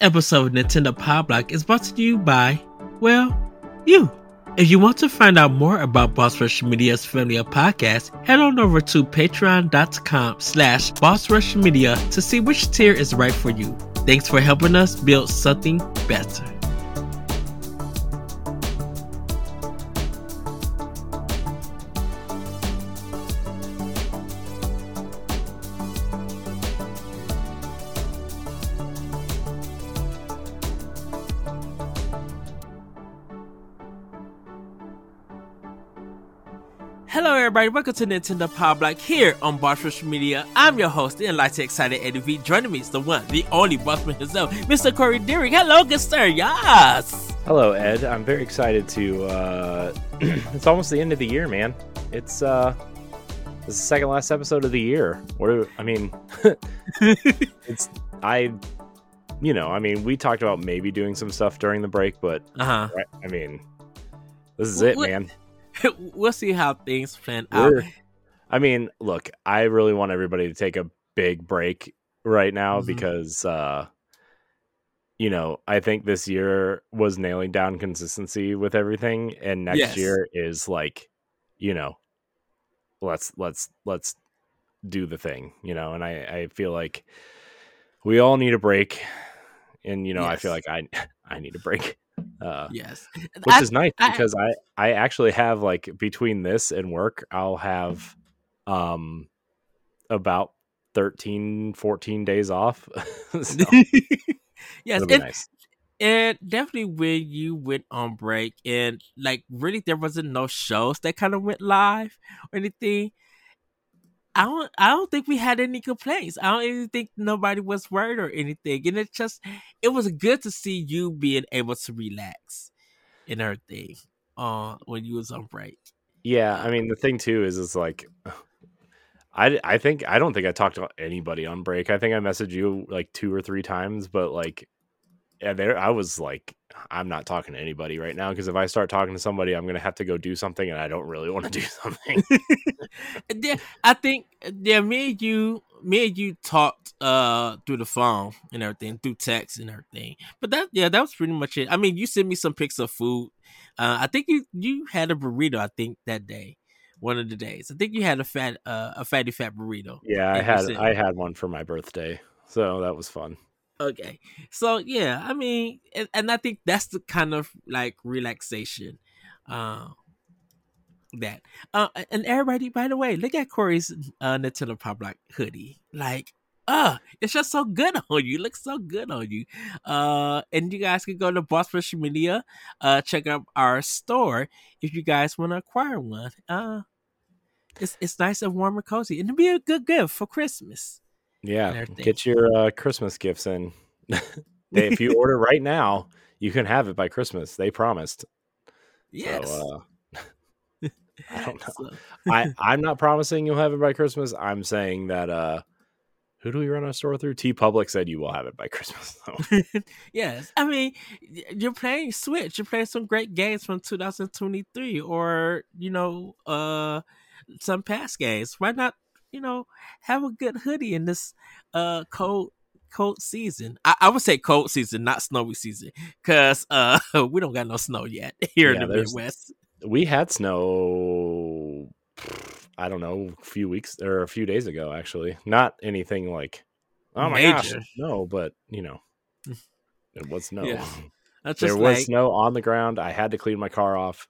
episode of Nintendo Pow Block is brought to you by, well, you. If you want to find out more about Boss Rush Media's family of podcasts, head on over to patreon.com slash Boss Rush Media to see which tier is right for you. Thanks for helping us build something better. Everybody. Welcome to Nintendo Pow Block here on Boss Rush Media. I'm your host, the enlightened, excited Eddie V. Joining me is the one, the only bossman himself, Mr. Corey Dirrig. Hello, good sir. Yes. Hello, Ed. I'm very excited to. Uh, it's almost the end of the year, man. It's uh, it's the second last episode of the year. What? I mean, it's I. You know, I mean, we talked about maybe doing some stuff during the break, but Uh huh. right, I mean, this is it, What- man. we'll see how things plan out. I mean, look, I really want everybody to take a big break right now Mhm. because uh you know, I think this year was nailing down consistency with everything and next Yes. year is like, you know, let's let's let's do the thing, you know, and I I feel like we all need a break and you know, I feel like I I need a break. Uh Yes. which I- is nice I- because I I actually have like between this and work I'll have um about 13 14 days off so yes. And, nice and definitely when you went on break and like really there wasn't no shows that kind of went live or anything. I don't I don't think we had any complaints. I don't even think nobody was worried or anything. And it just it was good to see you being able to relax and everything uh when you was on break. yeah I mean the thing too is is like I I think I don't think I talked to anybody on break I think I messaged you like two or three times but like yeah there I was like I'm not talking to anybody right now because if I start talking to somebody I'm gonna have to go do something and I don't really want to do something I think yeah, me and you, me and you talked uh through the phone and everything, through text and everything. But that yeah, that was pretty much it. I mean, you sent me some pics of food. Uh, I think you you had a burrito. I think that day, one of the days. I think you had a fat uh, a fatty fat burrito. Yeah, I had I had one for my birthday, so that was fun. Okay, so yeah, I mean, and, and I think that's the kind of like relaxation, uh, that. Uh, and everybody, by the way, look at Corey's uh, Nintendo Pow Block hoodie. Like, uh, it's just so good on you. It looks so good on you. Uh, and you guys can go to Boss Rush Media, uh, check out our store if you guys want to acquire one. Uh, it's it's nice and warm and cozy, and it'll be a good gift for Christmas. Yeah, get your uh, Christmas gifts in. They- if you order right now, you can have it by Christmas. They promised. Yes. So, uh, I don't know. I I'm not promising you'll have it by Christmas. I'm saying that uh, who do we run our store through? TeePublic said you will have it by Christmas. Yes, I mean you're playing Switch. You're playing some great games from 2023, or you know, uh, some past games. Why not, you know, have a good hoodie in this uh cold cold season? I, I would say cold season, not snowy season, because uh we don't got no snow yet here Yeah, in the Midwest. we had snow. I don't know, a few weeks or a few days ago. Actually, not anything like. Oh my gosh, no! But you know, it was snow. Yeah. That's there was like snow on the ground. I had to clean my car off,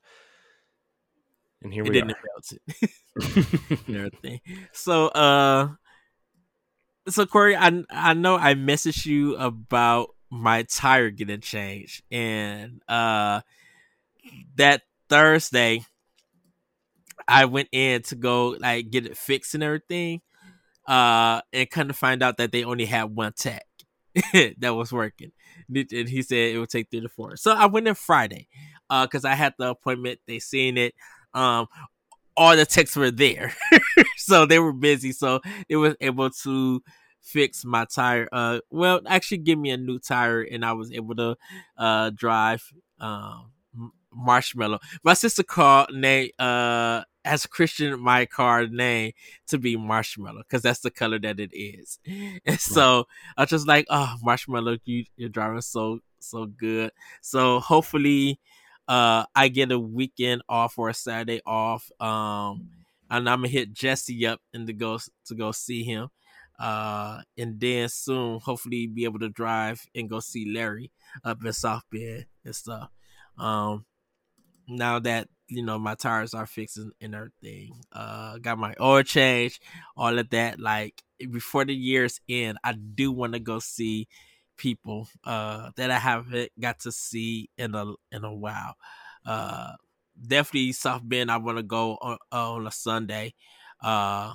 and here it we didn't are. melt it. So uh so Corey, I I know I messaged you about my tire getting changed and uh that Thursday I went in to go like get it fixed and everything. Uh and kind of find out that they only had one tech that was working. And he said it would take three to four. So I went in Friday. Uh because I had the appointment, they seen it. Um all the techs were there. so they were busy. So they was able to fix my tire. Uh, well, actually give me a new tire and I was able to, uh, drive, um, marshmallow. My sister called name uh as Christian my car name to be marshmallow because that's the color that it is. And so I was just like, oh, marshmallow, you you're driving so so good. So hopefully, uh, I get a weekend off or a Saturday off. Um, and I'm gonna hit Jesse up and to go to go see him. Uh, and then soon, hopefully, be able to drive and go see Larry up in South Bend and stuff. Um, now that you know my tires are fixed and everything, uh, got my oil change, all of that. Like before the year's end, I do want to go see people uh that I haven't got to see in a in a while. Uh, definitely South Bend. I want to go on, on a Sunday. Uh,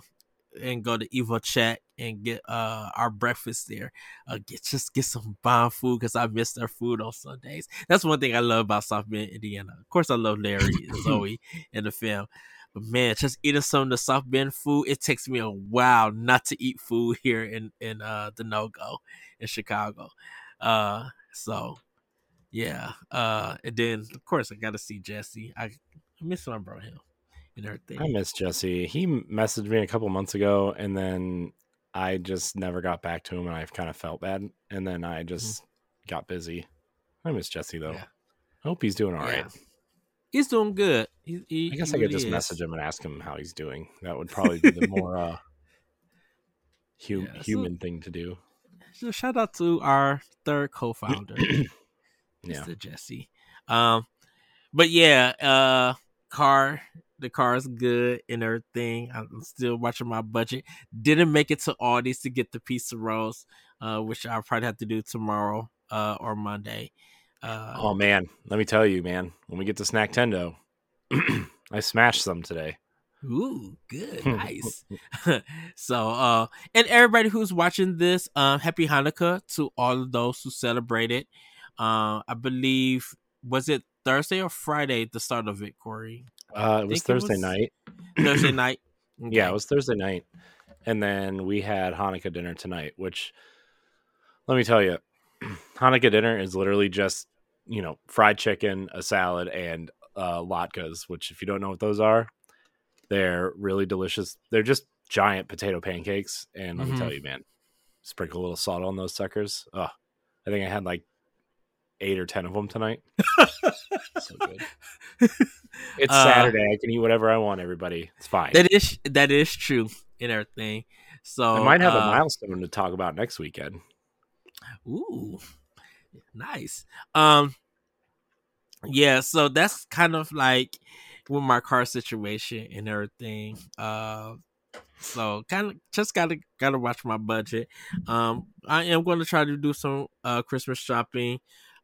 and go to Evo Chat and get uh our breakfast there. Uh, get just get some bomb food because I miss their food on Sundays. That's one thing I love about South Bend, Indiana. Of course, I love Larry and Zoe in the film. But man, just eating some of the South Bend food, it takes me a while not to eat food here in in uh the no go in Chicago. Uh, so yeah. Uh, and then of course I got to see Jesse. I, I miss my bro him and everything. I miss Jesse. He messaged me a couple months ago, and then I just never got back to him, and I've kind of felt bad. And then I just mm-hmm. got busy. I miss Jesse though. Yeah. I hope he's doing all yeah. right. He's doing good. He, he, I guess I could just is. message him and ask him how he's doing. That would probably be the more uh, hum- yeah, human so, thing to do. So shout out to our third co-founder, yeah. Mr. Jesse. Um, but yeah, uh, car the car is good and everything. I'm still watching my budget. Didn't make it to Aldi's to get the pizza rolls, uh, which I'll probably have to do tomorrow uh, or Monday. Uh, oh man, let me tell you, man. When we get to Snack Tendo, I smashed some today. Ooh, good, nice. so, uh, and everybody who's watching this, uh, happy Hanukkah to all of those who celebrate it. Uh, I believe was it Thursday or Friday the start of it, Corey? Uh, it was Thursday it was night. Thursday night. Okay. Yeah, it was Thursday night, and then we had Hanukkah dinner tonight. Which, let me tell you, Hanukkah dinner is literally just you know fried chicken, a salad, and uh, latkes. Which, if you don't know what those are, they're really delicious. They're just giant potato pancakes, and let mm-hmm. me tell mm-hmm. you, man, sprinkle a little salt on those suckers. Oh, I think I had like eight or ten of them tonight. so good. It's uh, Saturday. I can eat whatever I want. Everybody, it's fine. That is that is true in everything. So I might have uh, a milestone to talk about next weekend. Ooh, nice. Um, yeah. So that's kind of like with my car situation and everything. Uh, so kind of just gotta gotta watch my budget. Um, I am to try to do some uh Christmas shopping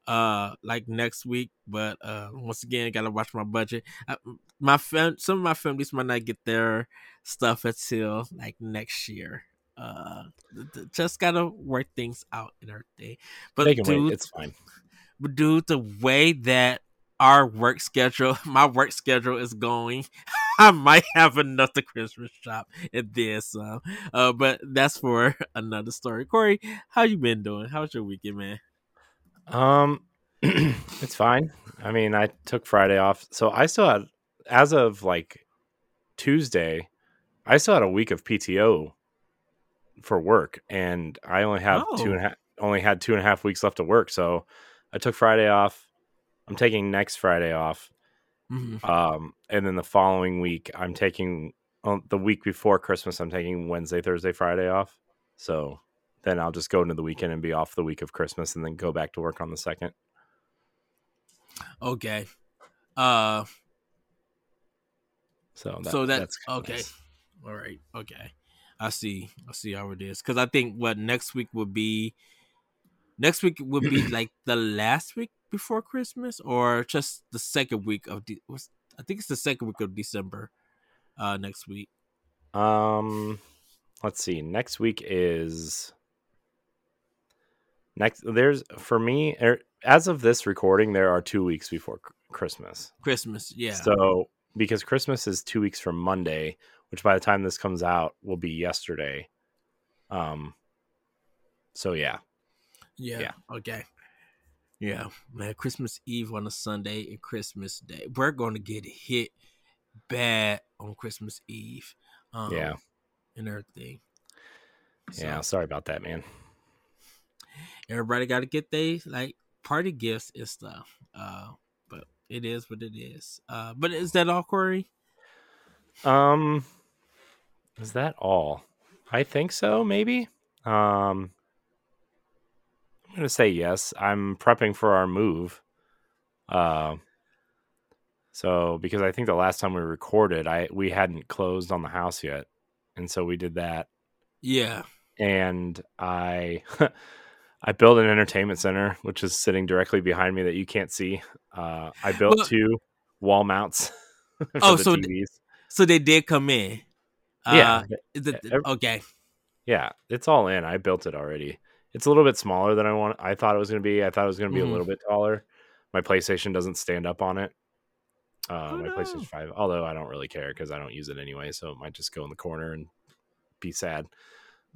uh like next week but uh once again gotta watch my budget I, my fam- some of my families might not get their stuff until like next year uh just gotta work things out in our day but dude, it's fine but dude the way that our work schedule my work schedule is going I might have another Christmas shop and then some. Uh, but that's for another story. Corey, how you been doing? How's your weekend, man? Um, it's fine. I mean, I took Friday off, so I still had, as of like Tuesday, I still had a week of PTO for work, and I only have oh. two and a half, only had two and a half weeks left to work. So I took Friday off. I'm taking next Friday off, mm-hmm. um, and then the following week I'm taking um, the week before Christmas. I'm taking Wednesday, Thursday, Friday off. So then I'll just go into the weekend and be off the week of Christmas and then go back to work on the second. Okay. Uh so that, so that that's okay. Nice. All right. Okay. I see. I see how it is. Cuz I think what next week would be next week would be like the last week before Christmas or just the second week of the de- I think it's the second week of December uh next week. Um let's see. Next week is next there's for me er, as of this recording there are two weeks before christmas christmas yeah so because christmas is two weeks from monday which by the time this comes out will be yesterday um so yeah yeah, yeah. okay Yeah, man. Christmas Eve on a Sunday and Christmas Day. We're going to get hit bad on Christmas Eve. Um, Yeah. and everything. So, Yeah, sorry about that, man. everybody got to get they like party gifts and stuff. Uh, but it is what it is. Uh, but is that all, Corey? Um, is that all? I think so. Maybe. Um, I'm gonna say yes. I'm prepping for our move. Uh, so because I think the last time we recorded, I we hadn't closed on the house yet, and so we did that. Yeah. and I I built an entertainment center, which is sitting directly behind me that you can't see. Uh, I built Well- two wall mounts. for Oh, the so TVs. So they did come in. Yeah, Uh, is it, okay. yeah, it's all in. I built it already. It's a little bit smaller than I want. I thought it was going to be. I thought it was going to be Mhm. a little bit taller. My PlayStation doesn't stand up on it. Uh, Oh, my no. PlayStation Five, although I don't really care because I don't use it anyway, so it might just go in the corner and be sad.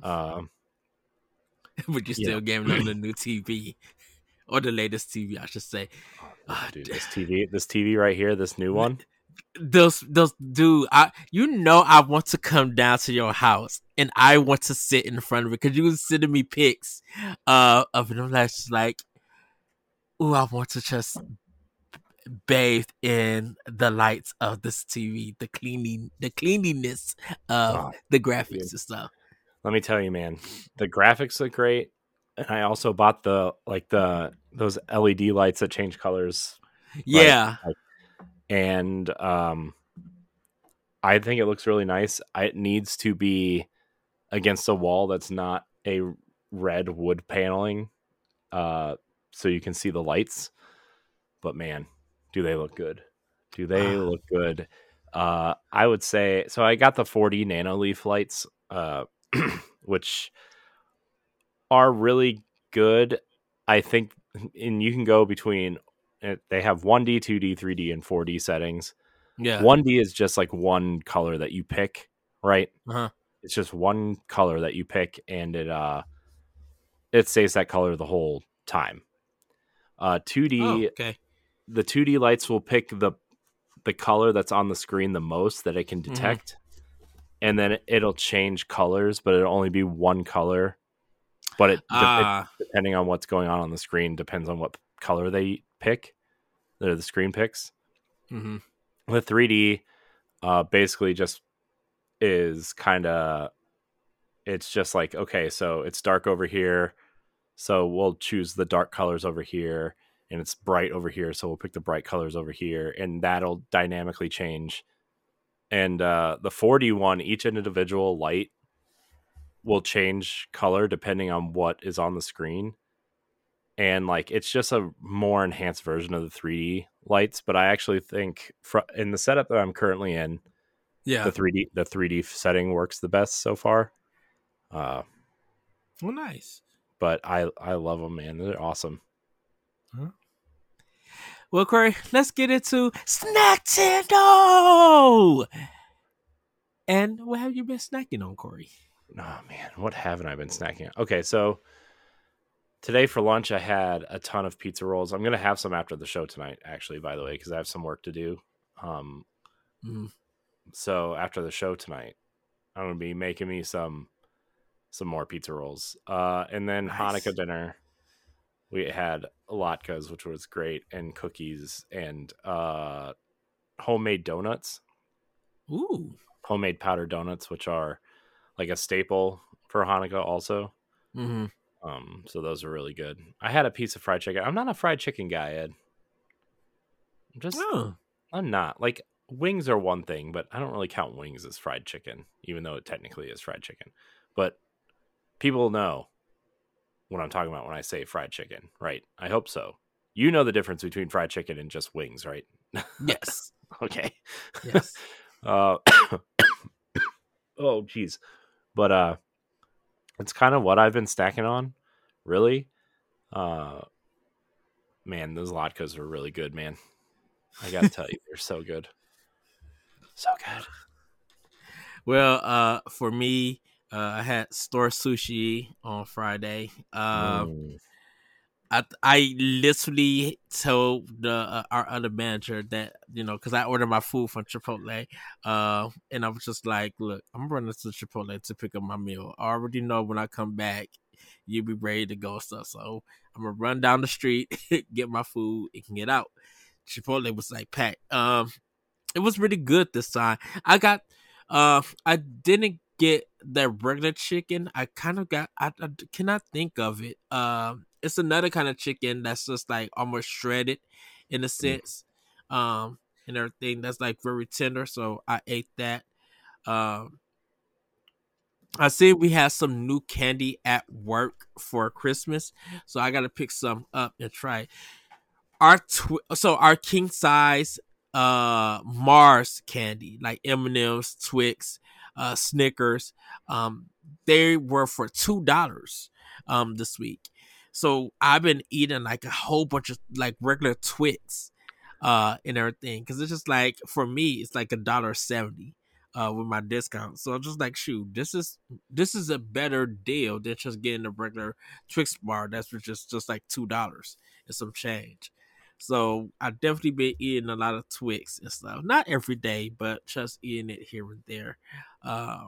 Um, but you Yeah. still gaming on the new TV. Or the latest TV, I should say. Ah, dude, this TV, this TV right here, this new one. Those those dude i you know i want to come down to your house and i want to sit in front of it because you was sending me pics uh of it. I'm like, like oh i want to just bathe in the lights of this tv the cleaning the cleanliness of Oh, the graphics dude. and stuff. Let me tell you man the graphics look great and i also bought the like the those led lights that change colors yeah and um i think it looks really nice. It needs to be against a wall that's not a red wood paneling uh so you can see the lights. But man do they look good. Do they Ah. look good. Uh i would say so i got the 40 Nanoleaf lights uh which are really good. I think and you can go between uh, they have 1d 2d 3d and 4d settings. Yeah. 1d is just like one color that you pick right? Uh-huh. It's just one color that you pick and it uh it stays that color the whole time. Uh 2d oh, okay. the 2d lights will pick the the color that's on the screen the most that it can Mhm. detect and then it'll change colors but it'll only be one color. But it, de- it ah. depending on what's going on on the screen depends on what color they pick that the screen picks. Hmm the 3D uh basically just is kind of it's just like okay so it's dark over here so we'll choose the dark colors over here and it's bright over here so we'll pick the bright colors over here and that'll dynamically change. And uh the 4D one each individual light will change color depending on what is on the screen and like it's just a more enhanced version of the 3D lights. But I actually think fr- in the setup that I'm currently in, yeah the 3D the 3D setting works the best so far. Uh, well nice but I I love them, man. They're awesome. Well, Corey, let's get into Snacktendo. And what have you been snacking on, Corey? Oh man, what haven't I been snacking? on? Okay, so today for lunch I had a ton of pizza rolls. I'm gonna have some after the show tonight, actually. By the way, because I have some work to do. Um, Mm. so after the show tonight, I'm gonna be making me some some more pizza rolls. Uh, and then Nice. Hanukkah dinner, we had latkes, which was great, and cookies and uh, homemade donuts, Ooh. homemade powdered donuts, which are like a staple for Hanukkah, also. hmm Um, so those are really good. I had a piece of fried chicken. I'm not a fried chicken guy, Ed. I'm just Oh. I'm not. Like wings are one thing, but I don't really count wings as fried chicken, even though it technically is fried chicken. But people know what I'm talking about when I say fried chicken, right? I hope so. You know the difference between fried chicken and just wings, right? Yes. okay. Yes. Uh oh geez. But uh it's kind of what I've been stacking on, really. Uh man, those latkes are really good, man. I gotta tell you, they're so good. So good. well, uh, for me, uh, I had store sushi on Friday. Um, Mm. I I literally told the uh, our other manager that you know because I ordered my food from Chipotle, uh, and I was just like, look, I'm running to Chipotle to pick up my meal. I already know when I come back, you'll be ready to go stuff. So I'm gonna run down the street, get my food, and get out. Chipotle was like packed. Um, it was really good this time. I got, uh, I didn't get the regular chicken. I kind of got. I, I cannot think of it. Um it's another kind of chicken that's just like almost shredded in a mm. sense um and everything that's like very tender so i ate that um i see we have some new candy at work for christmas so i gotta pick some up and try it. our tw- so our king size uh mars candy like m&ms twix uh snickers um they were for two dollars um this week so I've been eating like a whole bunch of like regular Twix, uh, and everything because it's just like for me it's like a dollar seventy, uh, with my discount. So I'm just like, shoot, this is this is a better deal than just getting a regular Twix bar that's just just like two dollars and some change. So I definitely been eating a lot of Twix and stuff. Not every day, but just eating it here and there. Uh,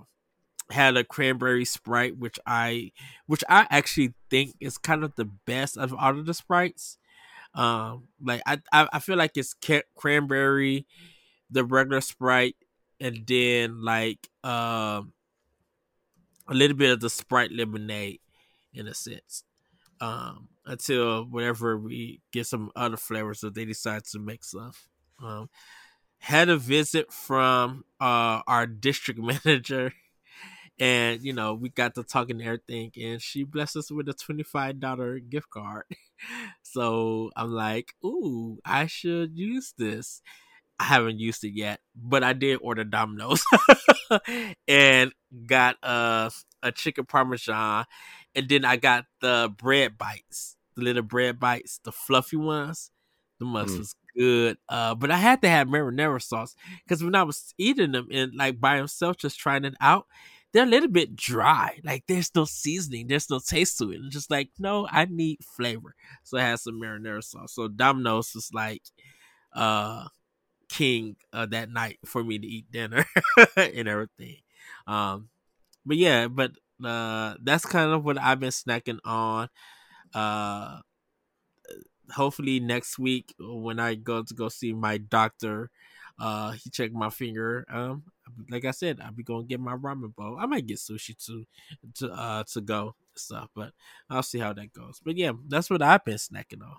had a cranberry sprite which i which i actually think is kind of the best of all of the sprites. Um like i i, I feel like it's cranberry the regular sprite and then like um a little bit of the sprite lemonade in a sense. Um until whenever we get some other flavors that they decide to mix stuff um had a visit from uh our district manager and you know we got to talking and everything and she blessed us with a $25 gift card. So i'm like ooh i should use this. I haven't used it yet but i did order domino's and got uh, a chicken parmesan and then i got the bread bites the little bread bites the fluffy ones. The must mm. was good. Uh, but I had to have marinara sauce because when I was eating them and like by himself, just trying it out, they're a little bit dry. Like there's no seasoning, there's no taste to it. And just like, no, I need flavor. So I had some marinara sauce. So Domino's was like uh king uh, that night for me to eat dinner and everything. Um but yeah, but uh that's kind of what I've been snacking on. Uh hopefully next week when I go to go see my doctor, uh he checked my finger. Um like I said, I'll be going to get my ramen bowl. I might get sushi too to uh to go stuff, but I'll see how that goes. But yeah, that's what I've been snacking on.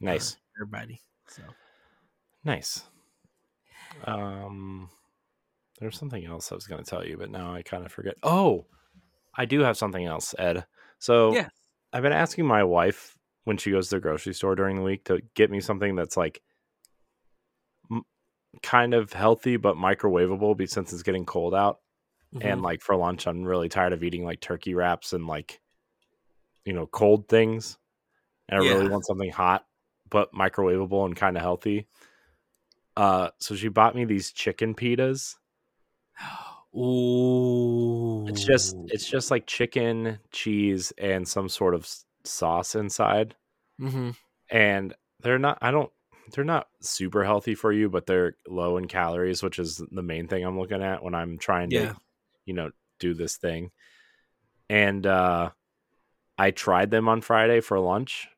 Nice, uh, everybody. So nice. Um, there's something else I was going to tell you, but now I kind of forget. Oh, I do have something else, Ed. So yeah, I've been asking my wife when she goes to the grocery store during the week to get me something that's like kind of healthy but microwavable since it's getting cold out. Mm-hmm. And like for lunch, I'm really tired of eating like turkey wraps and like you know cold things. And I yeah. really want something hot but microwavable and kind of healthy. Uh, so she bought me these chicken pitas. Ooh, it's just it's just like chicken, cheese, and some sort of sauce inside. Mm-hmm. And they're not. I don't they're not super healthy for you, but they're low in calories, which is the main thing I'm looking at when I'm trying to, yeah. you know, do this thing. And uh I tried them on Friday for lunch.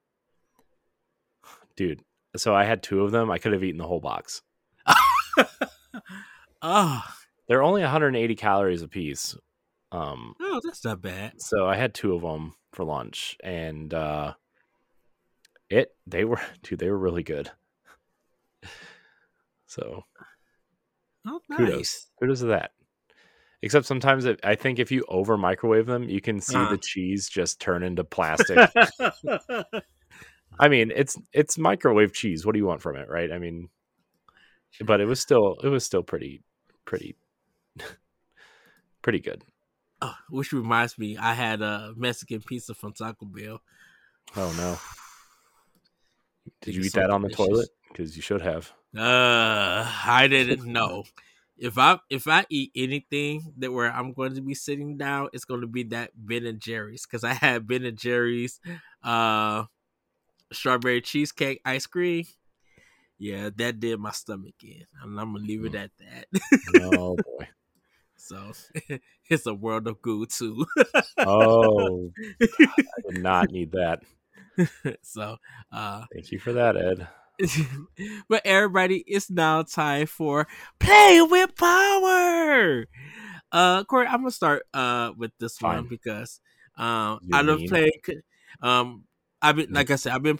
Dude, so I had two of them. I could have eaten the whole box. oh. They're only 180 calories a piece. Um Oh, that's not bad. So I had two of them for lunch and uh it they were dude, they were really good. So, oh, nice. kudos, kudos to that. Except sometimes it, I think if you over microwave them, you can see uh. the cheese just turn into plastic. I mean, it's it's microwave cheese. What do you want from it, right? I mean, but it was still it was still pretty pretty pretty good. Oh, which reminds me, I had a Mexican pizza from Taco Bell. Oh no! Did you eat so that on the toilet? Because you should have. Uh, I didn't know. if I if I eat anything that where I'm going to be sitting down, it's going to be that Ben and Jerry's because I had Ben and Jerry's uh strawberry cheesecake ice cream. Yeah, that did my stomach in. And I'm gonna leave it at that. oh boy. So it's a world of goo too. oh, I did not need that. so, uh, thank you for that, Ed. but everybody, it's now time for play with power. Uh, Corey, I'm gonna start uh with this Fine. one because um I love playing. Um, I've been like I said, I've been.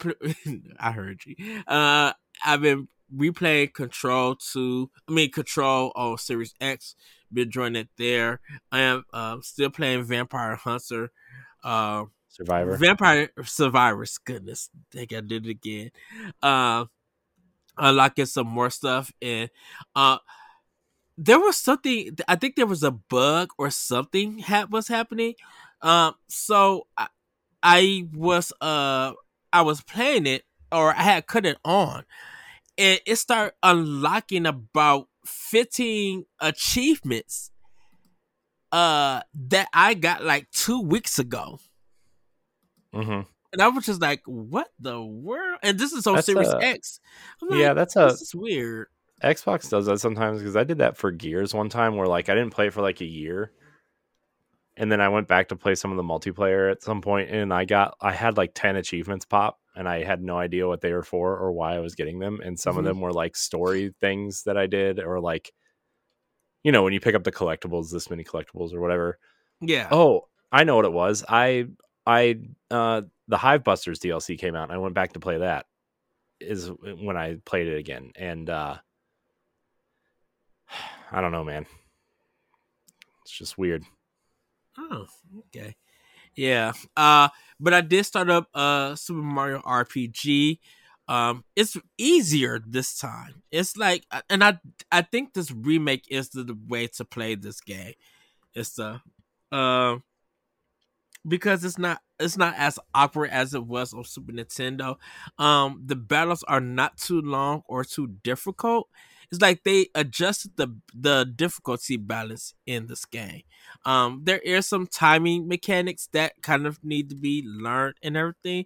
I heard you. Uh, I've been replaying Control two. I mean Control on Series X. Been joining it there. I am uh, still playing Vampire Hunter. Uh, Survivor. Vampire Survivors. Goodness, I think I did it again. Uh, unlocking some more stuff and uh there was something i think there was a bug or something ha- was happening um so I, I was uh i was playing it or i had cut it on and it started unlocking about 15 achievements uh that i got like two weeks ago. Mm-hmm. and i was just like what the world? And this is on that's series a, x. Like, yeah that's a this is weird. Xbox does that sometimes because I did that for Gears one time where like I didn't play it for like a year. And then I went back to play some of the multiplayer at some point and I got I had like 10 achievements pop and I had no idea what they were for or why I was getting them. And some mm-hmm. of them were like story things that I did or like you know, when you pick up the collectibles, this many collectibles or whatever. Yeah. Oh, I know what it was. I I uh the Hivebusters DLC came out and I went back to play that is when I played it again. And uh I don't know, man. It's just weird. Oh, okay. Yeah. Uh but I did start up uh Super Mario RPG. Um it's easier this time. It's like uh, and I I think this remake is the, the way to play this game. It's the uh because it's not it's not as awkward as it was on Super Nintendo. Um the battles are not too long or too difficult it's like they adjusted the the difficulty balance in this game. Um, there is some timing mechanics that kind of need to be learned and everything,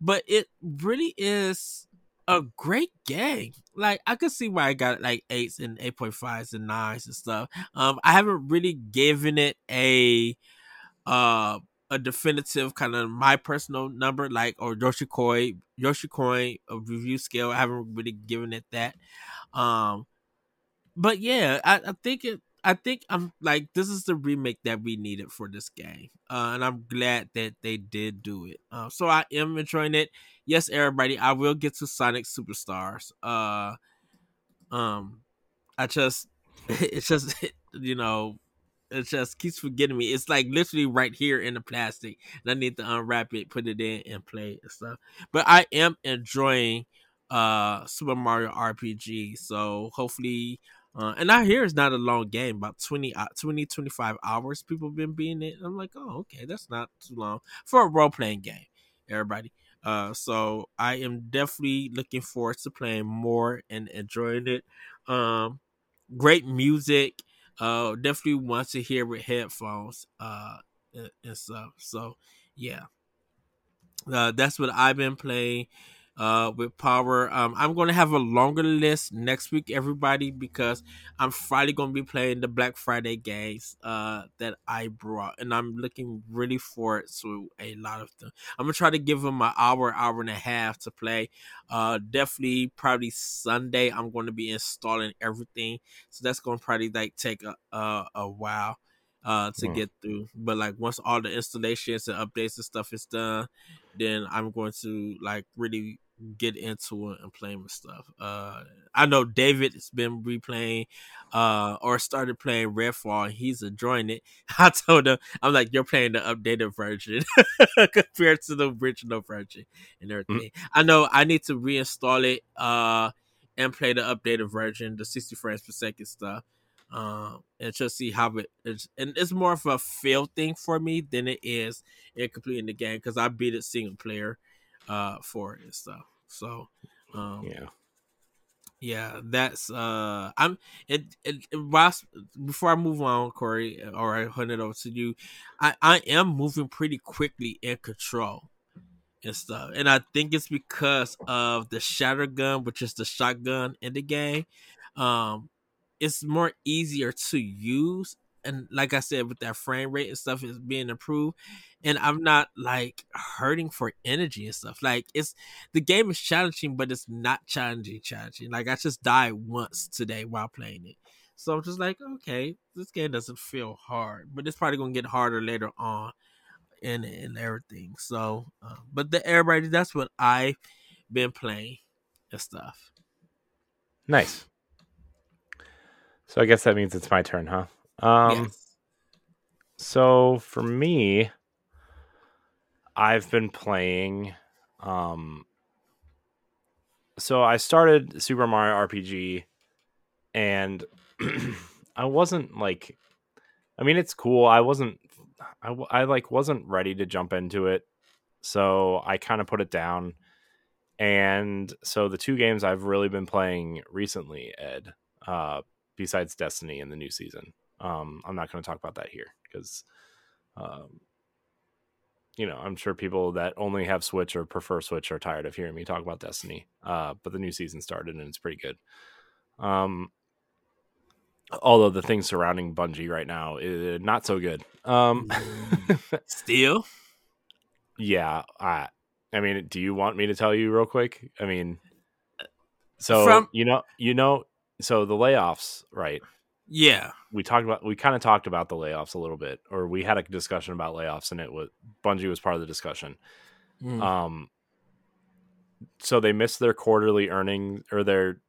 but it really is a great game. Like I could see why I got like eights and eight point fives and nines and stuff. Um, I haven't really given it a uh a definitive kind of my personal number like or Yoshi Koi Yoshi Coin a review scale. I haven't really given it that. Um, but yeah, I, I think it. I think I'm like this is the remake that we needed for this game, uh, and I'm glad that they did do it. Uh, so I am enjoying it. Yes, everybody, I will get to Sonic Superstars. Uh, um, I just it's just you know it just keeps forgetting me. It's like literally right here in the plastic, and I need to unwrap it, put it in, and play and stuff. But I am enjoying uh Super Mario RPG. So hopefully uh, and I hear it's not a long game, about 20, uh, 20 25 hours people been being it. I'm like, oh, okay, that's not too long for a role playing game, everybody. Uh, so I am definitely looking forward to playing more and enjoying it. Um, great music. Uh, definitely want to hear with headphones. Uh, and, stuff. So yeah, uh, that's what I've been playing uh, with power. Um, I'm going to have a longer list next week, everybody, because I'm finally going to be playing the Black Friday games uh, that I brought, and I'm looking really forward to a lot of them. I'm gonna try to give them an hour, hour and a half to play. Uh, definitely, probably Sunday. I'm going to be installing everything, so that's going to probably like take a a, a while uh to hmm. get through. But like once all the installations and updates and stuff is done, then I'm going to like really get into it and playing with stuff. Uh, I know David has been replaying, uh, or started playing Redfall. he's enjoying it. I told him, I'm like, you're playing the updated version compared to the original version and mm. everything. Mm-hmm. I know I need to reinstall it, uh, and play the updated version, the 60 frames per second stuff. Um, and just see how it is, and it's more of a feel thing for me than it is in completing the game because I beat it single player uh for it and stuff. So um yeah. Yeah, that's uh I'm it, it, it whilst, before I move on, Corey, or I hand it over to you, I, I am moving pretty quickly in control. and stuff. And I think it's because of the shatter gun, which is the shotgun in the game. Um, it's more easier to use. And like I said, with that frame rate and stuff is being improved. And I'm not like hurting for energy and stuff. Like it's the game is challenging, but it's not challenging, challenging. Like I just died once today while playing it. So I'm just like, okay, this game doesn't feel hard, but it's probably gonna get harder later on and and everything. So, uh, but the everybody, that's what I've been playing and stuff. Nice. So I guess that means it's my turn, huh? Um, yes. So for me, I've been playing. Um, so I started Super Mario RPG, and I wasn't like, I mean, it's cool. I wasn't, I, I like wasn't ready to jump into it, so I kind of put it down. And so the two games I've really been playing recently, Ed, uh, besides Destiny in the new season, um, I'm not going to talk about that here because, um, you know, I'm sure people that only have Switch or prefer Switch are tired of hearing me talk about Destiny. Uh, but the new season started and it's pretty good. Um, although the things surrounding Bungie right now is not so good. Um, mm. Still, yeah. I, I mean, do you want me to tell you real quick? I mean, so From- you know, you know, so the layoffs, right? Yeah, we talked about we kind of talked about the layoffs a little bit, or we had a discussion about layoffs, and it was Bungie was part of the discussion. Mm. Um, so they missed their quarterly earnings or their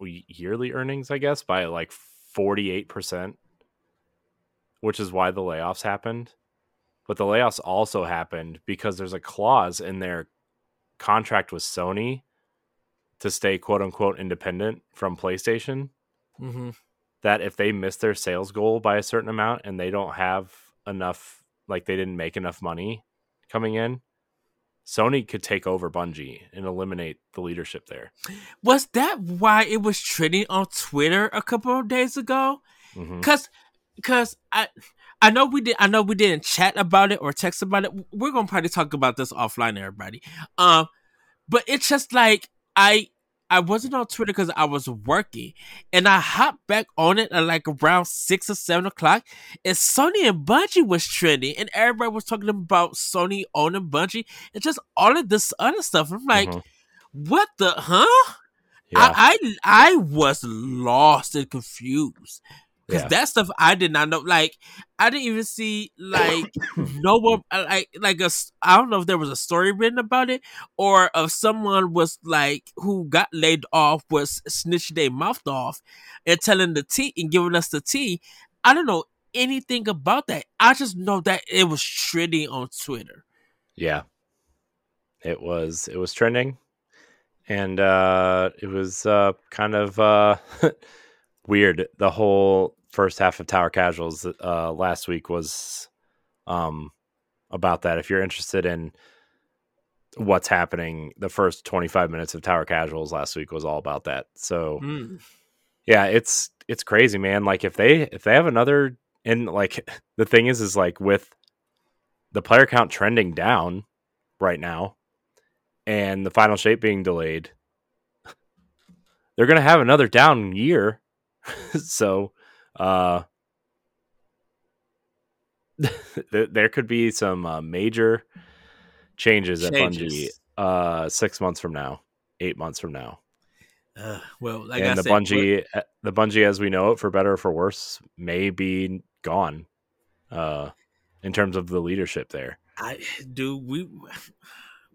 yearly earnings, I guess, by like 48%, which is why the layoffs happened. But the layoffs also happened because there's a clause in their contract with Sony to stay quote unquote independent from PlayStation. Mm-hmm. That if they miss their sales goal by a certain amount and they don't have enough, like they didn't make enough money coming in, Sony could take over Bungie and eliminate the leadership there. Was that why it was trending on Twitter a couple of days ago? Mm-hmm. Cause, cause I, I know we did. I know we didn't chat about it or text about it. We're gonna probably talk about this offline, everybody. Um, but it's just like I I wasn't on Twitter because I was working, and I hopped back on it at like around six or seven o'clock, and Sony and Bungie was trending, and everybody was talking about Sony owning Bungie, and just all of this other stuff. I'm like, mm-hmm. what the huh? Yeah. I, I I was lost and confused because yeah. that stuff I did not know. Like I didn't even see like no one uh, like like a I don't know if there was a story written about it or if someone was like who got laid off was snitching their mouth off and telling the tea and giving us the tea. I don't know anything about that. I just know that it was trending on Twitter. Yeah, it was. It was trending, and uh, it was uh, kind of. Uh, weird. The whole first half of Tower Casuals uh, last week was um, about that. If you're interested in what's happening, the first 25 minutes of Tower Casuals last week was all about that. So mm. yeah, it's it's crazy, man. Like if they if they have another and like the thing is is like with the player count trending down right now and the final shape being delayed, they're going to have another down year so uh there could be some uh, major changes, changes, at Bungie uh 6 months from now, 8 months from now. Uh, well, like and I the said, Bungie, uh, the Bungie as we know it, for better or for worse, may be gone. Uh, in terms of the leadership there, I do we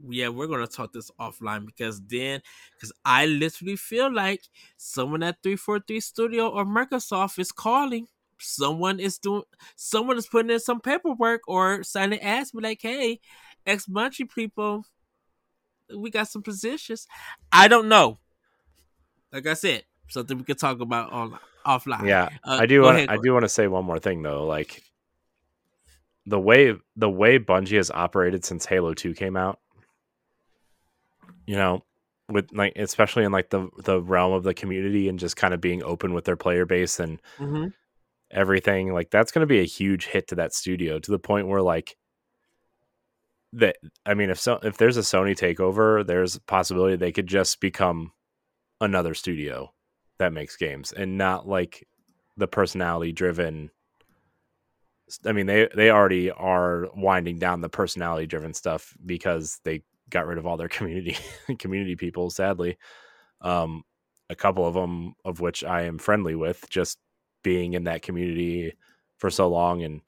yeah, we're gonna talk this offline because then, because I literally feel like someone at three four three Studio or Microsoft is calling. Someone is doing. Someone is putting in some paperwork or signing ads. Be like, hey, ex Bungie people, we got some positions. I don't know. Like I said, something we could talk about on offline. Yeah, uh, I do. Want, I do want to say one more thing though. Like the way the way Bungie has operated since Halo Two came out you know, with like especially in like the the realm of the community and just kind of being open with their player base and mm-hmm. everything like that's going to be a huge hit to that studio to the point where like that I mean, if so, if there's a Sony takeover, there's a possibility they could just become another studio that makes games and not like the personality driven. I mean, they they already are winding down the personality driven stuff because they got rid of all their community community people. Sadly, um, a couple of them of which I am friendly with, just being in that community for so long and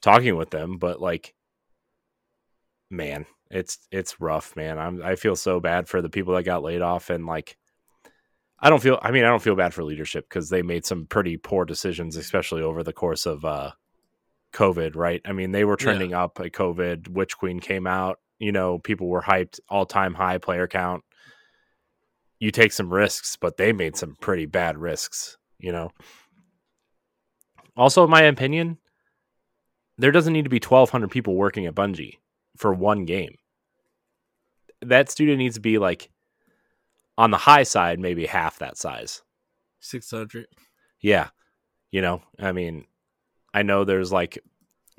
talking with them. But like man, it's it's rough, man. I'm I feel so bad for the people that got laid off and like I don't feel I mean I don't feel bad for leadership because they made some pretty poor decisions, especially over the course of uh COVID, right? I mean, they were trending yeah. up at COVID, Witch Queen came out, you know, people were hyped, all time high player count. You take some risks, but they made some pretty bad risks, you know. Also, in my opinion, there doesn't need to be 1,200 people working at Bungie for one game. That studio needs to be like on the high side, maybe half that size. 600. Yeah. You know, I mean, I know there's like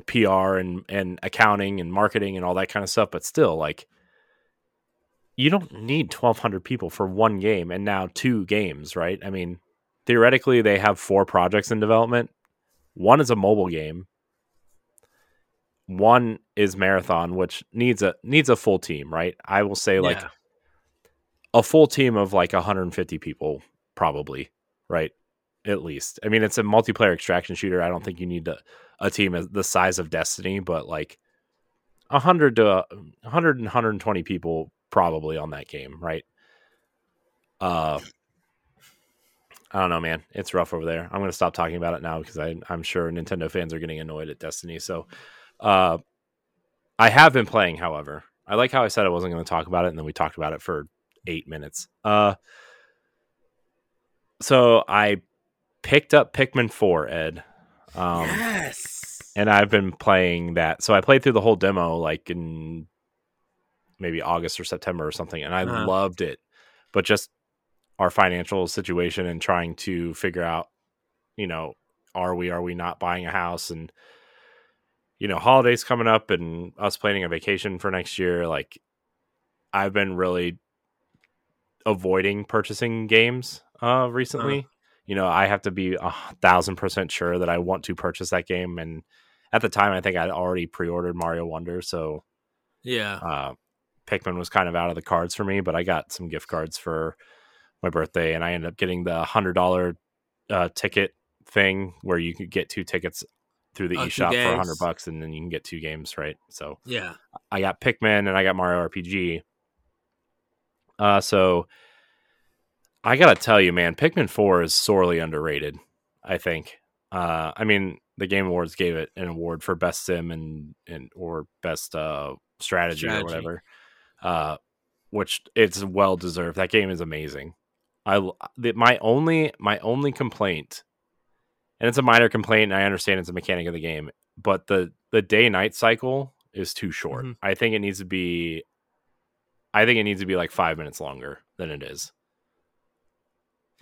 PR and, and accounting and marketing and all that kind of stuff, but still, like, you don't need 1,200 people for one game and now two games, right? I mean, theoretically, they have four projects in development. One is a mobile game, one is marathon, which needs a needs a full team, right? I will say like yeah. a full team of like 150 people, probably, right? At least. I mean, it's a multiplayer extraction shooter. I don't think you need a, a team the size of Destiny, but like 100 to 100 and 120 people probably on that game, right? Uh I don't know, man. It's rough over there. I'm going to stop talking about it now because I, I'm sure Nintendo fans are getting annoyed at Destiny. So uh, I have been playing, however. I like how I said I wasn't going to talk about it, and then we talked about it for eight minutes. Uh, so I picked up Pikmin 4, Ed. Um, yes. And I've been playing that. So I played through the whole demo like in maybe August or September or something, and I uh-huh. loved it. But just our financial situation and trying to figure out, you know, are we, are we not buying a house? And you know, holidays coming up and us planning a vacation for next year, like I've been really avoiding purchasing games uh recently. Uh-huh. You know, I have to be a thousand percent sure that I want to purchase that game. And at the time I think I'd already pre ordered Mario Wonder, so yeah. Uh Pikmin was kind of out of the cards for me, but I got some gift cards for my birthday and I ended up getting the hundred dollar uh, ticket thing where you could get two tickets through the oh, eShop for hundred bucks, and then you can get two games, right? So yeah, I got Pikmin and I got Mario RPG. Uh, so I gotta tell you, man, Pikmin Four is sorely underrated. I think. Uh, I mean, the Game Awards gave it an award for best sim and and or best uh strategy, strategy. or whatever. Uh, which it's well deserved. That game is amazing. I the, my only my only complaint and it's a minor complaint. And I understand it's a mechanic of the game, but the the day night cycle is too short. Mm-hmm. I think it needs to be. I think it needs to be like five minutes longer than it is.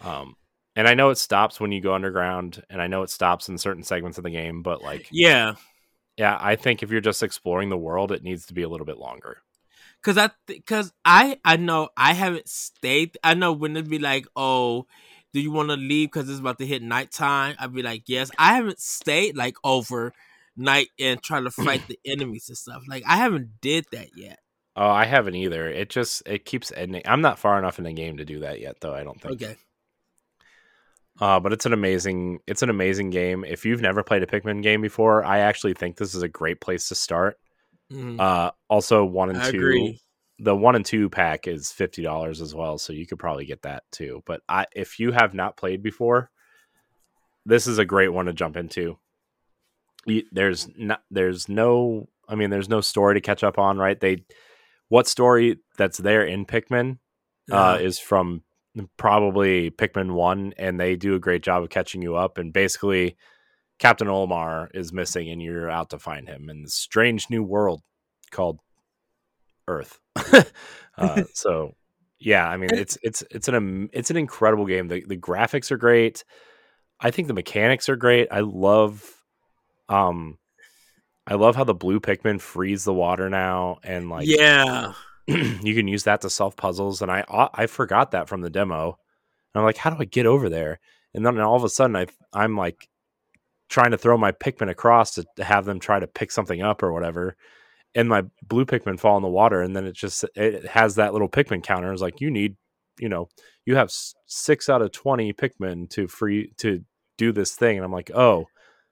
Um, and I know it stops when you go underground, and I know it stops in certain segments of the game, but like, yeah, yeah, I think if you're just exploring the world, it needs to be a little bit longer. Cause I, th- cause I, I know I haven't stayed. I know when it'd be like, oh, do you want to leave because it's about to hit nighttime? I'd be like, yes. I haven't stayed like over night and try to fight the enemies and stuff. Like I haven't did that yet. Oh, I haven't either. It just it keeps ending. I'm not far enough in the game to do that yet, though. I don't think. Okay. Uh, but it's an amazing it's an amazing game. If you've never played a Pikmin game before, I actually think this is a great place to start. Mm-hmm. Uh, also, one and I two. Agree the one and two pack is fifty dollars as well, so you could probably get that too. But I, if you have not played before, this is a great one to jump into. There's not, there's no, I mean, there's no story to catch up on, right? They, what story that's there in Pikmin, uh, yeah. is from probably Pikmin one, and they do a great job of catching you up. And basically, Captain Olimar is missing, and you're out to find him in this strange new world called Earth. uh, so yeah, I mean it's it's it's an it's an incredible game. The the graphics are great. I think the mechanics are great. I love um I love how the blue Pikmin freeze the water now, and like yeah, you can use that to solve puzzles. And I I forgot that from the demo. And I'm like, how do I get over there? And then all of a sudden, I I'm like trying to throw my Pikmin across to, to have them try to pick something up or whatever. And my blue Pikmin fall in the water, and then it just it has that little Pikmin counter. It's like you need, you know, you have six out of twenty Pikmin to free to do this thing, and I'm like, oh,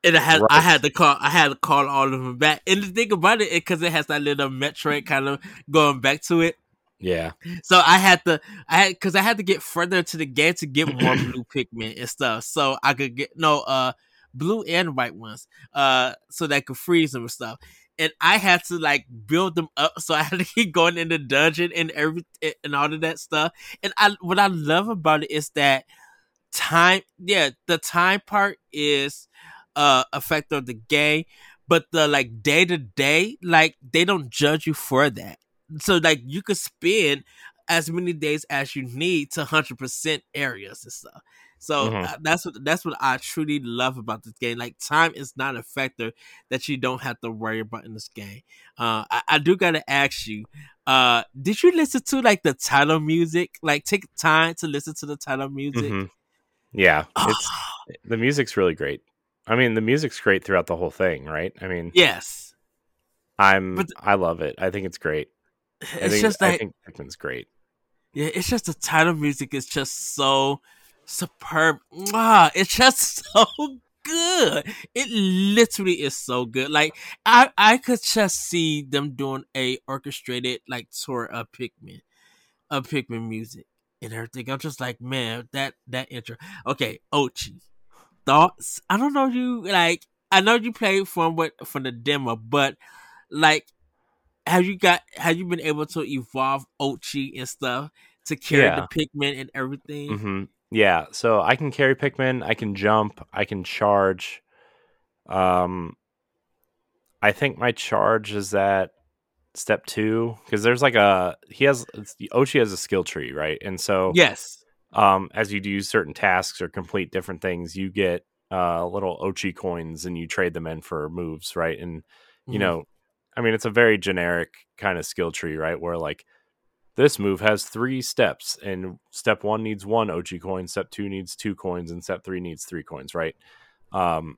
and I had right. I had to call I had to call all of them back. And the thing about it, because it, it has that little Metroid kind of going back to it. Yeah. So I had to I had because I had to get further to the game to get more blue Pikmin and stuff. So I could get no uh blue and white ones. Uh so that I could freeze them and stuff. And I had to like build them up, so I had to keep going in the dungeon and every and all of that stuff. And I what I love about it is that time yeah, the time part is uh effect of the game, but the like day to day, like they don't judge you for that. So like you could spend as many days as you need to hundred percent areas and stuff. So mm-hmm. uh, that's what that's what I truly love about this game. Like time is not a factor that you don't have to worry about in this game. Uh, I, I do gotta ask you, uh, did you listen to like the title music? Like take time to listen to the title music. Mm-hmm. Yeah, it's the music's really great. I mean, the music's great throughout the whole thing, right? I mean, yes, I'm. I love it. I think it's great. I it's think, just like, I think Pikmin's great. Yeah, it's just the title music is just so superb. Wow, it's just so good. It literally is so good. Like I, I could just see them doing a orchestrated like tour of Pikmin, of Pikmin music and everything. I'm just like, man, that that intro. Okay, Oatchi thoughts? I don't know you like. I know you played from what from the demo, but like, have you got have you been able to evolve Oatchi and stuff to carry yeah. the Pikmin and everything? Mm-hmm. Yeah, so I can carry Pikmin. I can jump. I can charge. Um, I think my charge is at step two because there's like a he has Oatchi has a skill tree, right? And so yes, um, as you do certain tasks or complete different things, you get uh, little Oatchi coins and you trade them in for moves, right? And you mm-hmm. know, I mean, it's a very generic kind of skill tree, right? Where like this move has three steps, and step one needs one Oatchi coin, step two needs two coins, and step three needs three coins, right? Um,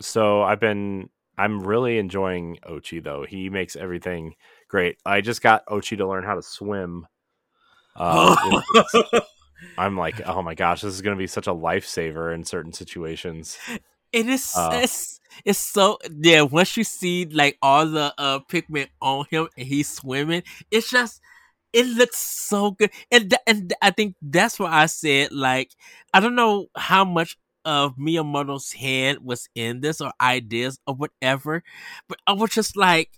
so I've been, I'm really enjoying Oatchi though. He makes everything great. I just got Oatchi to learn how to swim. Uh, I'm like, oh my gosh, this is going to be such a lifesaver in certain situations. It is. Uh, it's, it's so yeah. Once you see like all the uh Pikmin on him and he's swimming, it's just it looks so good. And th- and I think that's why I said like I don't know how much of Miyamoto's hand was in this or ideas or whatever, but I was just like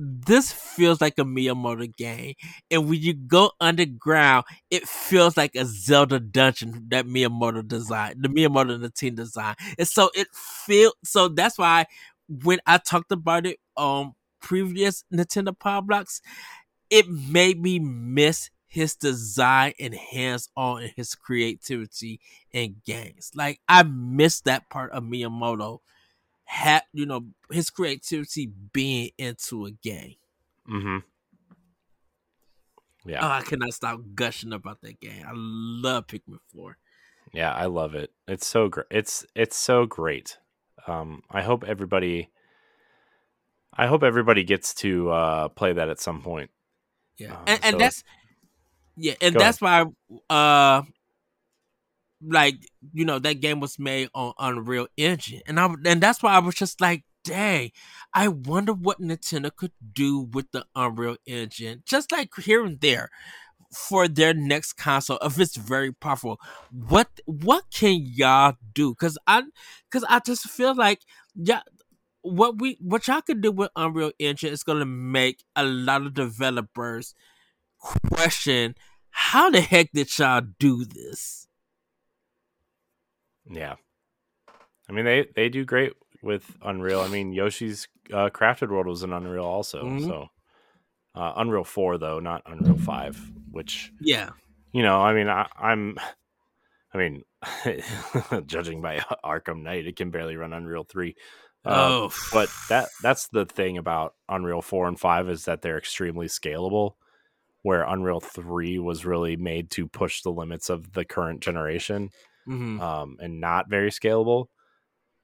this feels like a Miyamoto game. And when you go underground, it feels like a Zelda dungeon that Miyamoto designed, the Miyamoto and the team design. And so it feels so that's why when I talked about it on previous Nintendo Pow Blocks, it made me miss his design and hands on and his creativity in games. Like I miss that part of Miyamoto have you know his creativity being into a game. Mm-hmm. Yeah. Oh, I cannot stop gushing about that game. I love Pikmin Four. Yeah, I love it. It's so great. It's it's so great. Um, I hope everybody. I hope everybody gets to uh, play that at some point. Yeah, um, and, and so that's yeah, and that's ahead. why uh, like you know that game was made on Unreal Engine, and I and that's why I was just like, dang, I wonder what Nintendo could do with the Unreal Engine, just like here and there for their next console if it's very powerful. What what can y'all do? Cause I cause I just feel like yeah what we what y'all could do with Unreal Engine is gonna make a lot of developers question how the heck did y'all do this? Yeah. I mean they they do great with Unreal. I mean Yoshi's uh, Crafted World was an Unreal also. Mm-hmm. So uh, Unreal 4 though, not Unreal 5, which Yeah. You know, I mean I, I'm I mean judging by Arkham Knight, it can barely run Unreal 3. Uh, oh, but that that's the thing about Unreal 4 and 5 is that they're extremely scalable where Unreal 3 was really made to push the limits of the current generation mhm. um, and not very scalable.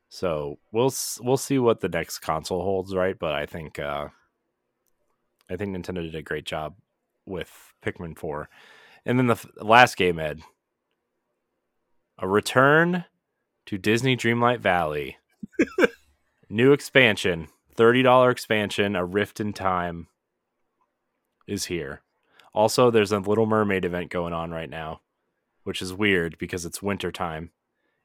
So we'll we'll see what the next console holds, right? But I think uh, I think Nintendo did a great job with Pikmin 4. And then the f- last game, Ed, a return to Disney Dreamlight Valley. New expansion, $30 expansion, a rift in time is here. Also, there's a Little Mermaid event going on right now, which is weird because it's winter time.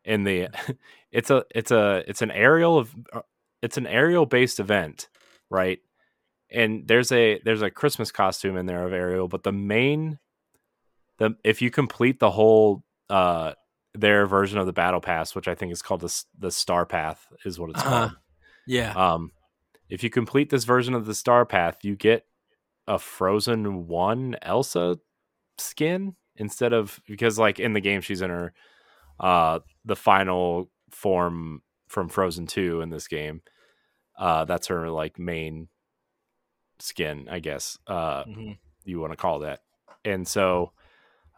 And the it's a it's a it's an Ariel of uh, it's an Ariel based event, right? And there's a there's a Christmas costume in there of Ariel, but the main the if you complete the whole uh their version of the battle pass, which I think is called the the Star Path, is what it's Uh-huh. called. yeah. Um, if you complete this version of the Star Path, you get a Frozen One Elsa skin instead of because like in the game she's in her uh the final form from Frozen Two in this game. Uh, that's her like main skin, I guess. Uh, Mhm. you want to call that. And so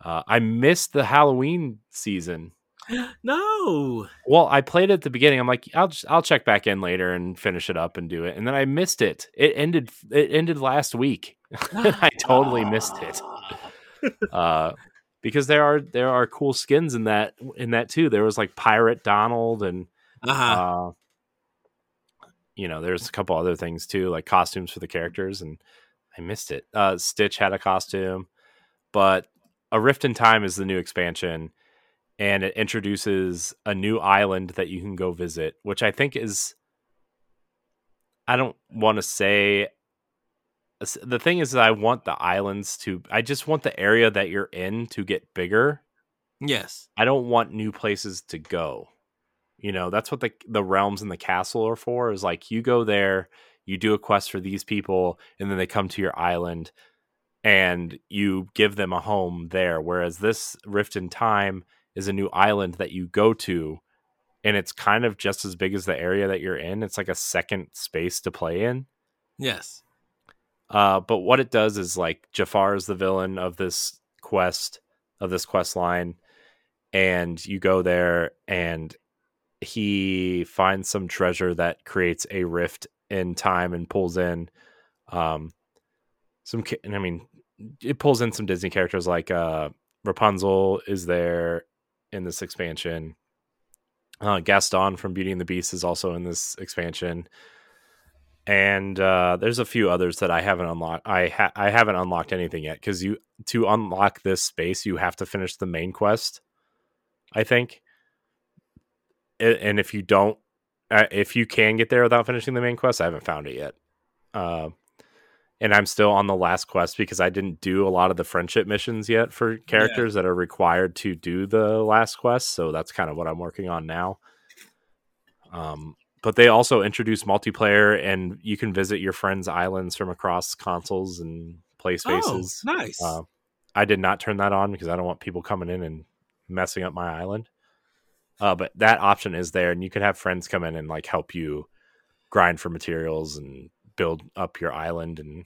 uh, I missed the Halloween season. No. Well, I played it at the beginning. I'm like, I'll just I'll check back in later and finish it up and do it. And then I missed it. It ended it ended last week. I totally missed it. Uh because there are there are cool skins in that in that too. There was like Pirate Donald and Uh-huh. uh you know, there's a couple other things too, like costumes for the characters and I missed it. Uh Stitch had a costume, but A Rift in Time is the new expansion and it introduces a new island that you can go visit, which I think is I don't want to say the thing is that I want the islands to I just want the area that you're in to get bigger. yes. I don't want new places to go. You know, that's what the the realms and the castle are for is like you go there, you do a quest for these people and then they come to your island and you give them a home there whereas this Rift in Time is a new island that you go to and it's kind of just as big as the area that you're in. It's like a second space to play in. Yes. Uh, but what it does is like Jafar is the villain of this quest of this quest line, and you go there and he finds some treasure that creates a rift in time and pulls in um some I mean it pulls in some Disney characters like uh Rapunzel is there in this expansion. Uh, Gaston from Beauty and the Beast is also in this expansion and uh, there's a few others that I haven't unlocked. I ha- I haven't unlocked anything yet because you to unlock this space you have to finish the main quest. I think, and if you don't, uh, if you can get there without finishing the main quest, I haven't found it yet. Uh, and I'm still on the last quest because I didn't do a lot of the friendship missions yet for characters that are required to do the last quest. So that's kind of what I'm working on now. Um, but they also introduce multiplayer and you can visit your friends' islands from across consoles and play spaces. Oh, nice. Uh, I did not turn that on because I don't want people coming in and messing up my island. Uh, but that option is there, and you can have friends come in and like help you grind for materials and build up your island and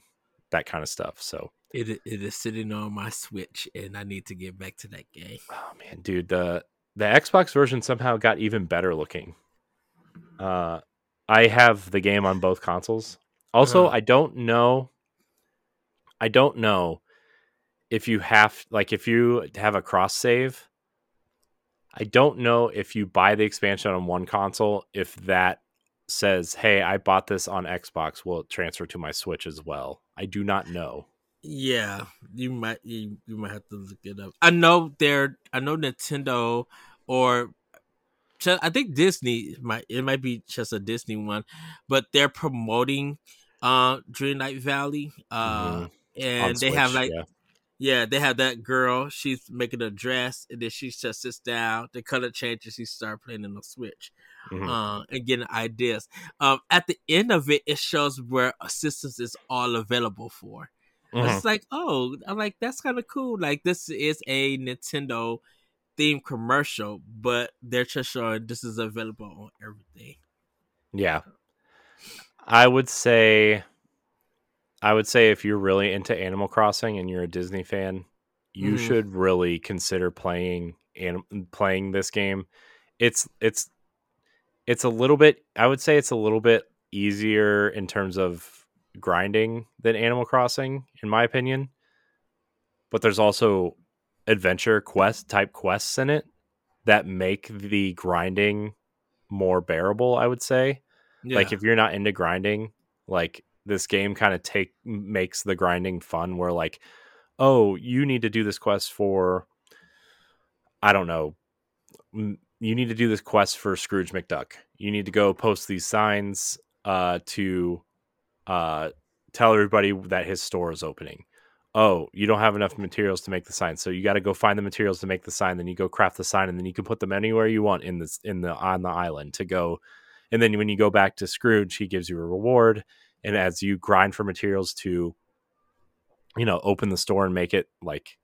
that kind of stuff. So, it it is sitting on my Switch, and I need to get back to that game. oh man, dude, the the Xbox version somehow got even better looking. Uh, I have the game on both consoles. Also, Uh-huh. I don't know. I don't know if you have like if you have a cross save. I don't know if you buy the expansion on one console if that says, "Hey, I bought this on Xbox. Will it transfer to my Switch as well?" I do not know. Yeah, you might you, you might have to look it up. I know they're I know Nintendo or I think Disney might it might be just a Disney one, but they're promoting uh Dreamlight Valley. Uh Mhm. On and they have like yeah. yeah, they have that girl, she's making a dress and then she just sits down, the color changes, she start playing in the Switch. Mhm. uh, and getting ideas. Um, at the end of it, it shows where assistance is all available for. Mhm. It's like, oh, I'm like, that's kind of cool. Like, this is a Nintendo themed commercial, but they're just showing this is available on everything. Yeah, I would say I would say if you're really into Animal Crossing and you're a Disney fan, you Mhm. should really consider playing and playing this game. It's it's it's a little bit I would say it's a little bit easier in terms of grinding than Animal Crossing in my opinion. But there's also adventure quest type quests in it that make the grinding more bearable, I would say. Like if you're not into grinding like this game kind of take makes the grinding fun where like oh you need to do this quest for i don't know m- you need to do this quest for scrooge mcduck. You need to go post these signs uh to uh tell everybody that his store is opening oh you don't have enough materials to make the sign so you got to go find the materials to make the sign then you go craft the sign and then you can put them anywhere you want in this in the on the island to go and then when you go back to Scrooge, he gives you a reward. And as you grind for materials to, you know, open the store and make it like,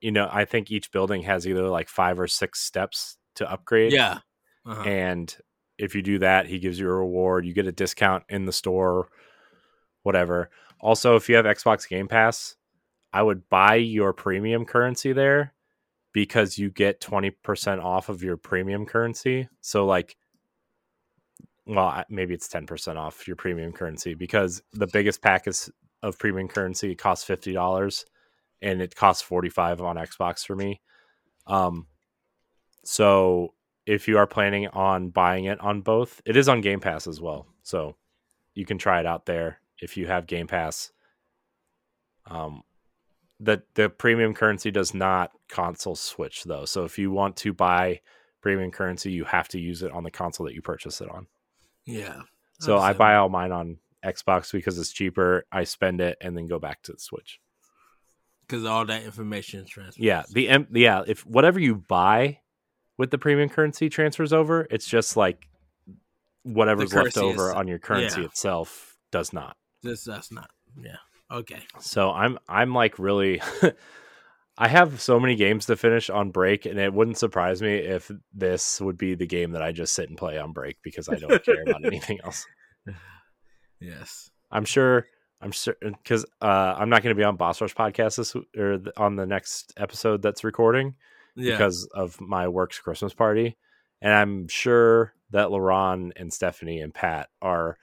you know, I think each building has either like five or six steps to upgrade. Yeah. Uh-huh. And if you do that, he gives you a reward. You get a discount in the store, whatever. Also, if you have Xbox Game Pass, I would buy your premium currency there because you get 20% off of your premium currency. So, like, well, maybe it's 10% off your premium currency because the biggest pack is of premium currency It costs $50 and it costs 45 on Xbox for me. Um so if you are planning on buying it on both, it is on Game Pass as well. So you can try it out there if you have Game Pass. Um the the premium currency does not console switch though. So if you want to buy premium currency, you have to use it on the console that you purchase it on. yeah. So I buy all mine on Xbox because it's cheaper. I spend it and then go back to the Switch. because all that information is transferred. Yeah, the M- yeah, if whatever you buy with the premium currency transfers over, it's just like whatever's left over is- on your currency yeah. itself does not. This that's not. Yeah. Okay. So I'm I'm like really I have so many games to finish on break and it wouldn't surprise me if this would be the game that I just sit and play on break because I don't care about anything else. Yes. I'm sure. I'm sure because uh, I'm not going to be on Boss Rush podcast this or th- on the next episode that's recording Yeah. because of my work's Christmas party, and I'm sure that Laron and Stephanie and Pat are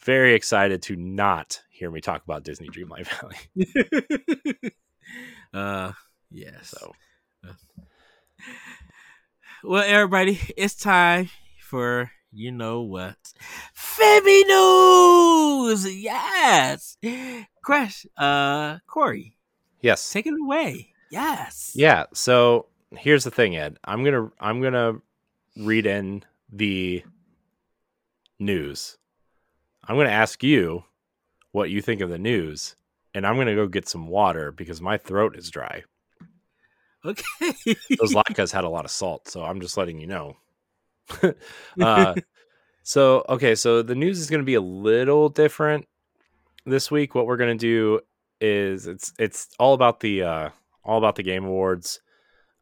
very excited to not hear me talk about Disney Dreamlight Valley. uh. Yes. So Well, everybody, it's time for you know what, Femi news. Yes. Crash. Uh, Corey, yes, take it away. Yes. yeah. So here's the thing, Ed. I'm gonna I'm gonna read in the news. I'm gonna ask you what you think of the news, and I'm gonna go get some water because my throat is dry. Okay. Those latkes had a lot of salt, so I'm just letting you know. uh, so okay, so the news is going to be a little different this week. What we're going to do is it's it's all about the uh, all about the game awards.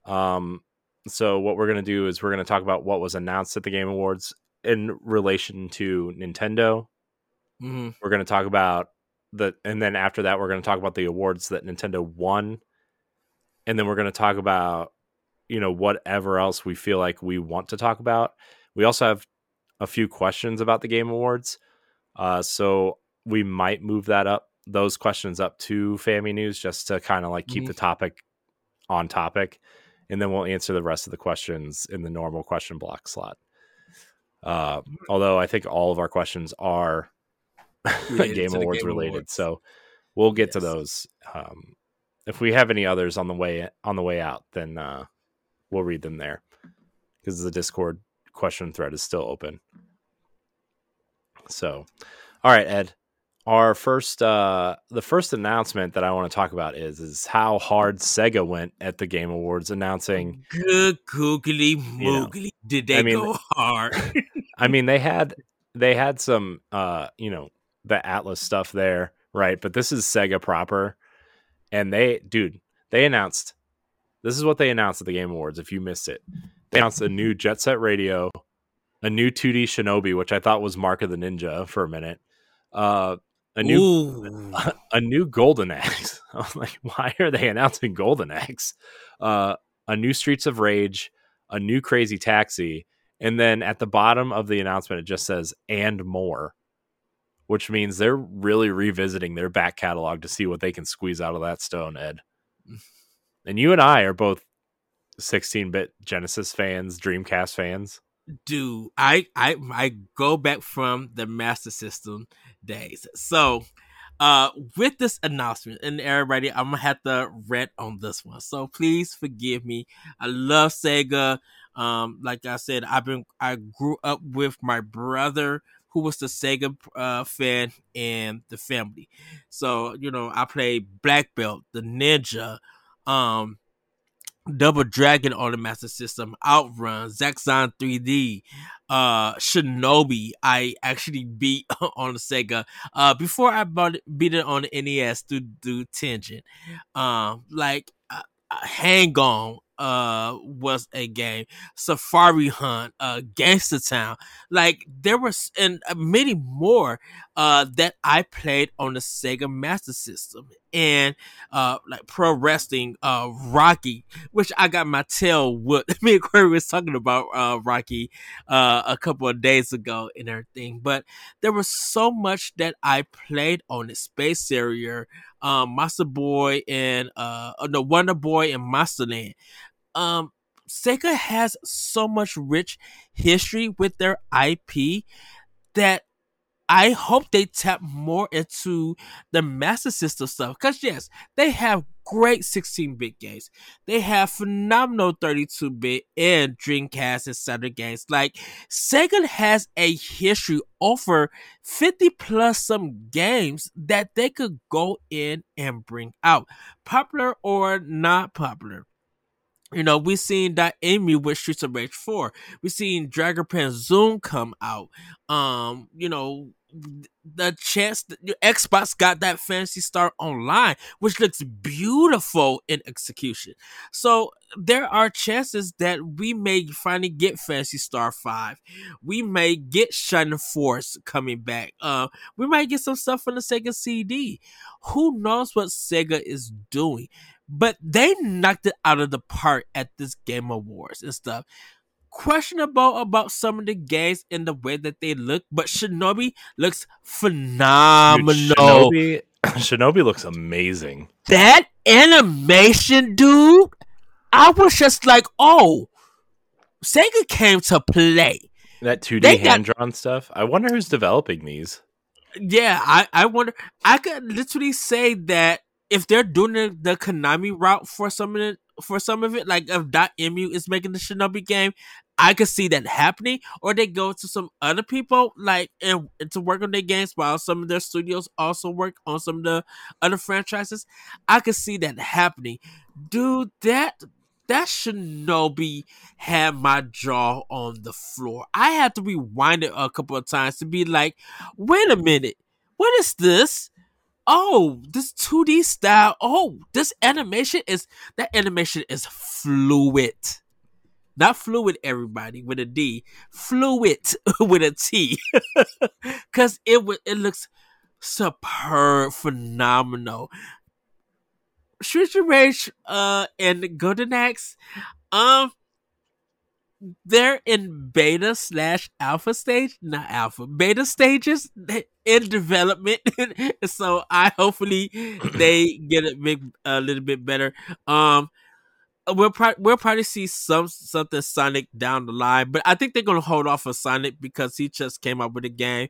Um, so what we're going to do is we're going to talk about what was announced at the game awards in relation to Nintendo. Hmm We're going to talk about the, and then after that, we're going to talk about the awards that Nintendo won, and then we're going to talk about, you know, whatever else we feel like we want to talk about. We also have a few questions about the Game Awards, uh, so we might move that up, those questions up to Family News, just to kind of like keep Mhm. the topic on topic, and then we'll answer the rest of the questions in the normal question block slot. Uh, although I think all of our questions are Game Awards Game related. Awards. So we'll get to those. Um, if we have any others on the way on the way out, then uh, we'll read them there because the Discord question thread is still open. So, all right, Ed. Our first, uh, the first announcement that I want to talk about is is how hard Sega went at the Game Awards, announcing Good googly know, moogly. Did they I mean- go hard? I mean, they had they had some uh, you know, the Atlus stuff there, right? But this is Sega proper. And they dude, they announced this is what they announced at the Game Awards if you missed it. They announced a new Jet Set Radio, a new 2D Shinobi, which I thought was Mark of the Ninja for a minute. Uh, a new a, a new Golden Axe. I'm like, why are they announcing Golden Axe? Uh, a new Streets of Rage, a new Crazy Taxi, and then at the bottom of the announcement it just says and more, which means they're really revisiting their back catalog to see what they can squeeze out of that stone, Ed. And you and I are both 16-bit Genesis fans, Dreamcast fans. Dude, I I I go back from the Master System days. So, uh, with this announcement, and everybody, I'm gonna have to rant on this one. So please forgive me. I love Sega. Um, like I said, I've been I grew up with my brother who was the Sega uh, fan and the family. So you know, I played Black Belt, the Ninja, um, Double Dragon on the Master System, Outrun, Zaxxon 3D, uh, Shinobi. I actually beat on the Sega uh, before I bought it, beat it on the NES through through Tengen. Um, like uh, Hang On uh was a game safari hunt uh gangster town. Like there was and uh, many more uh that i played on the sega master system. And uh like pro wrestling uh rocky which i got my tail what me and Corey was talking about uh rocky uh a couple of days ago and everything. But there was so much that i played on the Space Harrier um master boy and uh no wonder boy and Monster Land um Sega has so much rich history with their IP that I hope they tap more into the Master System stuff. Because, yes, they have great 16 bit games. They have phenomenal 32 bit and Dreamcast and Saturn games. Like, Sega has a history over 50 plus some games that they could go in and bring out, popular or not popular. You know, we seen that Amy with Streets of Rage 4. We seen Danganronpa Zoom come out. Um, you know, the chance that Xbox got that Phantasy Star Online, which looks beautiful in execution. So there are chances that we may finally get Phantasy Star 5. We may get Shining Force coming back. Uh, we might get some stuff from the Sega CD. Who knows what Sega is doing? But they knocked it out of the park at this Game Awards and stuff. Questionable about some of the games in the way that they look, but Shinobi looks phenomenal. Dude, Shinobi, Shinobi looks amazing. That animation, dude, I was just like, oh, Sega came to play. That 2D hand drawn stuff. I wonder who's developing these. Yeah, I, I wonder. I could literally say that if they're doing the, the Konami route for some of it, for some of it, like if Dotemu is making the Shinobi game, I could see that happening. Or they go to some other people like and, and, to work on their games while some of their studios also work on some of the other franchises. I could see that happening. Dude, that that Shinobi had my jaw on the floor. I had to rewind it a couple of times to be like, wait a minute, what is this? Oh, this 2D style, oh, this animation is that animation is fluid. Not fluid, everybody, with a D. Fluid with a T. Cause it it looks superb, phenomenal. Street Rage uh and Golden Axe, um they're in beta slash alpha stage, not alpha, beta stages in development. so I hopefully they get it big a little bit better. Um, we'll pro- we'll probably see some something Sonic down the line, but I think they're gonna hold off on Sonic because he just came up with a game.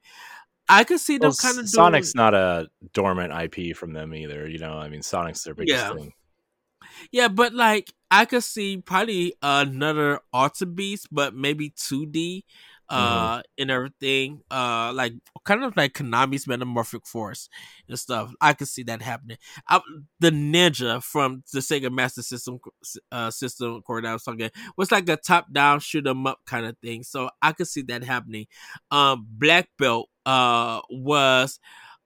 I could see them well, kind of. Sonic's doing... not a dormant IP from them either. You know, I mean, Sonic's their biggest yeah. thing. Yeah, but like I could see probably another Alter Beast, but maybe 2D uh mm-hmm. and everything. Uh like kind of like Konami's Metamorphic Force and stuff. I could see that happening. I, the ninja from the Sega Master System uh system Corey I was talking was like a top down shoot 'em up kind of thing. So I could see that happening. Um Black Belt uh was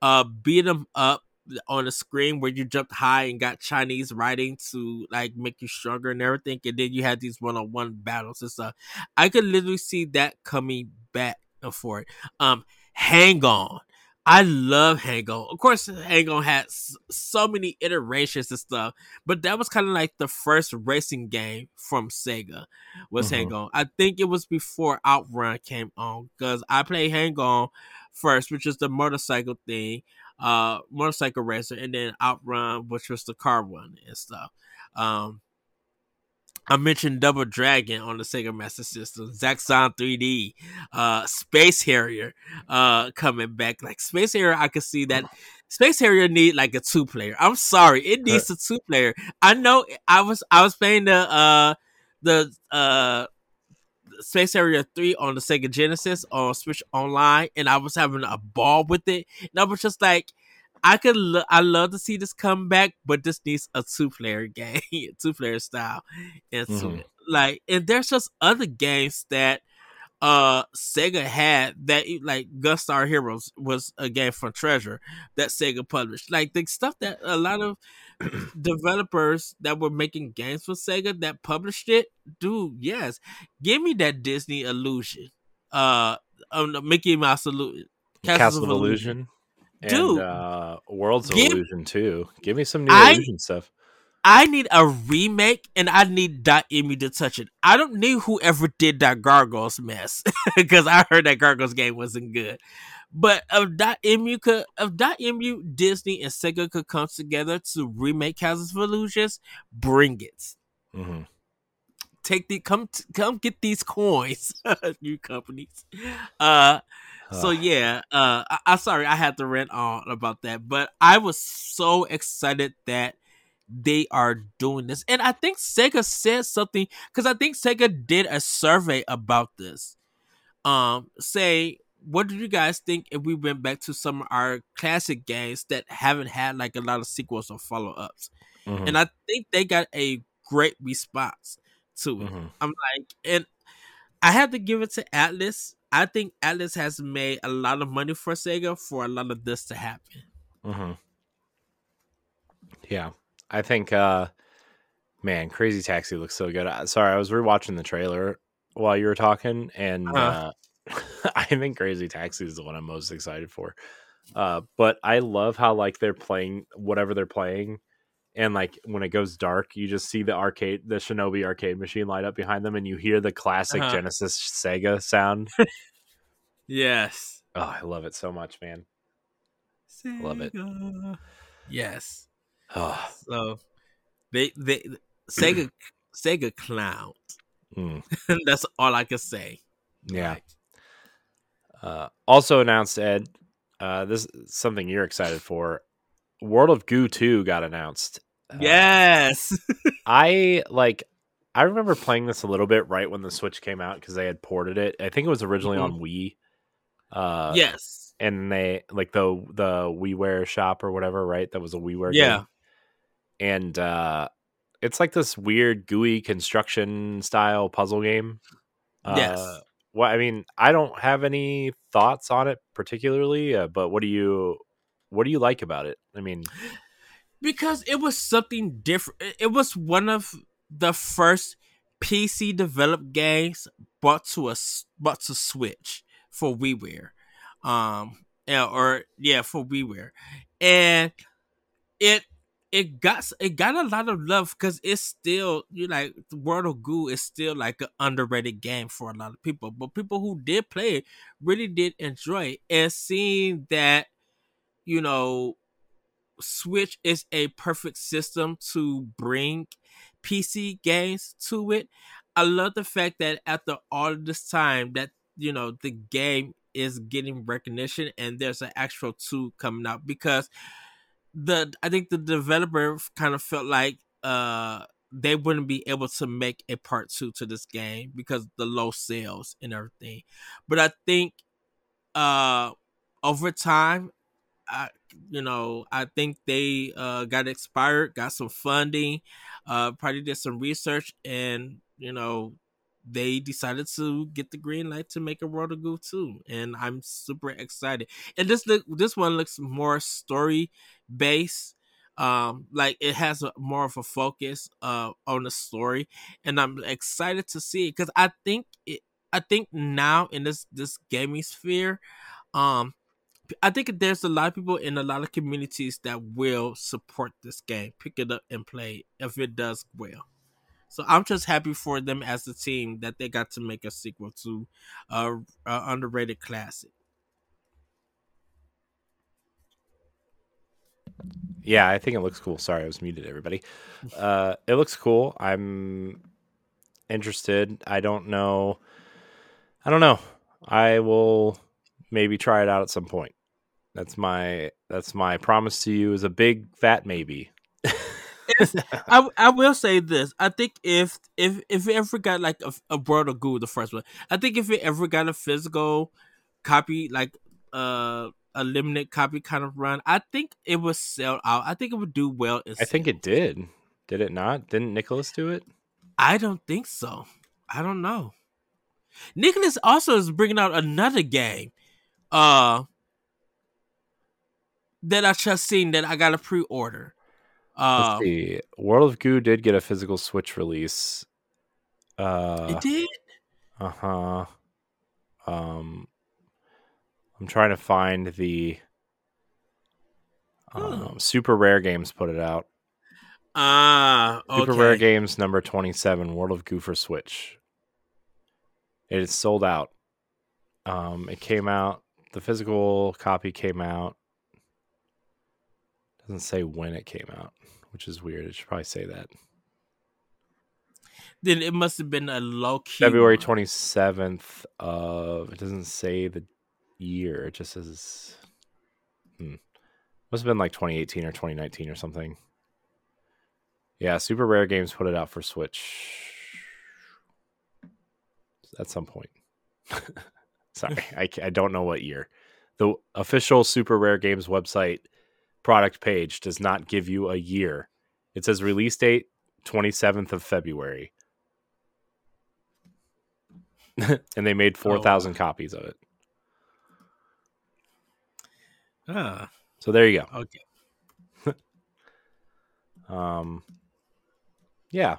uh beat 'em up on a screen where you jumped high and got Chinese writing to like make you stronger and everything, and then you had these one on one battles and stuff. I could literally see that coming back for it. Um, hang on. I love Hang On. Of course, Hang On had so many iterations and stuff, but that was kind of like the first racing game from Sega. Was mm-hmm. Hang On? I think it was before Outrun came on because I played Hang On first, which is the motorcycle thing, uh, motorcycle racer, and then Outrun, which was the car one and stuff. Um, I mentioned Double Dragon on the Sega Master System, Zaxxon 3D, uh, Space Harrier, uh, coming back. Like Space Harrier, I could see that Space Harrier need like a two player. I'm sorry, it needs a two player. I know I was I was playing the uh the uh Space Harrier 3 on the Sega Genesis on Switch Online, and I was having a ball with it. And I was just like, I could lo- I love to see this come back, but this needs a two player game, two player style. And so, mm-hmm. like and there's just other games that uh Sega had that like Gunstar Heroes was a game from Treasure that Sega published. Like the stuff that a lot of developers that were making games for Sega that published it, dude, yes. Give me that Disney illusion. Uh um, Mickey Mouse illusion. Castle, Castle of Illusion. illusion and, Dude, uh, Worlds of give, Illusion too. Give me some new I, illusion stuff. I need a remake, and I need Dotemu to touch it. I don't need whoever did that Gargoyles mess because I heard that Gargoyles game wasn't good. But if Dotemu could, if Dotemu, Disney, and Sega could come together to remake Castles of Illusions, bring it. Mm-hmm. Take the come come get these coins, new companies. Uh, so yeah, uh, I, I sorry I had to rant on about that, but I was so excited that they are doing this, and I think Sega said something because I think Sega did a survey about this. Um, say what do you guys think if we went back to some of our classic games that haven't had like a lot of sequels or follow ups? Mm-hmm. And I think they got a great response to it. Mm-hmm. I'm like, and I have to give it to Atlus. I think Atlus has made a lot of money for Sega for a lot of this to happen. Mm-hmm. Yeah, I think, uh, man, Crazy Taxi looks so good. Sorry, I was rewatching the trailer while you were talking, and uh-huh. uh, I think Crazy Taxi is the one I'm most excited for. Uh, but I love how like they're playing whatever they're playing and like when it goes dark you just see the arcade the shinobi arcade machine light up behind them and you hear the classic uh-huh. genesis sega sound yes oh i love it so much man sega. love it yes oh. so they they sega sega clown mm. that's all i can say yeah uh, also announced ed uh, this is something you're excited for World of Goo 2 got announced. Uh, yes. I like I remember playing this a little bit right when the Switch came out because they had ported it. I think it was originally mm-hmm. on Wii. Uh yes. And they like the the WiiWare shop or whatever, right? That was a WiiWare yeah. Game. And uh it's like this weird gooey construction style puzzle game. Yes. Uh, well, I mean, I don't have any thoughts on it particularly, uh, but what do you what do you like about it? I mean, because it was something different. It was one of the first PC developed games brought to a brought to Switch for WiiWare, um, or yeah, for WiiWare, and it it got it got a lot of love because it's still you like World of Goo is still like an underrated game for a lot of people, but people who did play it really did enjoy it, and seeing that you know Switch is a perfect system to bring PC games to it. I love the fact that after all this time that you know the game is getting recognition and there's an actual two coming out because the I think the developer kind of felt like uh they wouldn't be able to make a part two to this game because the low sales and everything. But I think uh over time I, you know, I think they uh, got expired, got some funding, uh, probably did some research, and you know, they decided to get the green light to make a World of Goo too, and I'm super excited. And this look, this one looks more story based. Um, like it has a, more of a focus uh on the story, and I'm excited to see it because I think it. I think now in this this gaming sphere, um, I think there's a lot of people in a lot of communities that will support this game, pick it up and play if it does well. So I'm just happy for them as a team that they got to make a sequel to a underrated classic. Yeah, I think it looks cool. Sorry, I was muted, everybody. Uh, it looks cool. I'm interested. I don't know. I don't know. I will maybe try it out at some point. That's my that's my promise to you is a big fat maybe. I, I will say this. I think if if if it ever got like a, a World of Goo, the first one, I think if it ever got a physical copy, like uh a limited copy kind of run, I think it would sell out. I think it would do well. I think it did. Did it not? Didn't Nicalis do it? I don't think so. I don't know. Nicalis also is bringing out another game, uh, that I just seen that I got a pre-order. Let's um, see. World of Goo did get a physical Switch release. Uh, it did. Uh huh. Um, I'm trying to find the um, Super Rare Games put it out. Ah, okay. Super Rare Games number 27, World of Goo for Switch. It is sold out. Um, it came out. The physical copy came out. Doesn't say when it came out, which is weird. It should probably say that. Then it must have been a low key. February twenty seventh of. It doesn't say the year. It just says. Hmm. Must have been like 2018 or 2019 or something. Yeah, Super Rare Games put it out for Switch at some point. Sorry, I, I don't know what year. The official Super Rare Games website product page does not give you a year. It says release date 27th of February. and they made 4,000 oh. copies of it. Ah. So there you go. Okay. um yeah.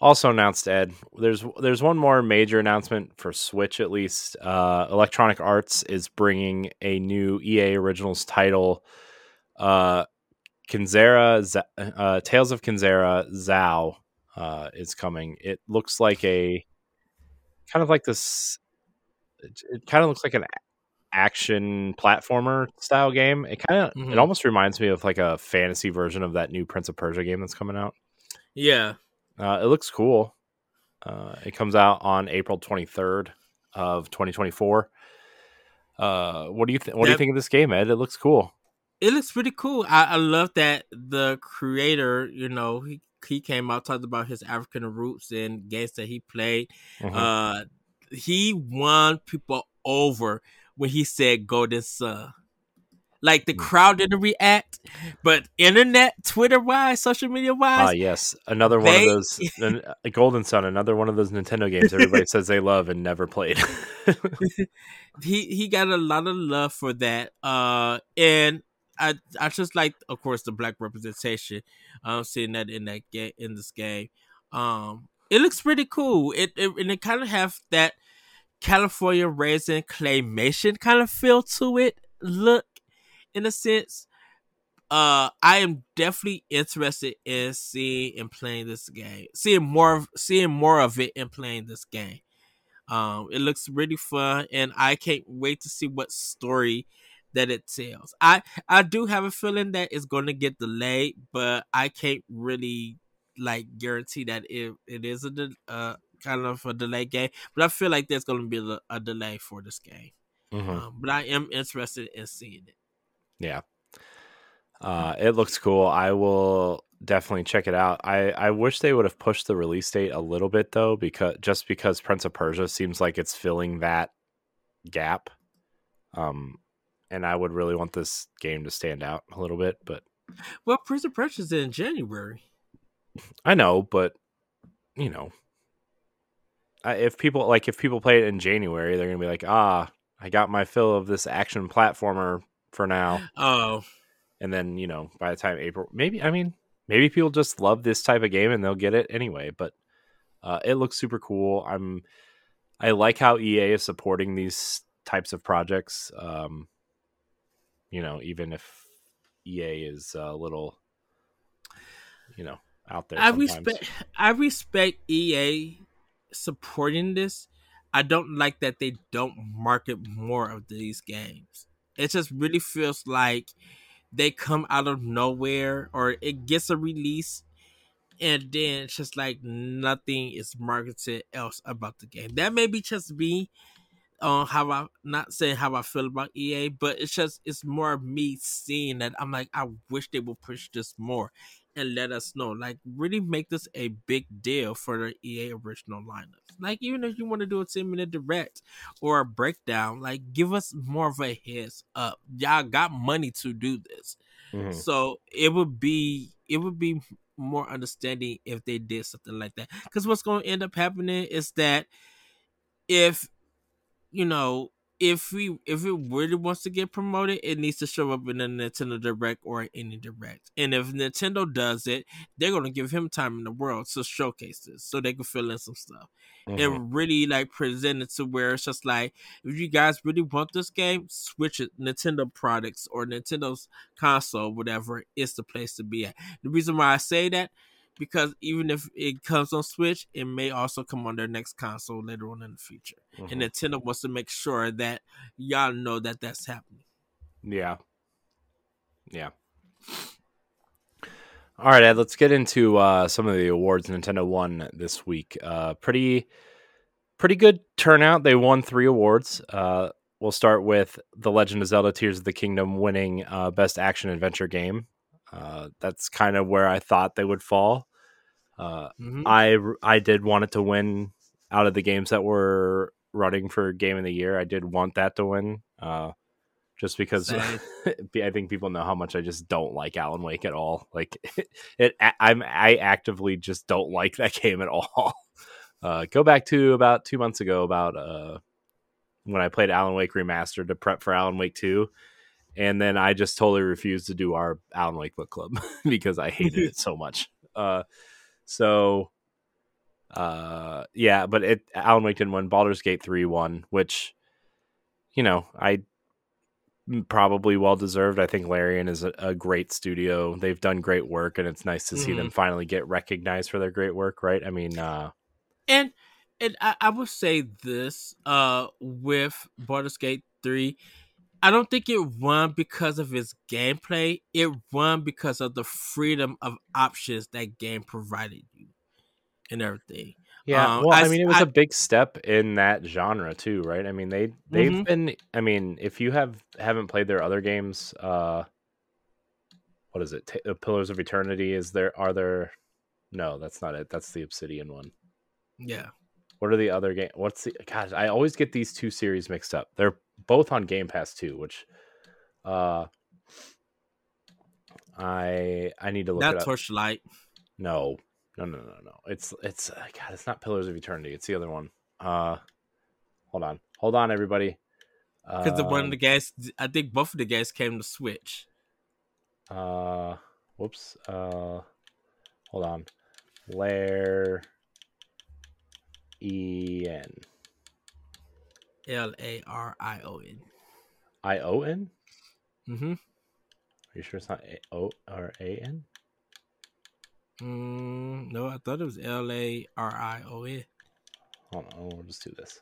Also announced Ed, there's there's one more major announcement for Switch at least. Uh Electronic Arts is bringing a new EA Originals title uh, Kenzera, uh, Tales of Kenzera Zau uh, is coming. It looks like a kind of like this. It, it kind of looks like an action platformer style game. It kind of mm-hmm. it almost reminds me of like a fantasy version of that new Prince of Persia game that's coming out. Yeah, uh, it looks cool. Uh, it comes out on April twenty third of twenty twenty four. Uh, what do you th- what do you think of this game, Ed? It looks cool it looks pretty cool. I, I love that the creator, you know, he he came out talked about his African roots and games that he played. Mm-hmm. Uh, he won people over when he said Golden Sun. Like the mm. crowd didn't react, but internet, Twitter wise, social media wise. Ah, yes, another one they... of those. Golden Sun, another one of those Nintendo games everybody says they love and never played. he he got a lot of love for that. Uh, and I I just like, of course, the black representation. I'm um, seeing that in that game in this game. Um, it looks pretty cool. It, it and it kind of have that California raisin claymation kind of feel to it. Look, in a sense. Uh, I am definitely interested in seeing and playing this game, seeing more, of, seeing more of it and playing this game. Um, it looks really fun, and I can't wait to see what story that it tells. I I do have a feeling that it's going to get delayed, but I can't really like guarantee that it it is a uh, kind of a delay game. But I feel like there's going to be a, a, delay for this game. Mm-hmm. Um, but I am interested in seeing it. Yeah, uh, it looks cool. I will definitely check it out. I I wish they would have pushed the release date a little bit though, because just because Prince of Persia seems like it's filling that gap. Um, and I would really want this game to stand out a little bit. But well, Prince of Persia is in January. I know, but you know, if people like if people play it in January, they're gonna be like, ah, I got my fill of this action platformer for now. Oh, and then you know, by the time April, maybe I mean, maybe people just love this type of game and they'll get it anyway. But uh, it looks super cool. I'm I like how EA is supporting these types of projects. Um, You know, even if EA is a little, you know, out there. I sometimes. respect I respect EA supporting this. I don't like that they don't market more of these games. It just really feels like they come out of nowhere or it gets a release and then it's just like nothing is marketed else about the game. That may be just me on how I not saying how I feel about EA, but it's just it's more me seeing that I'm like I wish they would push this more and let us know. Like really make this a big deal for the EA original lineups. Like even if you want to do a 10 minute direct or a breakdown, like give us more of a heads up. Y'all got money to do this. Mhm. So it would be it would be more understanding if they did something like that. Because what's going to end up happening is that if you know if we if it really wants to get promoted, it needs to show up in a Nintendo Direct or any Direct. And if Nintendo does it, they're gonna give him time in the world to showcase this, so they can fill in some stuff Mhm. and really like present it to where it's just like if you guys really want this game, switch it. Nintendo products or Nintendo's console, whatever, is the place to be at. The reason why I say that because even if it comes on Switch, it may also come on their next console later on in the future. And Mhm. Nintendo wants to make sure that y'all know that that's happening. Yeah. Yeah. All right, Ed, let's get into uh, some of the awards Nintendo won this week. Uh, pretty, pretty good turnout. They won three awards. Uh, we'll start with The Legend of Zelda: Tears of the Kingdom winning uh, Best Action Adventure Game. Uh, that's kind of where I thought they would fall. Uh, Mhm. I I did want it to win out of the games that were running for Game of the Year. I did want that to win, uh, just because I think people know how much I just don't like Alan Wake at all. Like it, I'm I actively just don't like that game at all. Uh, go back to about two months ago about uh, when I played Alan Wake Remastered to prep for Alan Wake Two. And then I just totally refused to do our Alan Wake book club because I hated it so much. Uh, so uh yeah but it alan wake didn't win Baldur's gate 3 won which you know i probably well deserved i think larian is a, a great studio they've done great work and it's nice to see them finally get recognized for their great work right i mean uh And and I, I would say this uh with Baldur's Gate 3. I don't think it won because of its gameplay. It won because of the freedom of options that game provided you and everything. yeah Um, well I i, mean it was I- a big step in that genre too right i mean they they've Mhm. been i mean if you have haven't played their other games uh what is it Ta- uh, pillars of eternity is there are there no that's not it that's the obsidian one Yeah. What are the other game? What's the gosh? I always get these two series mixed up. They're both on Game Pass too, which uh I I need to look it up. Torchlight. no, no, no, no, no. It's it's uh, God. It's not Pillars of Eternity. It's the other one. Uh, hold on, hold on, everybody. Because the one of the Um, guys, I think both of the guys came to Switch. uh, whoops. Uh, hold on. Lair E N L A R I O N. I O N. Mm-hmm. Are you sure it's not A O or A N? Mm, no, I thought it was L A R I O N. Hold on, we'll just do this.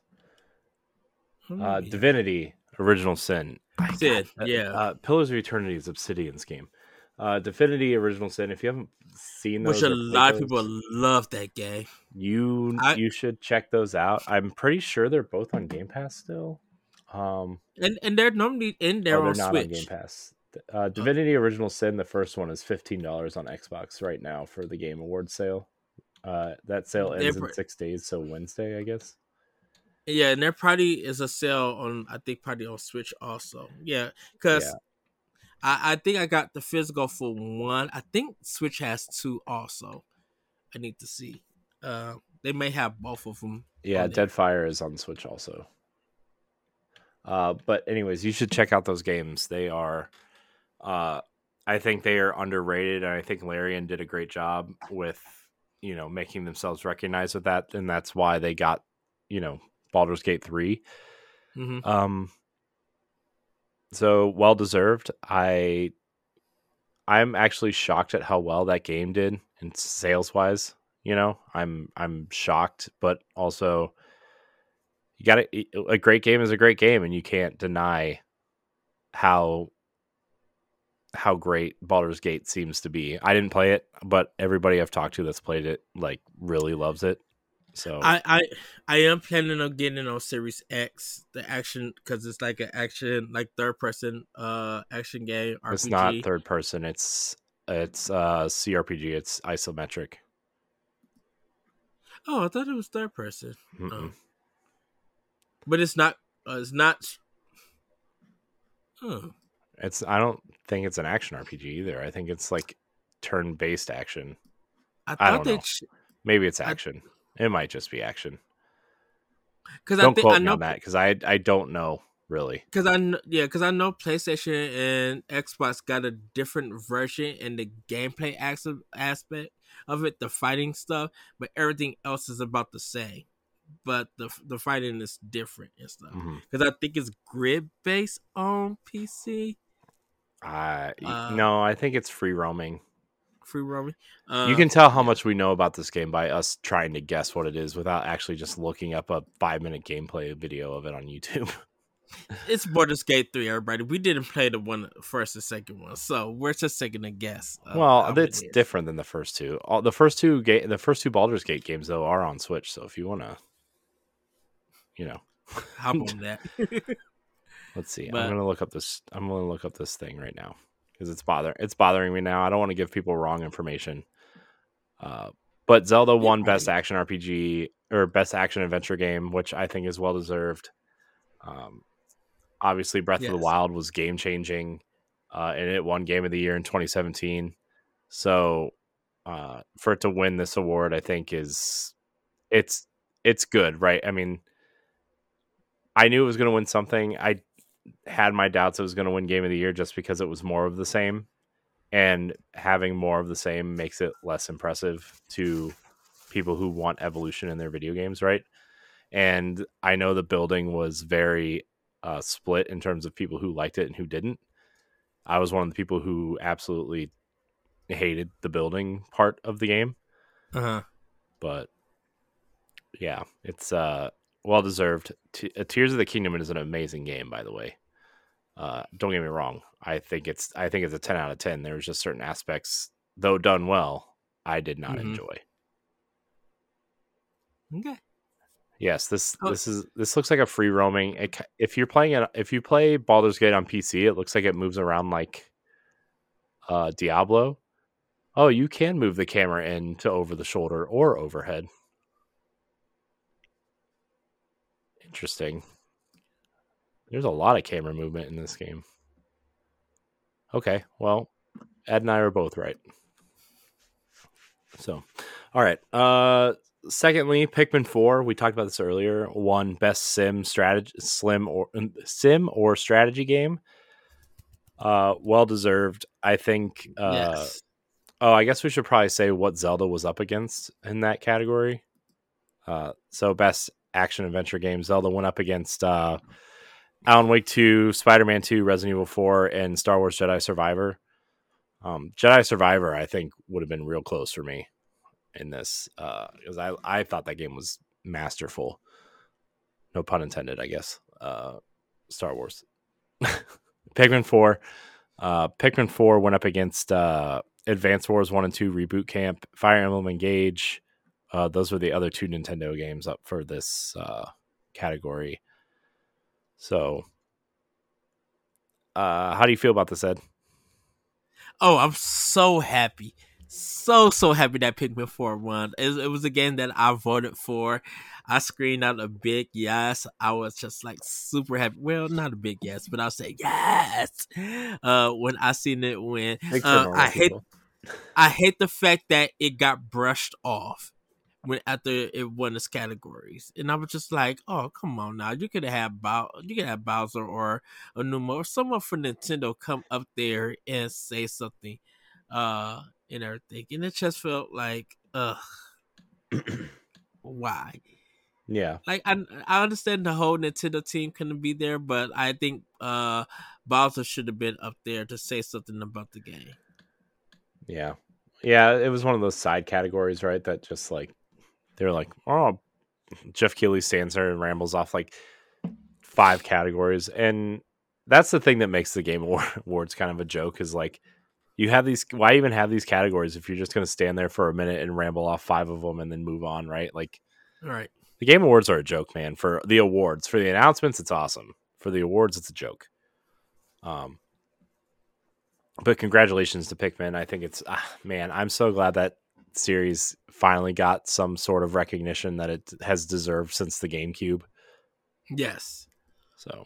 Uh. Divinity: Original Sin. I- Sid, God, uh, yeah. Uh, Pillars of Eternity is Obsidian's game. Uh, Divinity: Original Sin. If you haven't seen those, Which a lot of people love that game. you I- you should check those out. I'm pretty sure they're both on Game Pass still. Um, And and they're normally in there oh, they're on not Switch. on Game Pass. Uh, Divinity: Original Sin. The first one is fifteen dollars on Xbox right now for the Game Awards sale. Uh, that sale They're ends in pre- six days, so Wednesday, I guess. Yeah, and there probably is a sale on I think probably on Switch also. Yeah, because Yeah. I, I think I got the physical for one. I think Switch has two also. I need to see. Uh, they may have both of them. Yeah. Deadfire is on Switch also. Uh, but anyways, you should check out those games. They are, uh, I think they are underrated, and I think Larian did a great job with, you know, making themselves recognized with that, and that's why they got, you know, Baldur's Gate 3 Mhm. Um, so well deserved. I I'm actually shocked at how well that game did in sales wise. You know, I'm I'm shocked, but also you got a great game is a great game, and you can't deny how how great Baldur's Gate seems to be. I didn't play it, but everybody I've talked to that's played it like really loves it. So I I, I am planning on getting on Series X the action because it's like an action like third person uh action game. RPG. It's not third person. It's it's uh CRPG. It's isometric. Oh, I thought it was third person. But it's not. Uh, it's not. Oh. It's. I don't think it's an action RPG either. I think it's like turn based action. I, I don't know. Ch- Maybe it's action. I, it might just be action. Because don't I think, quote I know, me on that because I I don't know really. Because I know, yeah, because I know PlayStation and Xbox got a different version in the gameplay aspect of it, the fighting stuff, but everything else is about the same. But the the fighting is different and stuff because mm-hmm. I think it's grid based on PC. Uh, uh, no, I think it's free roaming. Free roaming. Uh, you can tell how much we know about this game by us trying to guess what it is without actually just looking up a five minute gameplay video of it on YouTube. it's Baldur's Gate 3, everybody. We didn't play the one first and second one, so we're just taking a guess. Well, it's it different than the first two. All, the first two ga- the first two Baldur's Gate games though are on Switch, so if you want to you know, hop on that. Let's see. But, I'm gonna look up this. I'm gonna look up this thing right now because it's bother it's bothering me now. I don't want to give people wrong information. Uh, but Zelda won Best Action RPG or Best Action Adventure Game, which I think is well deserved. Um, obviously, Breath yes. of the Wild was game changing, uh, and it won Game of the Year in 2017. So, uh, for it to win this award, I think is it's it's good, right? I mean, I knew it was going to win something. I had my doubts it was going to win Game of the Year just because it was more of the same, and having more of the same makes it less impressive to people who want evolution in their video games, right? And I know the building was very uh, split in terms of people who liked it and who didn't. I was one of the people who absolutely hated the building part of the game. Uh-huh. But yeah, it's uh well deserved. T- uh, Tears of the Kingdom is an amazing game, by the way. Uh, don't get me wrong. I think it's I think it's a ten out of ten. There's just certain aspects, though done well, I did not mm-hmm. enjoy. Okay. Yes, this oh. this is this looks like a free roaming. It, if you're playing it, if you play Baldur's Gate on PC, it looks like it moves around like uh, Diablo. Oh, you can move the camera in to over the shoulder or overhead. Interesting. There's a lot of camera movement in this game. Okay, well, Ed and I are both right. So, all right. Uh, secondly, Pikmin Four. We talked about this earlier. Won best sim strategy, slim or sim or strategy game. Uh, well deserved. I think. Uh, yes. Oh, I guess we should probably say what Zelda was up against in that category. Uh, so best action adventure game. Zelda went up against uh, Alan Wake 2, Spider Man 2, Resident Evil 4, and Star Wars Jedi Survivor. Um, Jedi Survivor, I think, would have been real close for me in this because uh, I, I thought that game was masterful. No pun intended, I guess. Uh, Star Wars. Pikmin 4. Uh, Pikmin 4 went up against uh, Advance Wars 1 and 2 Reboot Camp, Fire Emblem Engage, uh, those were the other two Nintendo games up for this uh, category. So, uh, how do you feel about this, Ed? Oh, I'm so happy. So, so happy that Pikmin 4 won. It, it was a game that I voted for. I screamed out a big yes. I was just like super happy. Well, not a big yes, but I'll say yes. Uh, when I seen it win, uh, I hate, I hate the fact that it got brushed off when after it won its categories, and I was just like, "Oh, come on now! You could have Bow, you could have Bowser or Aonuma or someone from Nintendo come up there and say something, uh, and everything." And it just felt like, ugh, why? Yeah. Like I I understand the whole Nintendo team couldn't be there, but I think uh Bowser should have been up there to say something about the game. Yeah. Yeah, it was one of those side categories, right? That just like they're like, oh, Geoff Keighley stands there and rambles off like five categories, and that's the thing that makes the Game Awards kind of a joke. Is like you have these. Why even have these categories if you're just going to stand there for a minute and ramble off five of them and then move on, right? Like, right. The Game Awards are a joke, man. For the awards, for the announcements, it's awesome. For the awards, it's a joke. Um, but congratulations to Pikmin. I think it's ah, man. I'm so glad that series finally got some sort of recognition that it has deserved since the GameCube. Yes. So,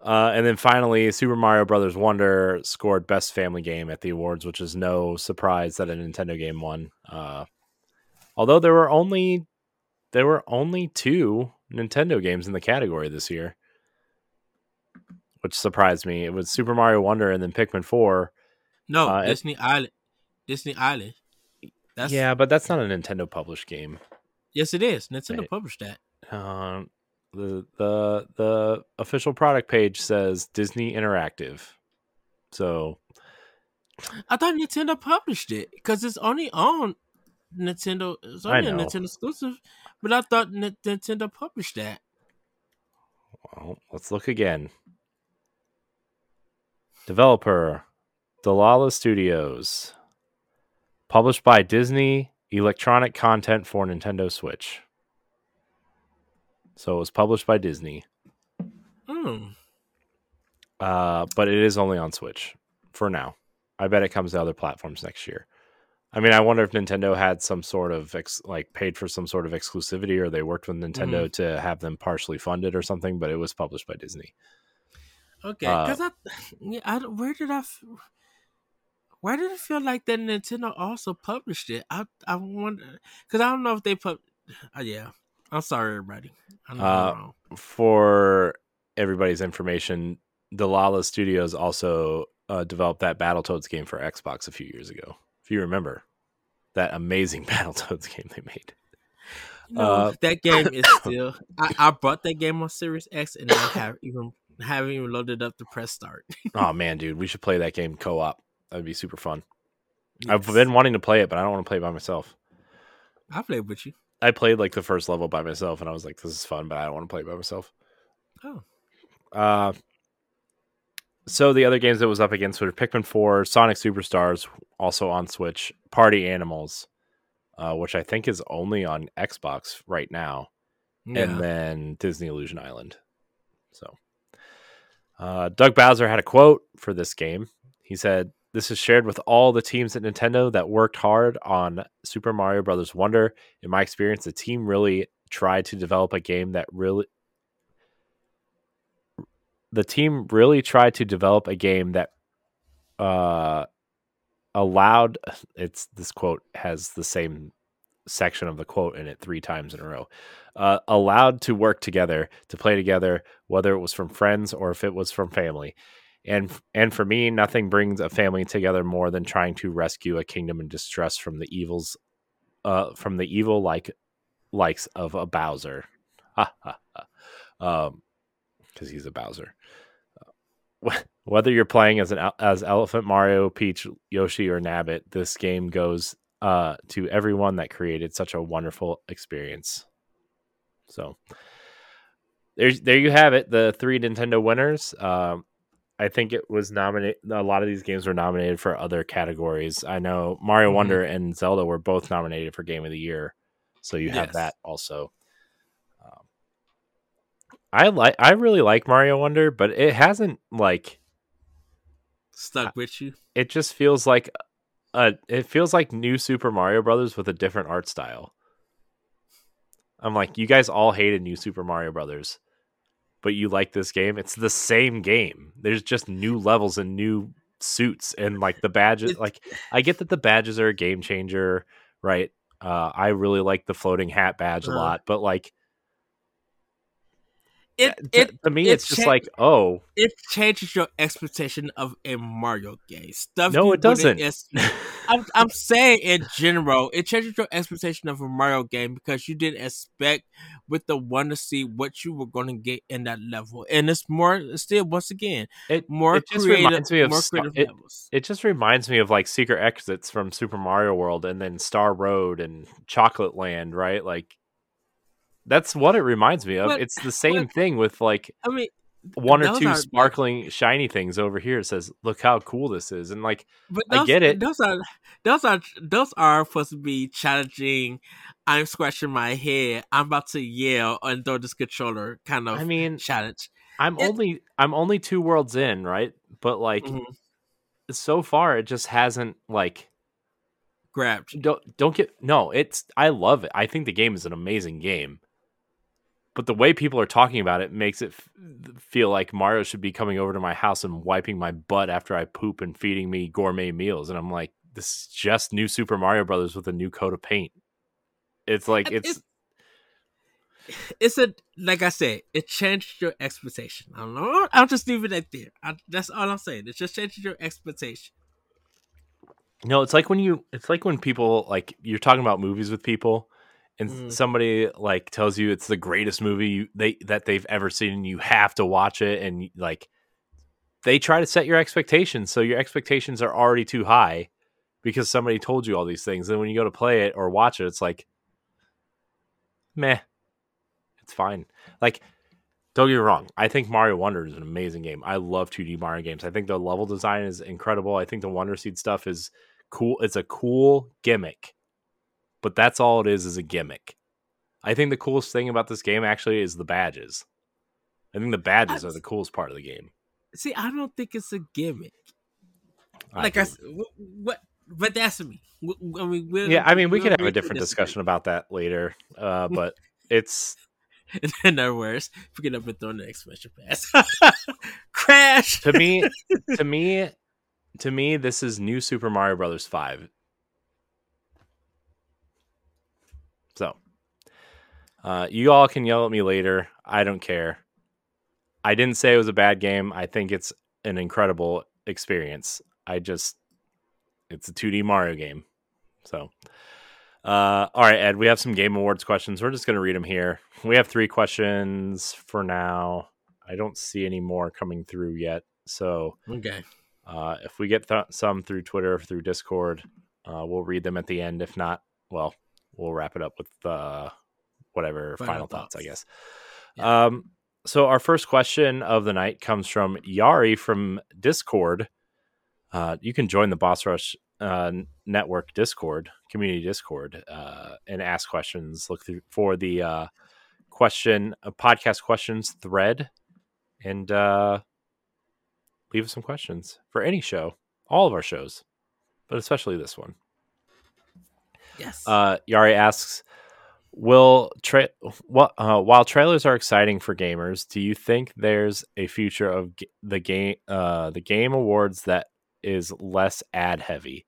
uh, and then finally, Super Mario Brothers Wonder scored Best Family Game at the awards, which is no surprise that a Nintendo game won. Uh, although there were only there were only two Nintendo games in the category this year which surprised me. It was Super Mario Wonder and then Pikmin Four. No, uh, Disney Island. Disney Island. That's yeah, but that's not a Nintendo published game. Yes, it is. Nintendo right. published that. Um, the the the official product page says Disney Interactive. So, I thought Nintendo published it because it's only on Nintendo. It's only a Nintendo exclusive, but I thought N- Nintendo published that. Well, let's look again. Developer Dlala Studios. Published by Disney Electronic Content for Nintendo Switch. So it was published by Disney. Hmm. Uh, but it is only on Switch for now. I bet it comes to other platforms next year. I mean, I wonder if Nintendo had some sort of ex- like paid for some sort of exclusivity, or they worked with Nintendo mm-hmm. to have them partially funded or something. But it was published by Disney. Okay, because uh, I, yeah, I, where did I, where did it feel like that Nintendo also published it? I, I wonder because I don't know if they put. Uh, yeah, I'm sorry, everybody. Uh, for everybody's information, Dlala Studios also uh, developed that Battletoads game for Xbox a few years ago. If you remember that amazing Battletoads game they made. No, uh, that game is still. I, I bought that game on Series X and I have even haven't even loaded up to press start. oh man, dude, we should play that game co-op. That'd be super fun. Yes. I've been wanting to play it, but I don't want to play by myself. I played with you. I played like the first level by myself, and I was like, "This is fun," but I don't want to play it by myself. Oh. Uh, so the other games that was up against were Pikmin Four, Sonic Superstars, also on Switch, Party Animals, uh, which I think is only on Xbox right now, yeah. and then Disney Illusion Island. So uh, Doug Bowser had a quote for this game. He said, "This is shared with all the teams at Nintendo that worked hard on Super Mario Brothers Wonder. In my experience, the team really tried to develop a game that really." The team really tried to develop a game that uh, allowed it's this quote has the same section of the quote in it three times in a row. Uh, allowed to work together, to play together, whether it was from friends or if it was from family. And and for me, nothing brings a family together more than trying to rescue a kingdom in distress from the evils, uh, from the evil like likes of a Bowser. um, because he's a Bowser. whether you're playing as an as Elephant Mario, Peach, Yoshi, or Nabbit, this game goes uh, to everyone that created such a wonderful experience. So there's there you have it, the three Nintendo winners. Um, I think it was nominated. A lot of these games were nominated for other categories. I know Mario mm-hmm. Wonder and Zelda were both nominated for Game of the Year, so you have yes. that also. Um, I like. I really like Mario Wonder, but it hasn't like stuck with you. It just feels like uh, it feels like new Super Mario Brothers with a different art style. I'm like, you guys all hated New Super Mario Brothers, but you like this game. It's the same game. There's just new levels and new suits and like the badges. like, I get that the badges are a game changer, right? Uh, I really like the floating hat badge a uh, lot, but like, it, to, it to me it it's just like oh it changes your expectation of a Mario game. Stuff no it doesn't I'm I'm saying in general, it changes your expectation of a Mario game because you didn't expect with the one to see what you were going to get in that level, and it's more still once again it more it just creative, reminds me of more Star- creative it, it just reminds me of like secret exits from Super Mario World and then Star Road and Chocolate Land, right? Like that's what it reminds me of. But- it's the same but- thing with like I mean, one or two sparkling shiny things over here. It says, "Look how cool this is," and like but I get it. Those are those are those are supposed to be challenging. I'm scratching my head. I'm about to yell and throw this controller kind of I mean, challenge. I'm it- only I'm only two worlds in, right? But like Mhm. so far, it just hasn't like Grabbed. don't don't get no. It's I love it. I think the game is an amazing game. But the way people are talking about it makes it f- feel like Mario should be coming over to my house and wiping my butt after I poop and feeding me gourmet meals. And I'm like, this is just new Super Mario Brothers with a new coat of paint. It's like It- it's It's a like I said, it changed your expectation. I don't know. I'll just leave it at there. I, that's all I'm saying. It just changed your expectation. No, it's like when you it's like when people like you're talking about movies with people and Mhm. somebody like tells you it's the greatest movie you, they that they've ever seen and you have to watch it and like they try to set your expectations so your expectations are already too high because somebody told you all these things and when you go to play it or watch it it's like meh it's fine. Like don't get me wrong i think mario wonder is an amazing game. I love 2d mario games. I think the level design is incredible. I think the wonder seed stuff is cool it's a cool gimmick but that's all it is is a gimmick i think the coolest thing about this game actually is the badges i think the badges are the coolest part of the game See, I don't think it's a gimmick. I like do. I, s- wh- what, but that's me. I mean, we'll, yeah i mean we we'll could have a different discussion about that later uh but it's In other words, pick it up and throw the exclamation pass. Crash. to me to me to me this is new super mario brothers 5 so uh you all can yell at me later. I don't care. I didn't say it was a bad game. I think it's an incredible experience. I just it's a 2d mario game. So uh all right ed we have some game awards questions. We're just going to read them here. We have three questions for now. I don't see any more coming through yet. So Okay. uh, if we get th- some through Twitter, or through Discord, uh, we'll read them at the end. If not, well, we'll wrap it up with uh, whatever final, Final thoughts, I guess. Yeah. Um, so our first question of the night comes from Yari from Discord. Uh, you can join the Boss Rush uh, Network Discord, community Discord, uh, and ask questions. Look through for the uh, question, uh, podcast questions thread, and uh, leave us some questions for any show, all of our shows, but especially this one. Yes. Uh, Yari asks, "Will tra- what uh, while trailers are exciting for gamers, do you think there's a future of g- the game uh, the game awards that is less ad heavy?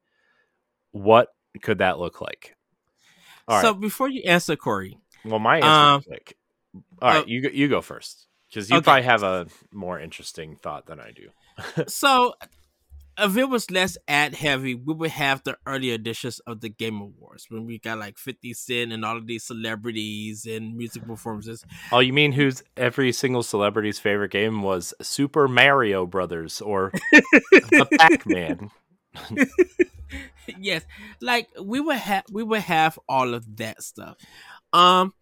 What could that look like?" All so right. before you answer, Corey, Well, my answer um, is quick. All right, uh, you go, you go first because you okay. probably have a more interesting thought than I do. so if it was less ad heavy, we would have the early editions of the Game Awards when we got like 50 Cent and all of these celebrities and music performances. Oh, you mean who's every single celebrity's favorite game was Super Mario Brothers or the Pac Man? yes, like we would have we would have all of that stuff. Um,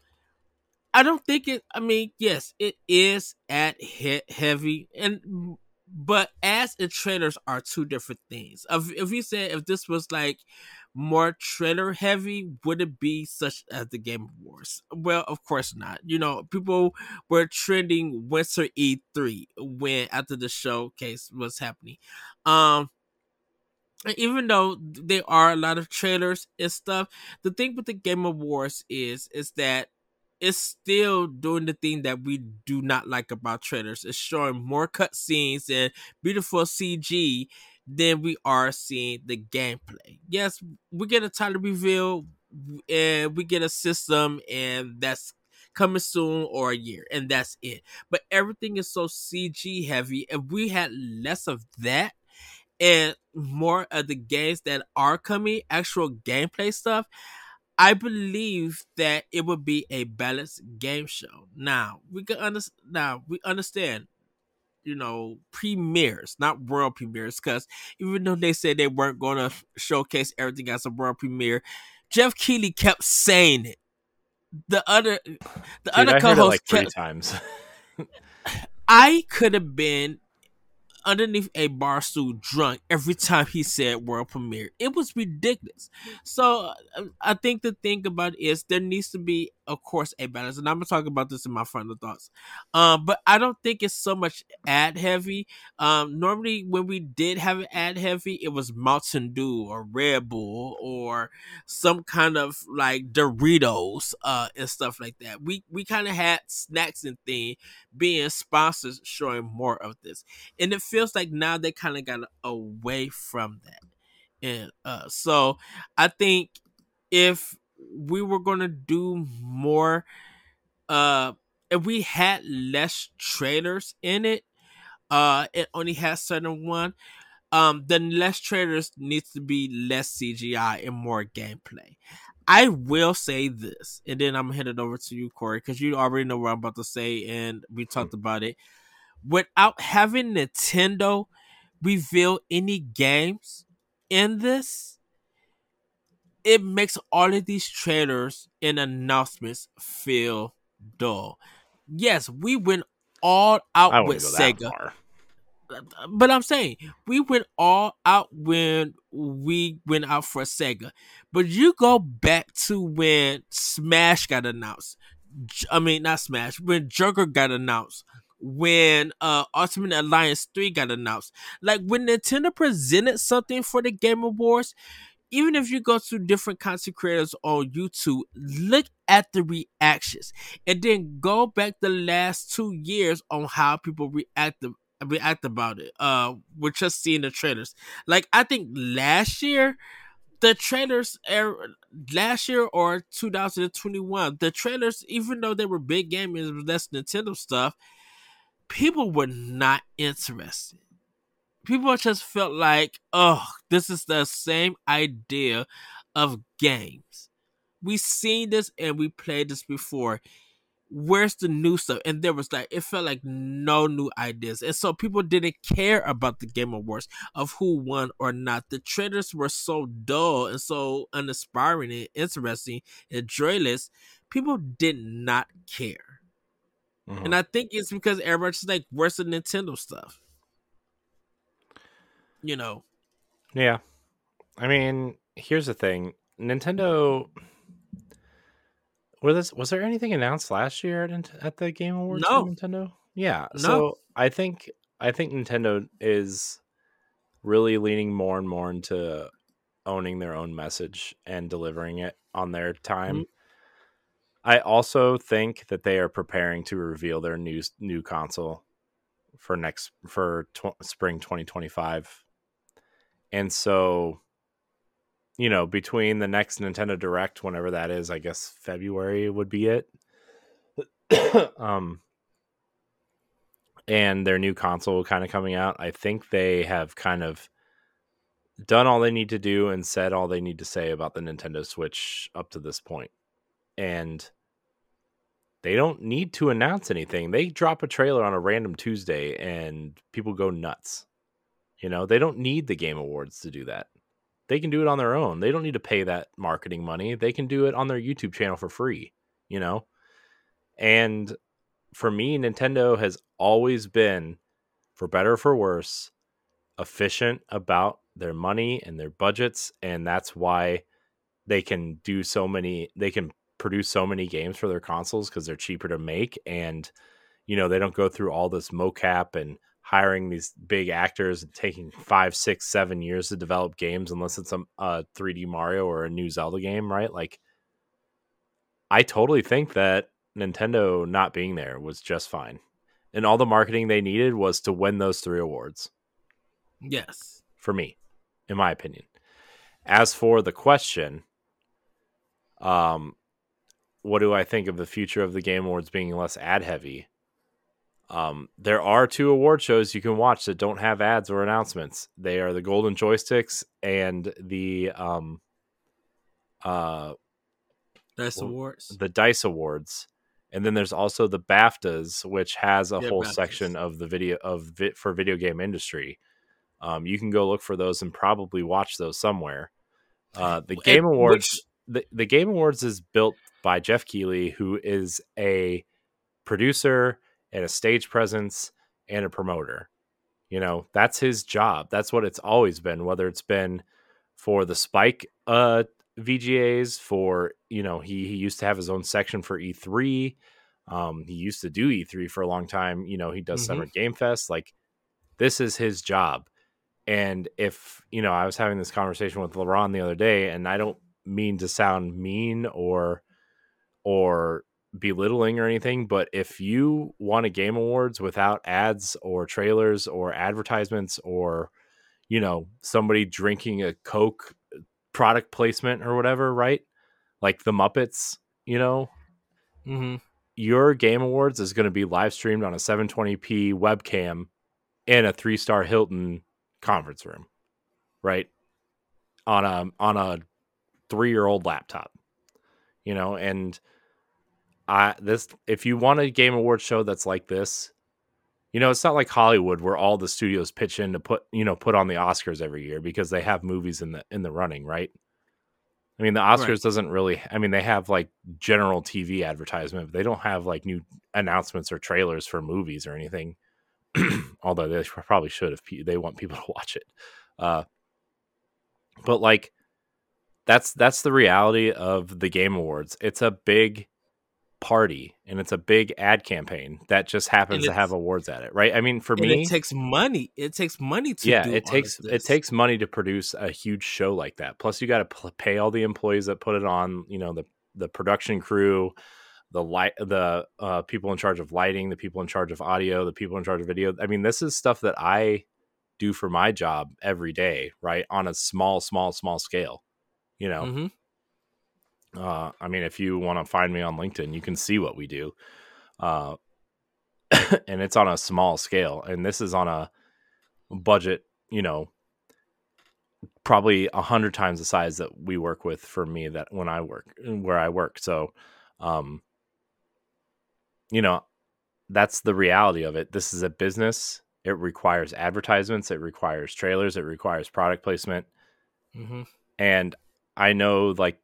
I don't think it. I mean, yes, it is ad he- heavy, and but ads and trailers are two different things. If if you said if this was like more trailer heavy, would it be such as the Game Awards? Well, of course not. You know, people were trending Winter E3 when after the showcase was happening. Um, even though there are a lot of trailers and stuff, the thing with the Game Awards is is that it's still doing the thing that we do not like about trailers. It's showing more cutscenes and beautiful CG than we are seeing the gameplay. Yes, we get a title reveal and we get a system, and that's coming soon or a year, and that's it. But everything is so CG heavy. If we had less of that and more of the games that are coming, actual gameplay stuff, I believe that it would be a balanced game show. Now we can understand. Now we understand, you know, premieres, not world premieres, because even though they said they weren't going to showcase everything as a world premiere, Geoff Keighley kept saying it. The other, the Dude, other I co-host like three kept. times. I could have been underneath a bar stool drunk every time he said world premiere. It was ridiculous. So uh, I think the thing about is there needs to be, of course, a balance. And I'm gonna talk about this in my final thoughts. Um, but I don't think it's so much ad heavy. Um, normally when we did have an ad heavy, it was Mountain Dew or Red Bull or some kind of like Doritos uh and stuff like that. We we kind of had snacks and thing being sponsors showing more of this and it feels like now they kind of got away from that and uh so i think if we were gonna do more uh if we had less trailers in it uh it only has certain one um then less trailers needs to be less cgi and more gameplay. I will say this, and then I'm gonna hand it over to you, Corey, because you already know what I'm about to say, and we talked about it. Without having Nintendo reveal any games in this, it makes all of these trailers and announcements feel dull. Yes, we went all out with Sega, but I'm saying we went all out when we went out for Sega. But you go back to when Smash got announced. I mean, not Smash. When Joker got announced. When uh Ultimate Alliance 3 got announced. Like when Nintendo presented something for the Game Awards, even if you go to different content creators on YouTube, look at the reactions. And then go back the last two years on how people react react about it. Uh, we're just seeing the trailers. Like I think last year, the trailers er, last year or 2021, the trailers, even though they were big games, less Nintendo stuff. People were not interested. People just felt like, oh, this is the same idea of games. We've seen this and we played this before where's the new stuff? And there was like it felt like no new ideas. And so people didn't care about the Game Awards of who won or not. The trailers were so dull and so uninspiring and interesting and joyless. People did not care. And mm-hmm. I think it's because everybody's like, where's the Nintendo stuff? You know. Yeah. I mean, here's the thing. Nintendo was was there anything announced last year at, at the Game Awards No. for Nintendo? Yeah. No. So I think I think Nintendo is really leaning more and more into owning their own message and delivering it on their time. Mm-hmm. I also think that they are preparing to reveal their new new console for next for tw- spring 2025. And so you know, between the next Nintendo Direct whenever that is, I guess February would be it. um and their new console kind of coming out, I think they have kind of done all they need to do and said all they need to say about the Nintendo Switch up to this point. And they don't need to announce anything. They drop a trailer on a random Tuesday and people go nuts. You know, they don't need the Game Awards to do that. They can do it on their own. They don't need to pay that marketing money. They can do it on their YouTube channel for free, you know? And for me, Nintendo has always been, for better or for worse, efficient about their money and their budgets. And that's why they can do so many, they can produce so many games for their consoles because they're cheaper to make. And, you know, they don't go through all this mocap and hiring these big actors and taking five, six, seven years to develop games unless it's a, a 3D Mario or a new Zelda game, right? Like, I totally think that Nintendo not being there was just fine. And all the marketing they needed was to win those three awards Yes. for me, in my opinion. As for the question, um, what do I think of the future of the Game Awards being less ad heavy? Um, there are two award shows you can watch that don't have ads or announcements. They are the Golden Joysticks and the um, uh, Dice Awards. the Dice Awards, and then there's also the BAFTAs, which has a Yeah, whole BAFTAs. section of the video of vi- for video game industry. Um, you can go look for those and probably watch those somewhere. Uh, the And Game Awards, which- the, the Game Awards is built by Geoff Keighley, who is a producer and a stage presence and a promoter. You know, that's his job. That's what it's always been, whether it's been for the Spike uh VGAs for, you know, he he used to have his own section for E3. Um he used to do E3 for a long time, you know, he does Mhm. Summer Game Fest like this is his job. And if, you know, I was having this conversation with LeBron the other day and I don't mean to sound mean or or belittling or anything, but if you want a game awards without ads or trailers or advertisements or you know somebody drinking a Coke product placement or whatever, right? Like the Muppets, you know, Mhm. your game awards is going to be live streamed on a 720p webcam in a three star Hilton conference room, right? On a on a three year old laptop, you know, and I this if you want a game award show that's like this, you know, it's not like Hollywood where all the studios pitch in to put you know put on the Oscars every year because they have movies in the in the running, right? I mean, the Oscars Right. doesn't really. I mean, they have like general TV advertisement, but they don't have like new announcements or trailers for movies or anything. Although they probably should if they want people to watch it. Uh, but like, that's that's the reality of the Game Awards. It's a big party and it's a big ad campaign that just happens to have awards at it, right? I mean, for me, it takes money. It takes money to yeah do it takes it takes money to produce a huge show like that plus you got to pl- pay all the employees that put it on you know the the production crew the light the uh, people in charge of lighting the people in charge of audio the people in charge of video i mean this is stuff that i do for my job every day right on a small small small scale you know Mhm. Uh, I mean, if you want to find me on LinkedIn, you can see what we do. Uh, and it's on a small scale. And this is on a budget, you know, probably a hundred times the size that we work with for me that when I work where I work. So, um, you know, that's the reality of it. This is a business. It requires advertisements. It requires trailers. It requires product placement Mhm. and I know like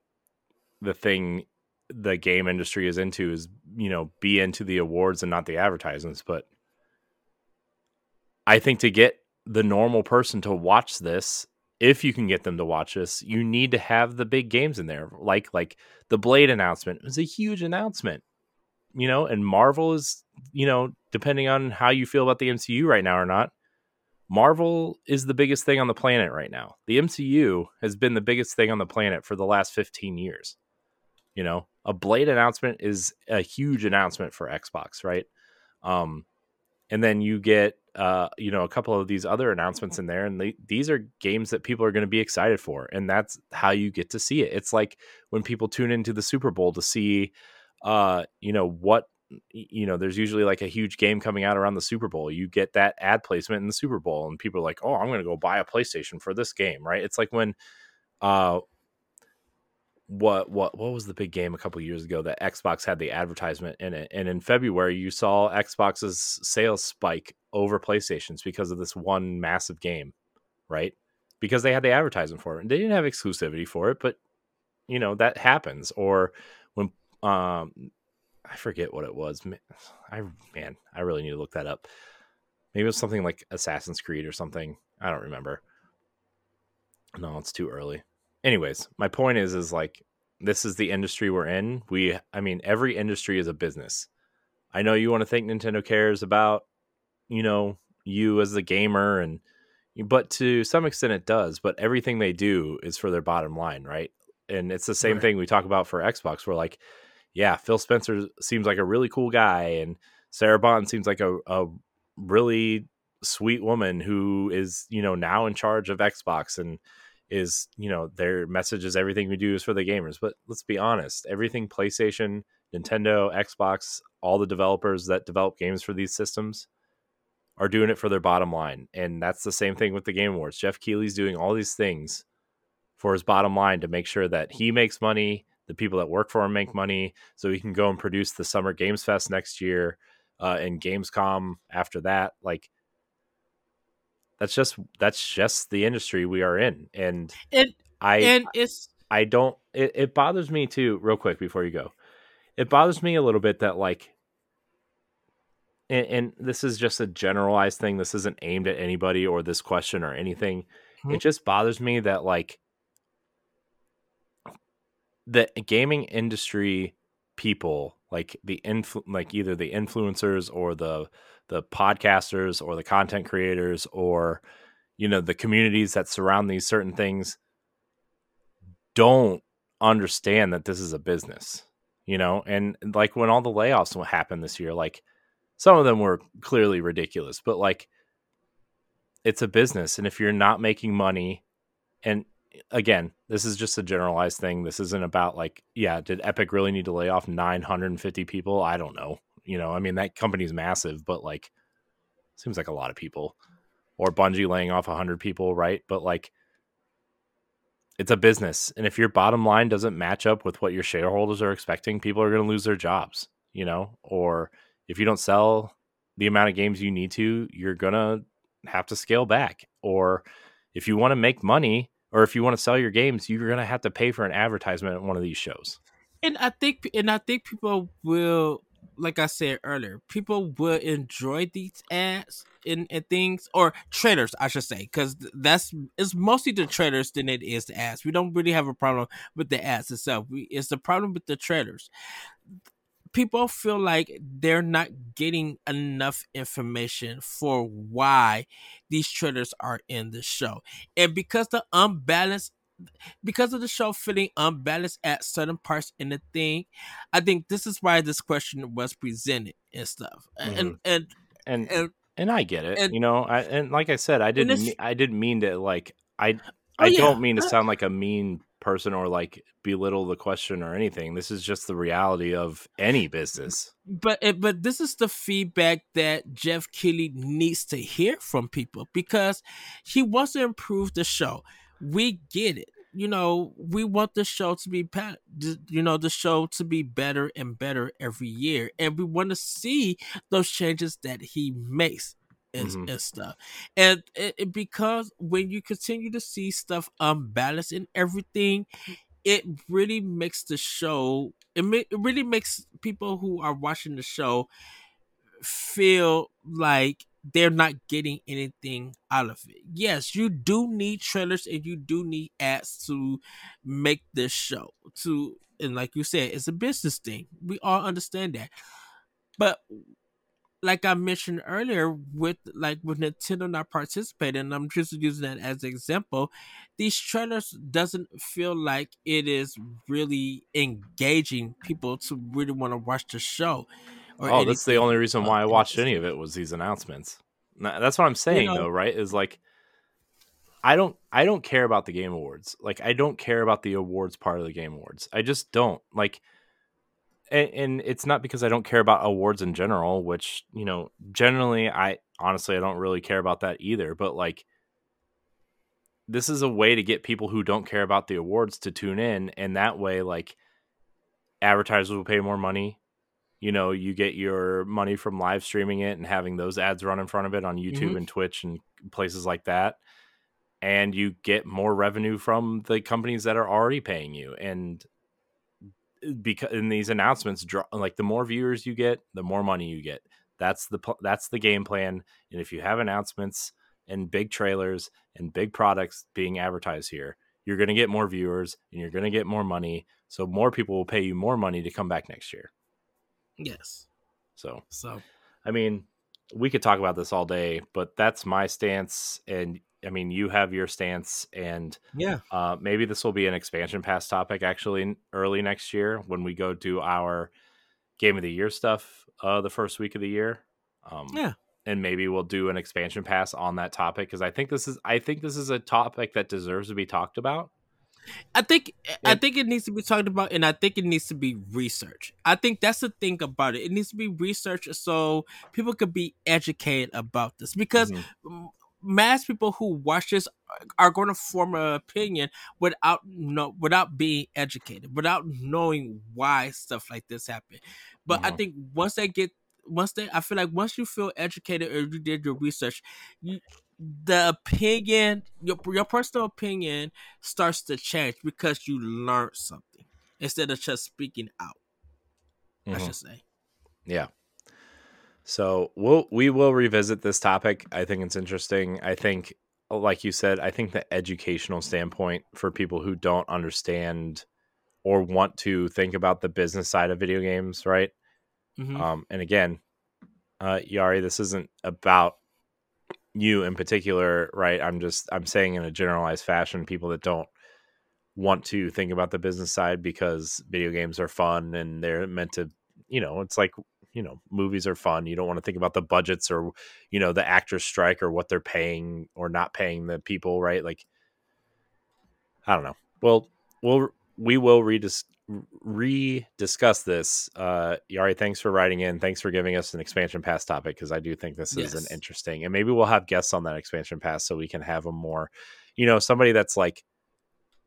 the thing the game industry is into is you know be into the awards and not the advertisements but I think to get the normal person to watch this if you can get them to watch this you need to have the big games in there like like the blade announcement was a huge announcement you know and Marvel is you know depending on how you feel about the MCU right now or not Marvel is the biggest thing on the planet right now. The MCU has been the biggest thing on the planet for the last 15 years. You know, a Blade announcement is a huge announcement for Xbox, right? Um, and then you get, uh, you know, a couple of these other announcements in there, and they, these are games that people are going to be excited for, and that's how you get to see it. It's like when people tune into the Super Bowl to see, uh, you know, what you know, there's usually like a huge game coming out around the Super Bowl. You get that ad placement in the Super Bowl, and people are like, "Oh, I'm going to go buy a PlayStation for this game." Right? It's like when, uh, what what what was the big game a couple years ago that Xbox had the advertisement in it, and in February you saw Xbox's sales spike over PlayStation's because of this one massive game, right? Because they had the advertisement for it, and they didn't have exclusivity for it, but you know that happens. Or when um I forget what it was. I man, I really need to look that up. Maybe it was something like Assassin's Creed or something. I don't remember. No, it's too early. Anyways, my point is is like this is the industry we're in. We I mean, every industry is a business. I know you want to think Nintendo cares about, you know, you as a gamer and but to some extent it does, but everything they do is for their bottom line, right? And it's the same Right. thing we talk about for Xbox. We're like, yeah, Phil Spencer seems like a really cool guy, and Sarah Bond seems like a, a really sweet woman who is, you know, now in charge of Xbox. And is you know their message is everything we do is for the gamers. But let's be honest everything playstation nintendo xbox all the developers that develop games for these systems are doing it for their bottom line. And that's the same thing with the game awards. Geoff Keighley's doing all these things for his bottom line to make sure that he makes money the people that work for him make money so he can go and produce the summer games fest next year uh, and gamescom after that. Like that's just that's just the industry we are in and and i and it's i don't it, it bothers me too real quick before you go it bothers me a little bit that like and, and this is just a generalized thing this isn't aimed at anybody or this question or anything Mhm. it just bothers me that like the gaming industry people like the influ- like either the influencers or the the podcasters or the content creators or you know the communities that surround these certain things don't understand that this is a business you know? And like when all the layoffs happened this year like some of them were clearly ridiculous but like it's a business and if you're not making money and again this is just a generalized thing this isn't about like yeah did epic really need to lay off 950 people? I don't know you know i mean that company's massive but like seems like a lot of people. Or bungie laying off 100 people right? But like it's a business and if your bottom line doesn't match up with what your shareholders are expecting people are going to lose their jobs you know? Or if you don't sell the amount of games you need to you're going to have to scale back. Or if you want to make money or if you want to sell your games you're going to have to pay for an advertisement at one of these shows. And I think and I think people will like I said earlier, people will enjoy these ads and, and things or trailers, I should say, because that's it's mostly the trailers than it is the ads. We don't really have a problem with the ads itself. We, it's the problem with the trailers. People feel like they're not getting enough information for why these trailers are in the show, and because the unbalanced because of the show feeling unbalanced at certain parts in the thing, I think this is why this question was presented and stuff. And Mhm. and and and and I get it, and- you know. I, and like I said, I didn't, me- I didn't mean to like, I, Oh, I yeah. don't mean to Uh, sound like a mean person or like belittle the question or anything. This is just the reality of any business. but but this is the feedback that Geoff Keighley needs to hear from people because he wants to improve the show. We get it. You know, we want the show to be you know the show to be better and better every year, and we want to see those changes that he makes and, Mhm. and stuff. And it, it- because when you continue to see stuff unbalanced in everything, it really makes the show it, ma- it really makes people who are watching the show feel like they're not getting anything out of it. Yes, you do need trailers and you do need ads to make this show. To and like you said, it's a business thing. We all understand that. But like I mentioned earlier, with like with Nintendo not participating, I'm just using that as an example, these trailers doesn't feel like it is really engaging people to really want to watch the show. Oh, that's the only reason why I watched any of it was these announcements. That's what I'm saying know- though, right? Is like I don't I don't care about the game awards. Like I don't care about the awards part of the game awards. I just don't. Like and, and it's not because I don't care about awards in general, which, you know, generally I honestly I don't really care about that either, but like this is a way to get people who don't care about the awards to tune in and that way like advertisers will pay more money you know you get your money from live streaming it and having those ads run in front of it on youtube Mhm. and twitch and places like that and you get more revenue from the companies that are already paying you and because in these announcements draw like the more viewers you get the more money you get that's the that's the game plan and if you have announcements and big trailers and big products being advertised here you're going to get more viewers and you're going to get more money so more people will pay you more money to come back next year Yes. so So I mean, we could talk about this all day, but that's my stance. And I mean, you have your stance, and yeah. uh, maybe this will be an expansion pass topic actually early next year when we go do our game of the year stuff uh, the first week of the year. Um, Yeah. and maybe we'll do an expansion pass on that topic because I think this is I think this is a topic that deserves to be talked about. I think I think it needs to be talked about, and I think it needs to be researched. I think that's the thing about it. It needs to be researched so people could be educated about this because Mhm. mass people who watch this are going to form an opinion without no without being educated, without knowing why stuff like this happen. But I Mhm. think once they get once they I feel like once you feel educated or you did your research, you the opinion your your personal opinion starts to change because you learned something instead of just speaking out. I Mhm. should say. Yeah. So we'll we will revisit this topic. I think it's interesting. I think, like you said, I think the educational standpoint for people who don't understand or want to think about the business side of video games, right? Mhm. Um, and again, uh, Yari, this isn't about you in particular, right? I'm just I'm saying in a generalized fashion, people that don't want to think about the business side because video games are fun and they're meant to, you know, it's like you know, movies are fun. You don't want to think about the budgets or you know the actors strike or what they're paying or not paying the people, right? Like, I don't know. Well, we'll we will redis- re-discuss this. Uh, Yari, thanks for writing in. Thanks for giving us an expansion pass topic because I do think this is an interesting, and maybe we'll have guests on that expansion pass so we can have a more, you know, somebody that's like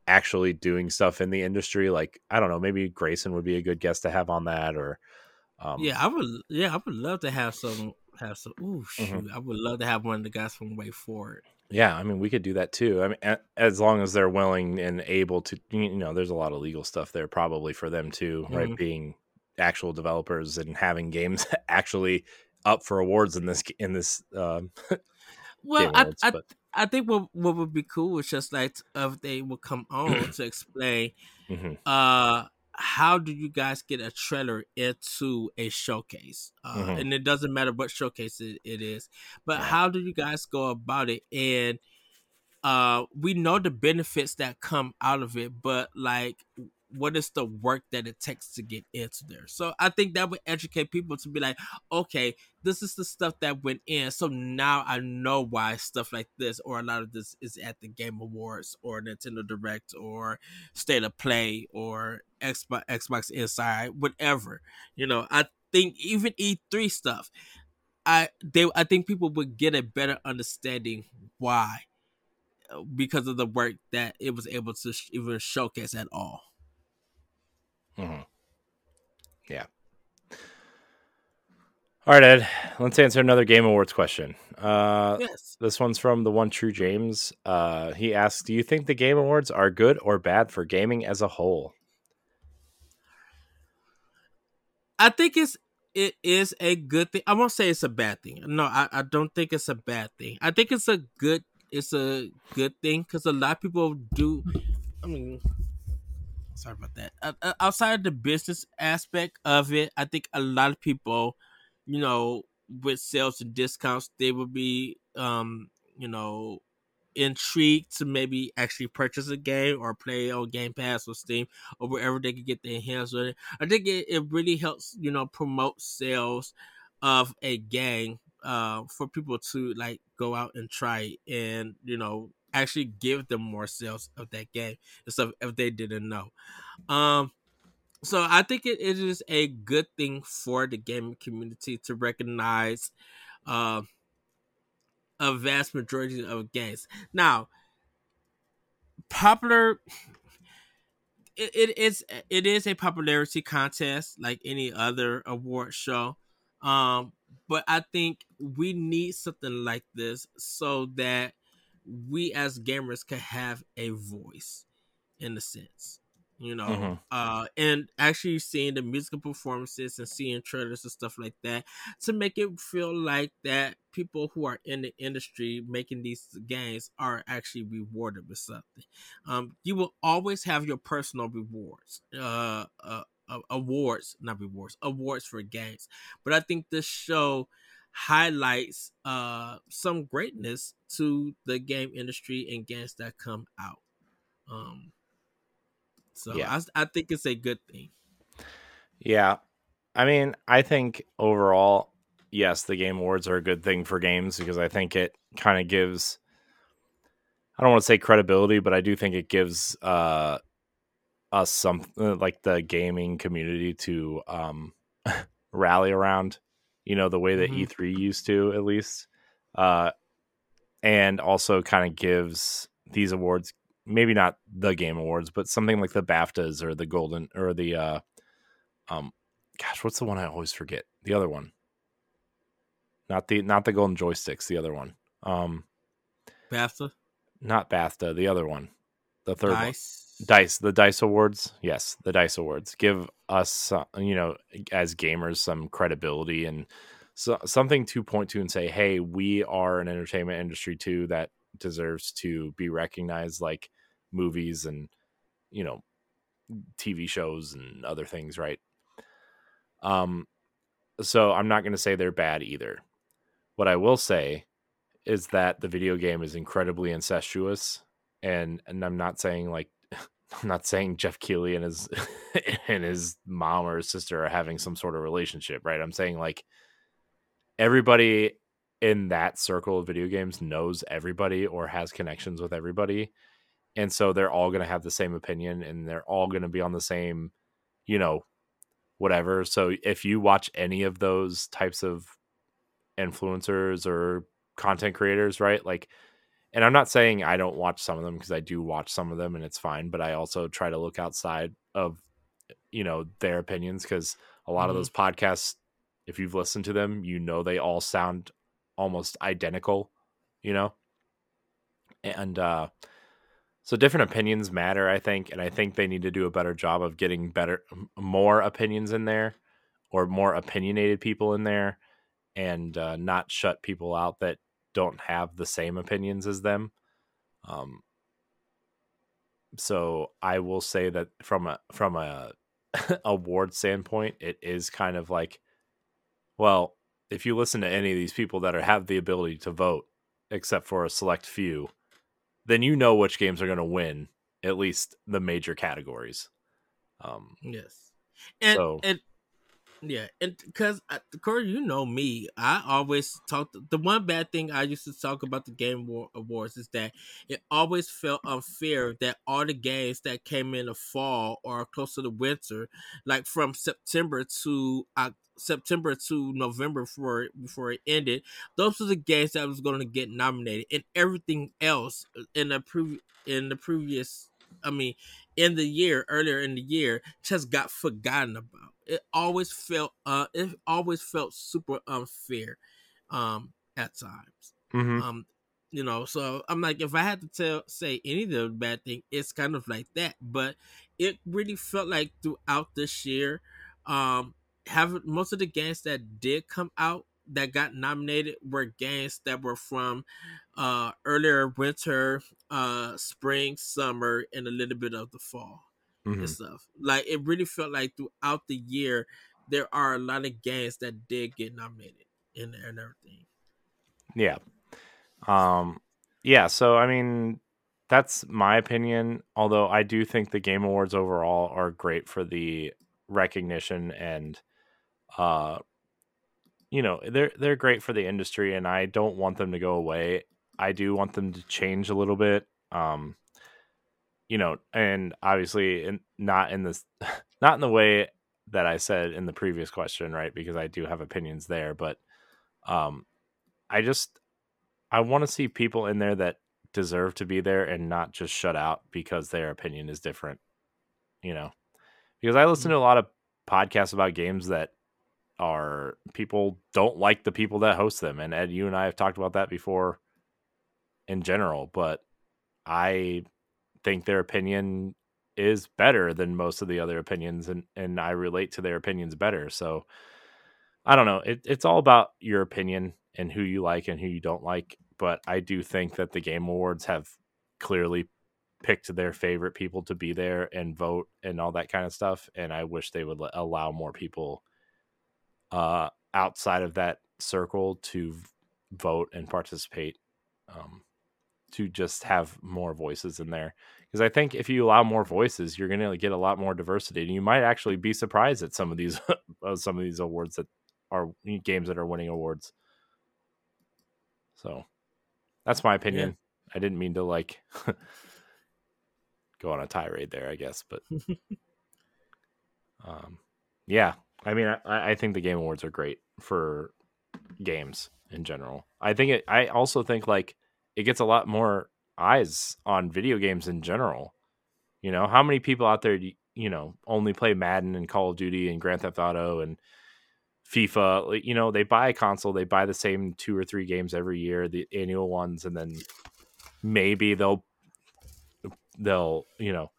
actually doing stuff in the industry. Like I don't know, maybe Grayson would be a good guest to have on that, or um, Yeah, I would. Yeah, I would love to have some. Have some. Ooh, shoot! Mhm. I would love to have one of the guys from WayForward. Yeah, I mean, we could do that too. I mean, as long as they're willing and able to, you know, there's a lot of legal stuff there probably for them too, right? Mhm. Being actual developers and having games actually up for awards in this in this um, Well, I, Awards, I, but- I think what what would be cool is just like if they would come on to explain mhm, uh how do you guys get a trailer into a showcase uh Mhm. and it doesn't matter what showcase it, it is but Yeah. how do you guys go about it and uh we know the benefits that come out of it but like what is the work that it takes to get into there? So i think that would educate people to be like okay this is the stuff that went in so now i know why stuff like this or a lot of this is at the game awards or nintendo direct or state of play or xbox xbox inside whatever. You know i think even e3 stuff i they i think people would get a better understanding why uh, because of the work that it was able to even showcase at all mhm. yeah. All right, Ed. Let's answer another Game Awards question. Uh, yes This one's from the one true James. Uh, he asks, "Do you think the Game Awards are good or bad for gaming as a whole?" I think it's it is a good thing. I won't say it's a bad thing. No, I, I don't think it's a bad thing. I think it's a good it's a good thing because a lot of people do. I mean, sorry about that. Uh, uh, outside the business aspect of it, I think a lot of people, you know, with sales and discounts, they would be, um, you know, intrigued to maybe actually purchase a game or play on Game Pass or Steam or wherever they could get their hands on it. I think it, it really helps, you know, promote sales of a game uh, for people to like go out and try it and, you know, actually give them more sales of that game and stuff if they didn't know. Um, so I think it, it is a good thing for the gaming community to recognize uh, a vast majority of games. Now, popular it, it is it is a popularity contest like any other award show. Um, but I think we need something like this so that we as gamers can have a voice in a sense you know? Mhm. uh and actually seeing the musical performances and seeing trailers and stuff like that to make it feel like that people who are in the industry making these games are actually rewarded with something. Um you will always have your personal rewards uh, uh uh, awards not rewards awards for games. But i think this show highlights uh some greatness to the game industry and games that come out um so Yeah. I, I think it's a good thing Yeah. I mean, I think overall, yes, the game awards are a good thing for games because I think it kind of gives I don't want to say credibility, but I do think it gives uh us some uh, like the gaming community to um rally around, you know, the way that Mhm. E3 used to at least. Uh and also kind of gives these awards maybe not the game awards, but something like the BAFTAs or the golden or the uh um gosh, what's the one I always forget? The other one. Not the not the golden joysticks, the other one. Um BAFTA, not BAFTA, the other one. The third one. Dice, the Dice Awards. Yes, the Dice Awards give us, uh, you know, as gamers, some credibility and so, something to point to and say, "Hey, we are an entertainment industry too that deserves to be recognized, like movies and you know, TV shows and other things." Right. Um. So I'm not going to say they're bad either. What I will say is that the video game is incredibly incestuous, and and I'm not saying like I'm not saying Geoff Keighley and his and his mom or his sister are having some sort of relationship, right? I'm saying like everybody in that circle of video games knows everybody or has connections with everybody. And so they're all going to have the same opinion and they're all going to be on the same, you know, whatever. So if you watch any of those types of influencers or content creators, right? Like and I'm not saying I don't watch some of them because I do watch some of them and it's fine, but I also try to look outside of you know their opinions because a lot of Mhm. those podcasts, if you've listened to them, you know they all sound almost identical, you know, and uh, so different opinions matter, I think, and I think they need to do a better job of getting better, more opinions in there, or more opinionated people in there, and uh, not shut people out that don't have the same opinions as them. Um, so I will say that from a from a award standpoint, it is kind of like, well, if you listen to any of these people that are have the ability to vote, except for a select few, then you know which games are going to win at least the major categories. Um, yes, and So- and yeah, and because Corey, you know me, I always talk. The one bad thing I used to talk about the Game War Awards is that it always felt unfair that all the games that came in the fall or close to the winter, like from September to uh, September to November before it, before it ended, those were the games that was going to get nominated, and everything else in the previous in the previous, I mean, in the year earlier in the year just got forgotten about. It always felt uh it always felt super unfair um at times. mhm. Um you know, so I'm like if I had to tell say any of the bad thing, it's kind of like that. But it really felt like throughout this year, um having most of the games that did come out that got nominated were games that were from uh earlier winter, uh spring, summer, and a little bit of the fall Mhm. and stuff. Like it really felt like throughout the year there are a lot of games that did get nominated in and everything. Yeah. Um yeah, so I mean that's my opinion, although I do think the game awards overall are great for the recognition and uh you know, they're they're great for the industry and I don't want them to go away. I do want them to change a little bit. Um you know, and obviously in, not in this not in the way that I said in the previous question, right? Because I do have opinions there, but um I just I want to see people in there that deserve to be there and not just shut out because their opinion is different. You know, because I listen to a lot of podcasts about games that are people don't like the people that host them. And Ed, you and I have talked about that before in general, but I think their opinion is better than most of the other opinions and, and I relate to their opinions better. So I don't know. It, it's all about your opinion and who you like and who you don't like. But I do think that the Game Awards have clearly picked their favorite people to be there and vote and all that kind of stuff. And I wish they would allow more people uh, outside of that circle to vote and participate, um, to just have more voices in there. Because I think if you allow more voices, you're going to get a lot more diversity, and you might actually be surprised at some of these uh, some of these awards that are games that are winning awards. So that's my opinion. Yeah. I didn't mean to like go on a tirade there, I guess, but um, yeah. I mean, I, I think the game awards are great for games in general. I think it. I also think like it gets a lot more eyes on video games in general. You know, how many people out there, you know, only play Madden and Call of Duty and Grand Theft Auto and FIFA? You know, they buy a console, they buy the same two or three games every year, the annual ones, and then maybe they'll they'll you know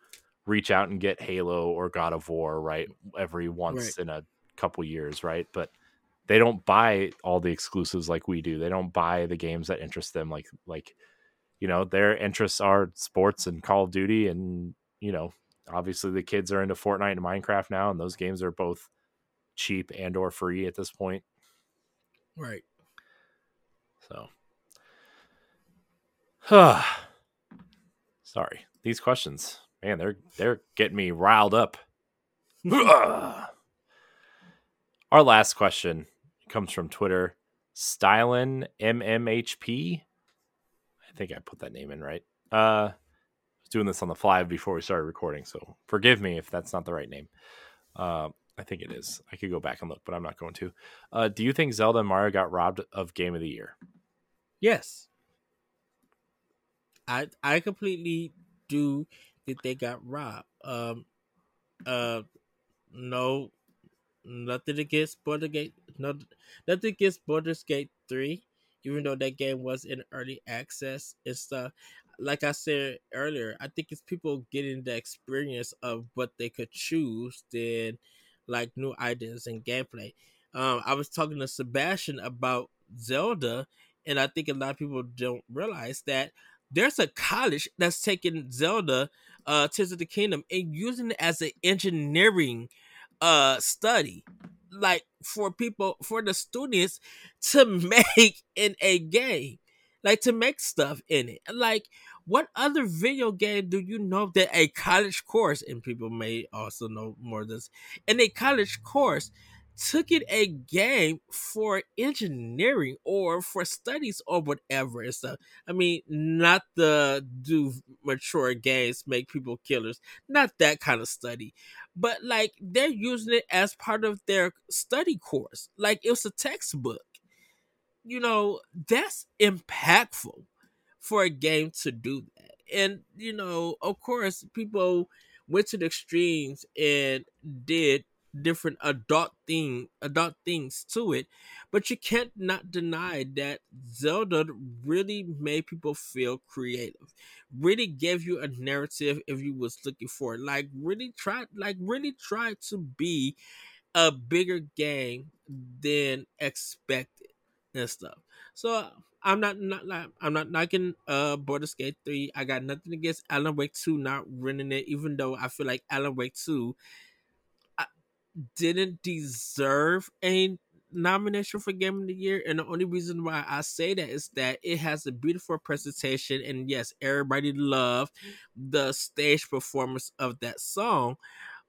reach out and get Halo or God of War right every once right. in a couple years, right? But they don't buy all the exclusives like we do. They don't buy the games that interest them like like you know, their interests are sports and Call of Duty and you know, obviously the kids are into Fortnite and Minecraft now and those games are both cheap and or free at this point. Right. So Sorry. These questions, man, they're they're getting me riled up. Our last question comes from Twitter. Stylin MMHP. I think I put that name in right. Uh, I was doing this on the fly before we started recording, so forgive me if that's not the right name. Uh, I think it is. I could go back and look, but I'm not going to. Uh, do you think Zelda and Mario got robbed of Game of the Year? Yes. I I completely do think they got robbed. Um, uh, no nothing against Baldur's Gate. No, nothing against Baldur's Gate three, even though that game was in early access and stuff. Like I said earlier, I think it's people getting the experience of what they could choose than like new ideas and gameplay. Um, I was talking to Sebastian about Zelda, and I think a lot of people don't realize that there's a college that's taking Zelda, uh, Tears of the Kingdom, and using it as an engineering uh study like for people for the students to make in a game like to make stuff in it. Like what other video game do you know that a college course and people may also know more of this in a college course took it a game for engineering or for studies or whatever and stuff. I mean, not the do mature games make people killers, not that kind of study, but like they're using it as part of their study course, like it's a textbook. You know, that's impactful for a game to do that. And, you know, of course, people went to the extremes and did different adult thing adult things to it but you can't not deny that zelda really made people feel creative really gave you a narrative if you was looking for it like really tried like really tried to be a bigger game than expected and stuff so I'm not not like I'm not knocking uh Baldur's Gate 3. I got nothing against Alan Wake 2 not running it, even though I feel like Alan Wake 2 didn't deserve a nomination for Game of the Year. And the only reason why I say that is that it has a beautiful presentation. And yes, everybody loved the stage performance of that song.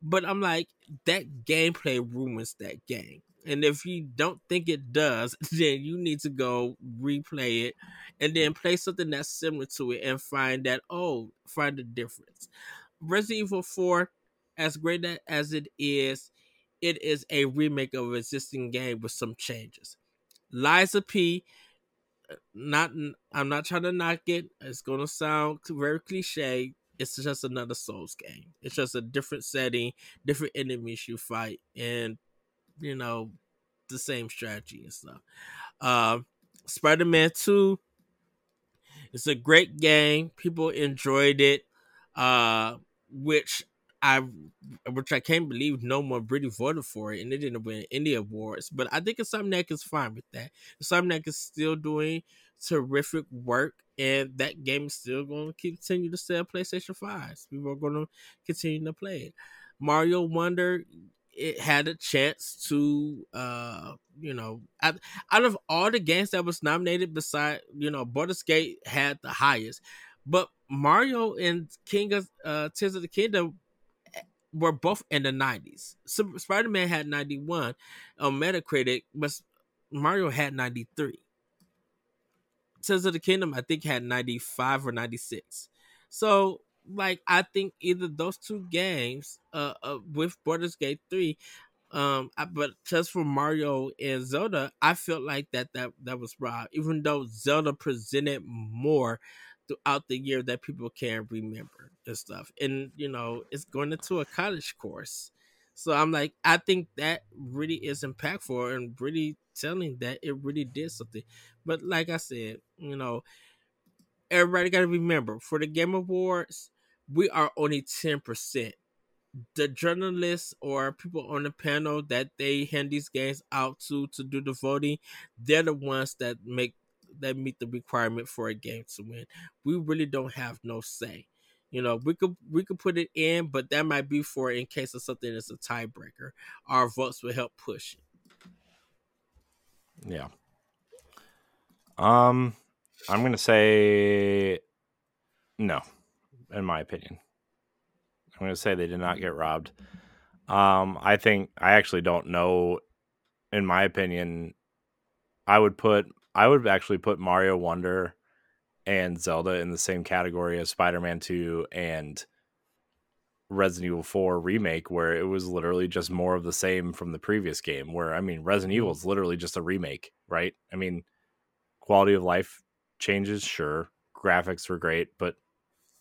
But I'm like, that gameplay ruins that game. And if you don't think it does, then you need to go replay it and then play something that's similar to it and find that, oh, find the difference. Resident Evil 4, as great as it is, it is a remake of an existing game with some changes. Of P, uh, not I'm not trying to knock it. It's gonna sound very cliche. It's just another Souls game. It's just a different setting, different enemies you fight, and you know the same strategy and stuff. Uh, Spider-Man Two. It's a great game. People enjoyed it. Uh, which I, which I can't believe no one really voted for it, and it didn't win any awards. But I think Insomniac is fine with that. Insomniac is still doing terrific work, and that game is still going to continue to sell PlayStation Fives. People are going to continue to play it. Mario Wonder, it had a chance to, uh, you know, out, out of all the games that was nominated, beside you know, Baldur's Gate had the highest, but Mario and King of uh, Tears of the Kingdom were both in the 90s. Spider Man had 91 on Metacritic, but Mario had 93. Tears of the Kingdom, I think, had 95 or 96. So, like, I think either those two games, uh, uh with Baldur's Gate 3, um, I, but just for Mario and Zelda, I felt like that that that was wrong. Even though Zelda presented more throughout the year that people can remember and stuff, and you know, it's going into a college course. So I'm like, I think that really is impactful and really telling that it really did something. But like I said, you know, everybody got to remember for the Game Awards, we are only ten percent the journalists or people on the panel that they hand these games out to to do the voting, they're the ones that make that meet the requirement for a game to win. We really don't have no say. You know, we could we could put it in, but that might be for in case of something that's a tiebreaker. Our votes will help push it. Yeah. Um, I'm gonna say no, in my opinion. I'm to say they did not get robbed. Um, I think I actually don't know. In my opinion, I would put I would actually put Mario Wonder and Zelda in the same category as Spider-Man 2 and Resident Evil 4 remake, where it was literally just more of the same from the previous game. Where I mean, Resident Evil is literally just a remake, right? I mean, quality of life changes, sure, graphics were great, but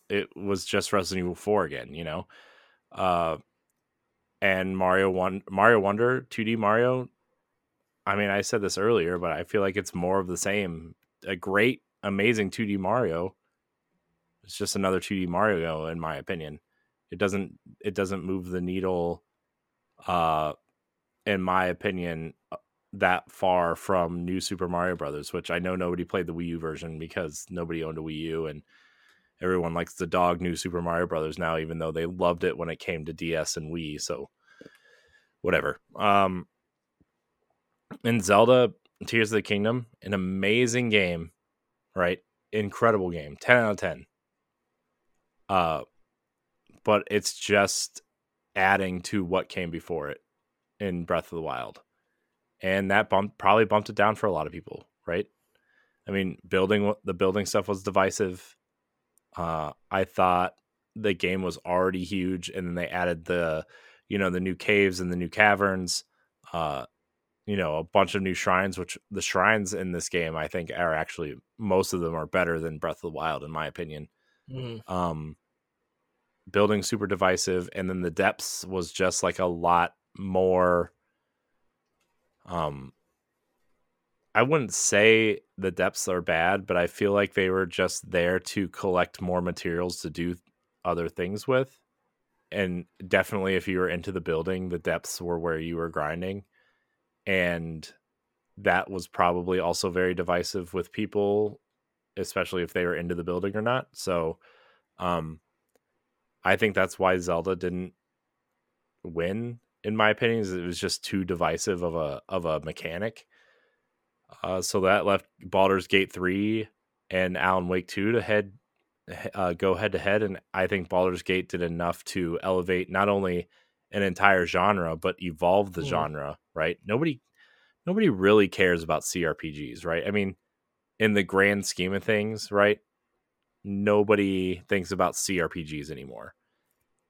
it was just Resident Evil 4 again, you know. Uh and Mario One Mario Wonder 2D Mario I mean, I said this earlier, but I feel like it's more of the same. A great amazing 2D Mario. It's just another 2D Mario in my opinion. It doesn't it doesn't move the needle uh in my opinion uh, that far from New Super Mario Brothers, which I know nobody played the Wii U version because nobody owned a Wii U and everyone likes the dog new Super Mario Brothers now, even though they loved it when it came to DS and Wii. So whatever. Um, and Zelda Tears of the Kingdom, an amazing game, right? Incredible game, ten out of ten. Uh, but it's just adding to what came before it in Breath of the Wild, and that bump probably bumped it down for a lot of people, right? I mean, building the building stuff was divisive uh, I thought the game was already huge, and then they added the, you know, the new caves and the new caverns, uh, you know, a bunch of new shrines. Which the shrines in this game, I think, are actually most of them are better than Breath of the Wild, in my opinion. Mm-hmm. Um, building super divisive, and then the depths was just like a lot more. Um, I wouldn't say the depths are bad, but I feel like they were just there to collect more materials to do other things with. And definitely, if you were into the building, the depths were where you were grinding. And that was probably also very divisive with people, especially if they were into the building or not. So, um, I think that's why Zelda didn't win, in my opinion. Is it was just too divisive of a of a mechanic uh, so that left Baldur's Gate 3 and Alan Wake 2 to head uh, go head to head. And I think Baldur's Gate did enough to elevate not only an entire genre, but evolve the mm. genre, right? Nobody nobody really cares about CRPGs, right? I mean, in the grand scheme of things, right? Nobody thinks about CRPGs anymore.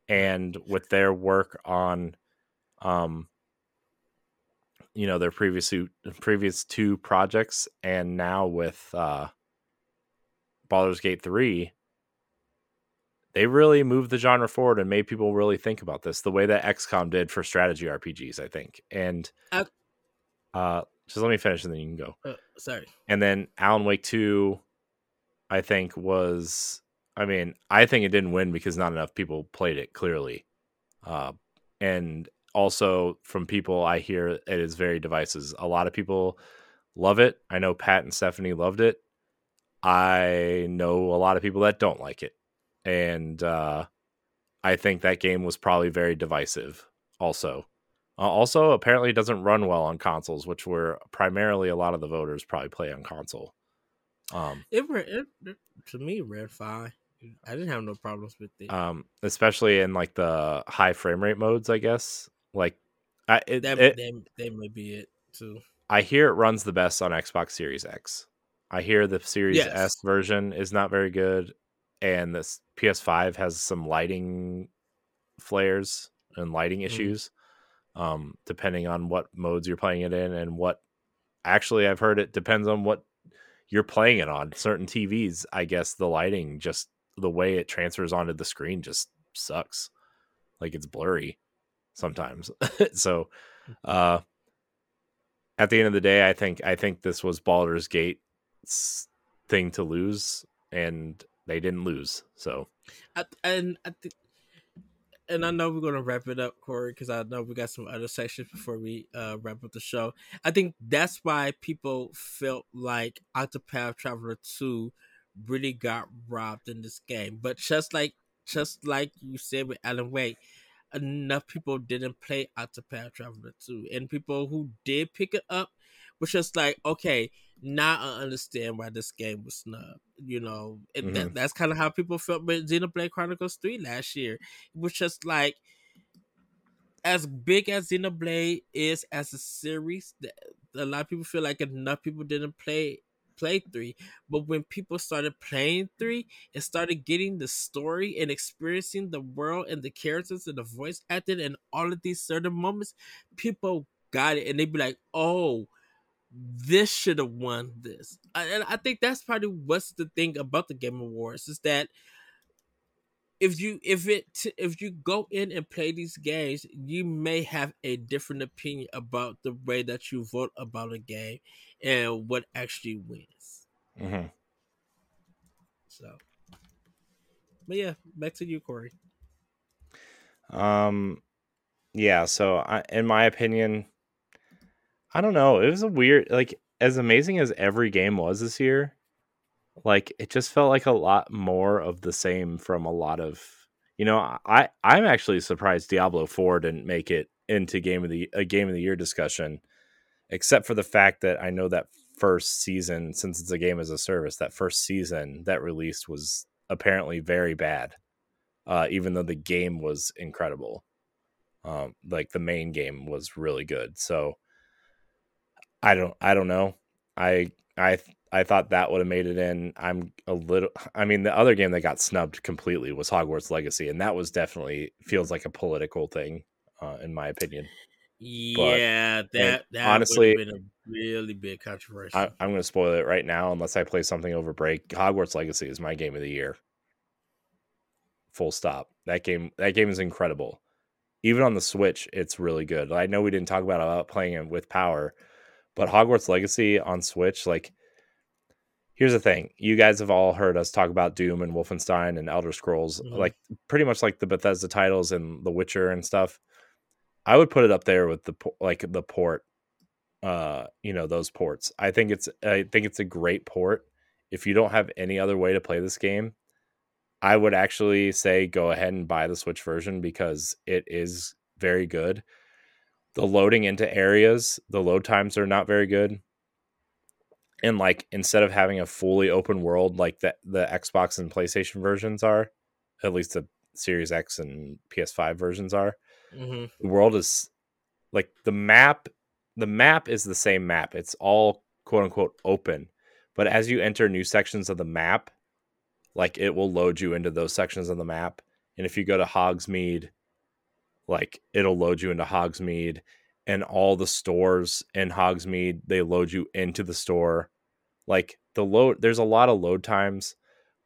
And with their work on um you know their previous previous two projects and now with uh Baldur's Gate 3 they really moved the genre forward and made people really think about this the way that XCOM did for strategy RPGs I think and uh, uh just let me finish and then you can go uh, sorry and then Alan Wake 2 I think was I mean I think it didn't win because not enough people played it clearly uh and also from people I hear it is very divisive. A lot of people love it. I know Pat and Stephanie loved it. I know a lot of people that don't like it. And uh, I think that game was probably very divisive also. Uh, also, apparently, it doesn't run well on consoles, which were primarily a lot of the voters probably play on console. Um, it, it, it to me read fine. I didn't have no problems with it. Um, especially in like the high frame rate modes, I guess. Like, I it, that, it, that that may be it too. I hear it runs the best on Xbox Series X. I hear the Series Yes. S version is not very good, and this PS5 has some lighting flares and lighting Mhm. issues, um, depending on what modes you're playing it in and what. Actually, I've heard it depends on what you're playing it on. Certain TVs, I guess, the lighting just the way it transfers onto the screen just sucks. Like it's blurry sometimes. so, uh, at the end of the day, I think I think this was Baldur's Gate thing to lose, and they didn't lose. So and I think, and I know we're gonna wrap it up, Corey, because I know we got some other sections before we uh, wrap up the show. I think that's why people felt like Octopath Traveler Two really got robbed in this game. But just like just like you said with Alan Wake, enough people didn't play Octopath Traveler 2. And people who did pick it up was just like, okay, now I understand why this game was snubbed. You know, and that, mm-hmm. that's kind of how people felt with Xenoblade Chronicles 3 last year. It was just like, as big as Xenoblade is as a series, a lot of people feel like enough people didn't play play three. But when people started playing three and started getting the story and experiencing the world and the characters and the voice acting and all of these certain moments, people got it and they'd be like, oh, this should have won this. And I think that's probably what's the thing about the Game Awards is that if you if it if you go in and play these games, you may have a different opinion about the way that you vote about a game and what actually wins. Mm-hmm. So, but yeah, back to you, Corey. Um, yeah. So, I, in my opinion, I don't know. It was a weird, like, as amazing as every game was this year. Like, it just felt like a lot more of the same from a lot of, you know. I I'm actually surprised Diablo Four didn't make it into game of the a game of the year discussion, except for the fact that I know that first season, since it's a game as a service, that first season that released was apparently very bad, uh, even though the game was incredible. Um, like the main game was really good. So I don't, I don't know. I, I, I thought that would have made it in. I'm a little. I mean, the other game that got snubbed completely was Hogwarts Legacy, and that was definitely feels like a political thing, uh, in my opinion. Yeah, that that honestly- would have been a really big controversy. I, I'm going to spoil it right now, unless I play something over break. Hogwarts Legacy is my game of the year. Full stop. That game. That game is incredible. Even on the Switch, it's really good. I know we didn't talk about about playing it with power, but Hogwarts Legacy on Switch, like, here's the thing: you guys have all heard us talk about Doom and Wolfenstein and Elder Scrolls, Mhm. like pretty much like the Bethesda titles and The Witcher and stuff. I would put it up there with the like the port uh you know those ports i think it's i think it's a great port if you don't have any other way to play this game i would actually say go ahead and buy the switch version because it is very good the loading into areas the load times are not very good. And like instead of having a fully open world like the the xbox and playstation versions are at least the series x and ps5 versions are hmm the world is like the map the map is the same map. It's all quote unquote open. But as you enter new sections of the map like it will load you into those sections of the map. And if you go to hogsmeade like it'll load you into hogsmeade and all the stores in hogsmeade they load you into the store. Like the load there's a lot of load times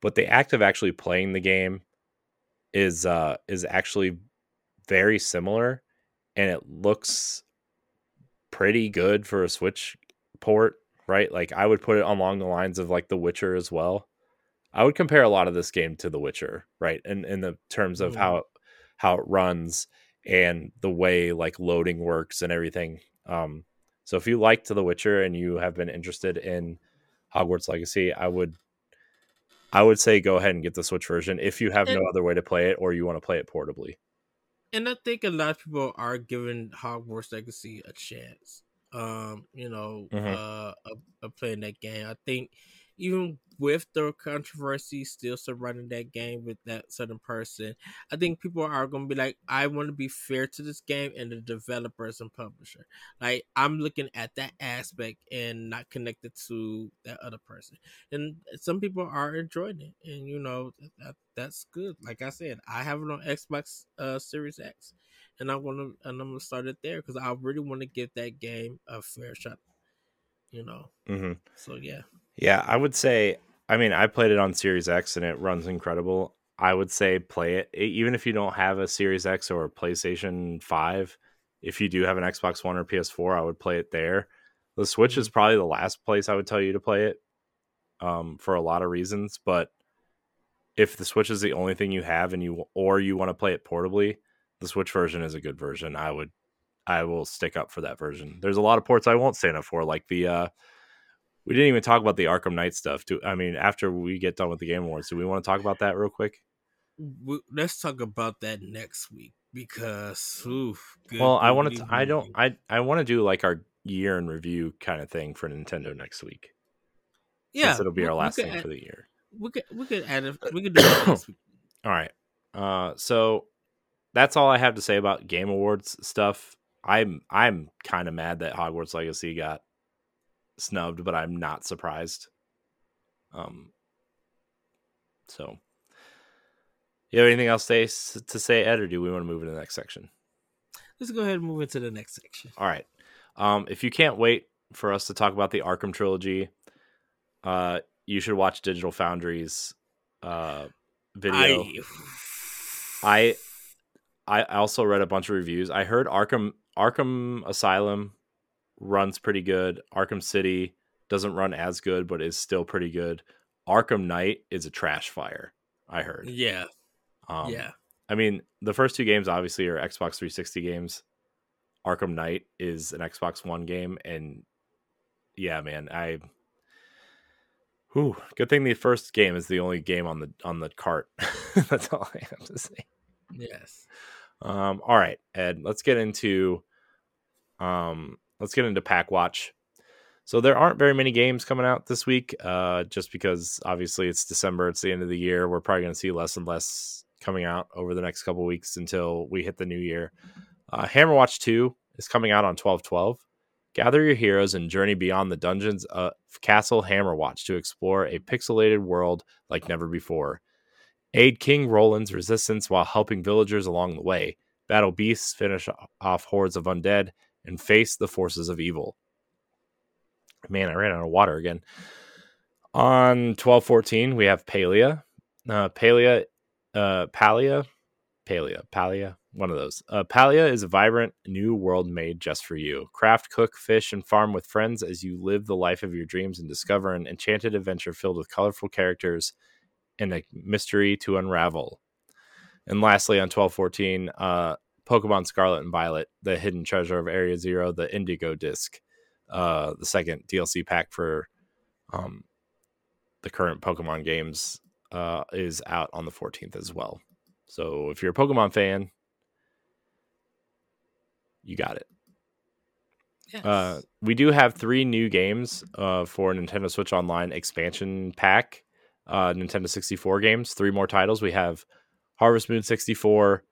but the act of actually playing the game is uh is actually very similar and it looks pretty good for a switch port right? Like i would put it along the lines of like the witcher as well. I would compare a lot of this game to the witcher right? And in the terms of Mhm. how how it runs and the way like loading works and everything um so if you liked the witcher and you have been interested in hogwarts legacy i would i would say go ahead and get the switch version if you have no other way to play it or you want to play it portably And I think a lot of people are giving Hogwarts Legacy a chance. Um, you know, Mhm. uh, of, of playing that game. I think even with the controversy still surrounding that game with that certain person, I think people are going to be like, I want to be fair to this game and the developers and publisher. Like I'm looking at that aspect and not connected to that other person. And some people are enjoying it, and you know that, that's good. Like I said, I have it on Xbox uh, Series X, and I'm gonna and I'm gonna start it there because I really want to give that game a fair shot. You know. Mm-hmm. So yeah. Yeah, I would say. I mean, I played it on Series X and it runs incredible. I would say play it even if you don't have a Series X or a PlayStation Five. If you do have an Xbox One or PS4, I would play it there. The Switch is probably the last place I would tell you to play it, um, for a lot of reasons. But if the Switch is the only thing you have and you or you want to play it portably, the Switch version is a good version. I would, I will stick up for that version. There's a lot of ports I won't stand up for, like the. uh we didn't even talk about the Arkham Knight stuff. Do I mean after we get done with the Game Awards, do we want to talk about that real quick? Let's talk about that next week because oof, well, I want to. I don't. I I want to do like our year in review kind of thing for Nintendo next week. Yeah, it'll be we- our last thing add- for the year. We could we could add it. We could do that. All right. Uh, so that's all I have to say about Game Awards stuff. I'm I'm kind of mad that Hogwarts Legacy got snubbed, but I'm not surprised. Um. So, you have anything else to say, to say, Ed, or do we want to move to the next section? Let's go ahead and move into the next section. All right. Um, if you can't wait for us to talk about the Arkham trilogy, uh, you should watch Digital Foundry's uh, video. I, I I also read a bunch of reviews. I heard Arkham Arkham Asylum runs pretty good. Arkham City doesn't run as good, but is still pretty good. Arkham Knight is a trash fire. I heard. yeah, Um, yeah. I mean, the first two games obviously are Xbox 360 games. Arkham Knight is an Xbox One game, and yeah, man, I. Whew, good thing the first game is the only game on the on the cart. That's all I have to say. Yes. Um, all right, Ed, let's get into um, let's get into Pack Watch. So there aren't very many games coming out this week, uh, just because obviously it's December, it's the end of the year. We're probably going to see less and less coming out over the next couple weeks until we hit the new year. Uh, Hammerwatch Two is coming out on twelve twelve. Gather your heroes and journey beyond the dungeons of Castle Hammerwatch to explore a pixelated world like never before. Aid King Roland's resistance while helping villagers along the way, battle beasts, finish off hordes of undead, and face the forces of evil. Man, I ran out of water again. On 1214, we have Palia. Uh, Palia, uh, Palia, Palia, Palia, one of those. Uh, Palia is a vibrant new world made just for you. Craft, cook, fish, and farm with friends as you live the life of your dreams and discover an enchanted adventure filled with colorful characters and a mystery to unravel. And lastly, on 1214, uh, Pokemon Scarlet and Violet, the hidden treasure of Area Zero, the Indigo Disc, uh, the second DLC pack for um, the current Pokemon games, uh, is out on the 14th as well. So if you're a Pokemon fan, you got it. Yes. Uh, we do have three new games uh, for Nintendo Switch Online expansion pack. Uh, Nintendo 64 games, three more titles. We have Harvest Moon 64,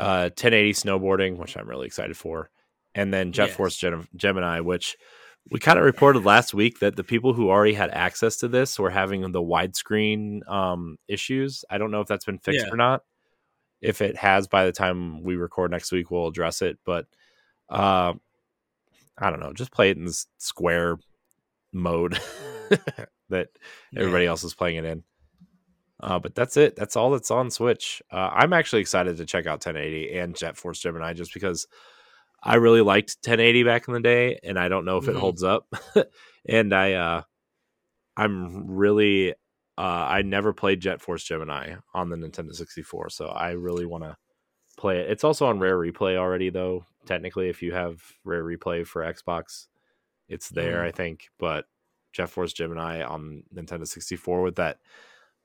uh, 1080 snowboarding, which I'm really excited for, and then Jet Yes. Force Gem- Gemini, which we kind of reported last week that the people who already had access to this were having the widescreen um, issues. I don't know if that's been fixed Yeah. or not. If it has, by the time we record next week, we'll address it. But uh, I don't know. Just play it in this square mode that everybody else is playing it in. Uh, but that's it. That's all that's on Switch. Uh, I'm actually excited to check out 1080 and Jet Force Gemini just because I really liked 1080 back in the day, and I don't know if it Mhm. holds up. and I, uh, I'm really, uh, I never played Jet Force Gemini on the Nintendo 64, so I really want to play it. It's also on Rare Replay already, though. Technically, if you have Rare Replay for Xbox, it's there, Mhm. I think. But Jet Force Gemini on Nintendo 64 with that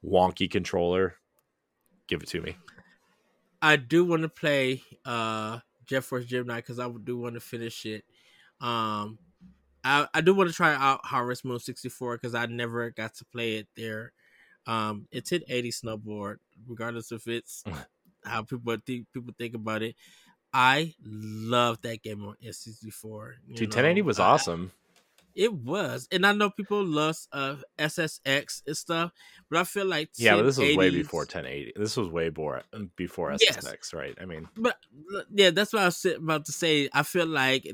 wonky controller, give it to me. I do want to play uh Jet Force Gemini because I do want to finish it. Um, I, I do want to try out Harvest Moon 64 because I never got to play it there. Um, it's an 80 snowboard, regardless if it's how people think people think about it. I love that game on N64. Dude, 1080 was I, awesome. It was, and I know people love uh, SSX and stuff, but I feel like yeah, but this was way before 1080. This was way more before SSX, yes. right? I mean, but yeah, that's what I was about to say. I feel like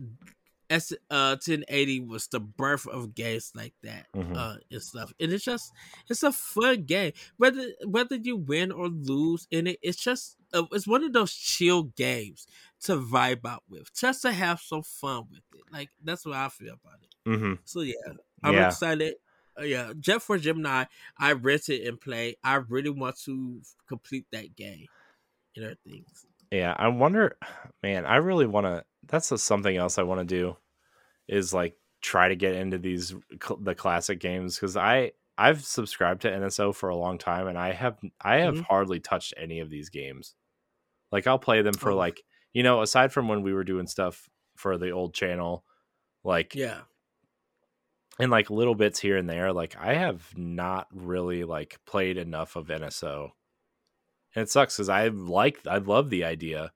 S uh 1080 was the birth of games like that mm-hmm. uh and stuff. And it's just it's a fun game. Whether whether you win or lose in it, it's just uh, it's one of those chill games to vibe out with, just to have some fun with it. Like that's what I feel about it. Mm-hmm. So yeah, I'm yeah. excited. Uh, yeah, Jet Force Gemini, I rented and play. I really want to complete that game and things. Yeah, I wonder, man. I really want to. That's a, something else I want to do, is like try to get into these the classic games because I I've subscribed to NSO for a long time and I have I have mm-hmm. hardly touched any of these games. Like I'll play them for oh. like you know aside from when we were doing stuff for the old channel, like yeah, and like little bits here and there. Like I have not really like played enough of NSO and it sucks because I like I love the idea,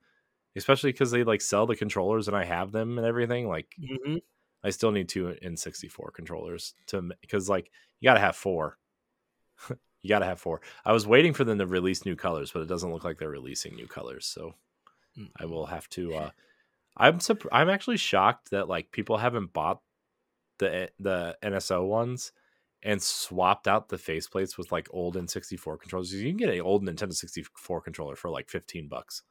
especially because they like sell the controllers and I have them and everything. Like mm-hmm. I still need two N64 controllers to because like you got to have four. you got to have four. I was waiting for them to release new colors, but it doesn't look like they're releasing new colors. So mm-hmm. I will have to. uh I'm surp- I'm actually shocked that like people haven't bought the the NSO ones and swapped out the faceplates with like old N64 controllers. You can get an old Nintendo 64 controller for like 15 bucks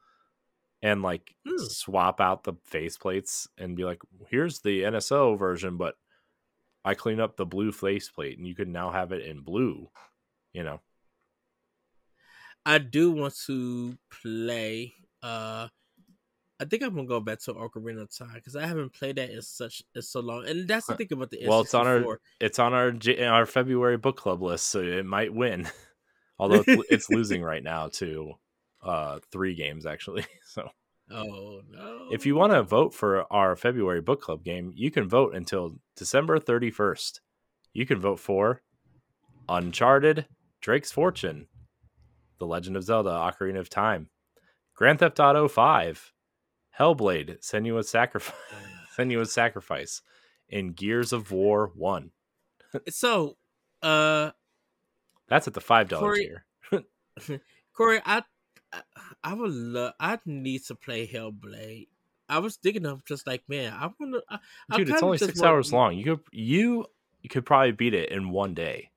and like hmm. swap out the faceplates and be like, here's the NSO version, but I clean up the blue faceplate and you can now have it in blue, you know. I do want to play uh I think I'm gonna go back to Ocarina of Time because I haven't played that in such in so long, and that's the thing about the. Well, it's on our it's on our our February book club list, so it might win. Although it's, it's losing right now to uh three games actually. So. Oh no! If you want to vote for our February book club game, you can vote until December 31st. You can vote for Uncharted, Drake's Fortune, The Legend of Zelda: Ocarina of Time, Grand Theft Auto 5, Hellblade, Senua's Sacrifice, Senua's Sacrifice, in Gears of War One. so, uh, that's at the five dollar tier. Corey, I, I would love. I need to play Hellblade. I was thinking of just like, man, I want to. Dude, it's only six hours long. You could you you could probably beat it in one day.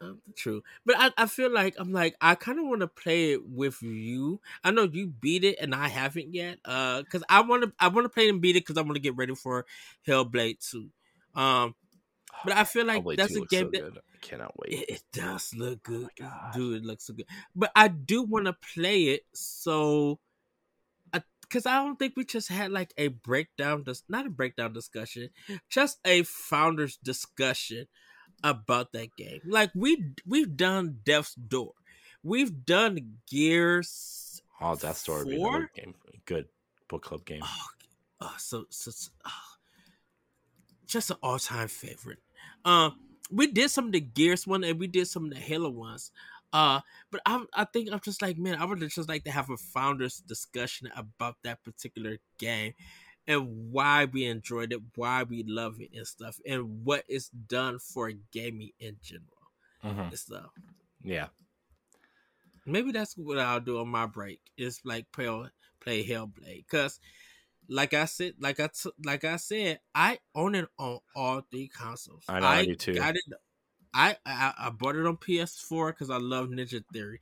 Uh, true, but I, I feel like I'm like I kind of want to play it with you. I know you beat it and I haven't yet. Uh, because I want to I want to play and beat it because I want to get ready for Hellblade two. Um, but I feel like Hellblade that's a game so that good. I cannot wait. It, it does look oh good, oh dude. It looks so good. But I do want to play it so because I don't think we just had like a breakdown, just not a breakdown discussion, just a founders discussion about that game. Like we we've done Death's Door, we've done Gears. Oh, Death's Door would another game. Good book club game. Oh, oh so so, so oh, just an all time favorite. Uh, we did some of the Gears one and we did some of the Halo ones. Uh, but I I think I'm just like man, I would just like to have a founders discussion about that particular game and why we enjoyed it, why we love it and stuff, and what it's done for gaming in general mm-hmm. and stuff. Yeah. Maybe that's what I'll do on my break. Is like play play Hellblade because, like I said, like I t- like I said, I own it on all three consoles. I know I, do too. Got it. I, I I bought it on PS4 because I love Ninja Theory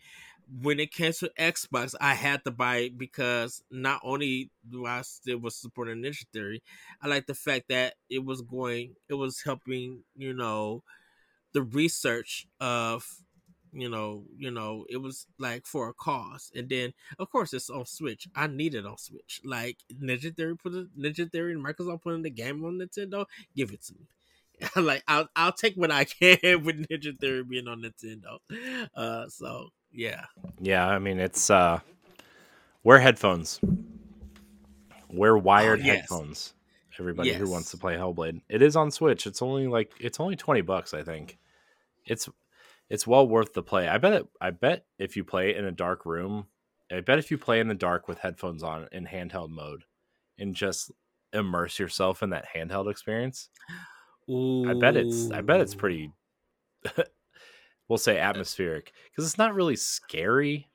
when it came to Xbox, I had to buy it because not only do I still was supporting Ninja Theory, I like the fact that it was going, it was helping, you know, the research of, you know, you know, it was like for a cause. And then, of course, it's on Switch. I need it on Switch. Like Ninja Theory put it, Ninja Theory and Microsoft putting the game on Nintendo. Give it to me. like I'll I'll take what I can with Ninja Theory being on Nintendo. Uh, so yeah. Yeah, I mean it's uh wear headphones. Wear wired oh, yes. headphones. everybody who wants to play Hellblade. It is on Switch. It's only like it's only 20 bucks, I think. It's it's well worth the play. I bet it I bet if you play in a dark room, I bet if you play in the dark with headphones on in handheld mode and just immerse yourself in that handheld experience, Ooh. I bet it's I bet it's pretty we'll say atmospheric because it's not really scary.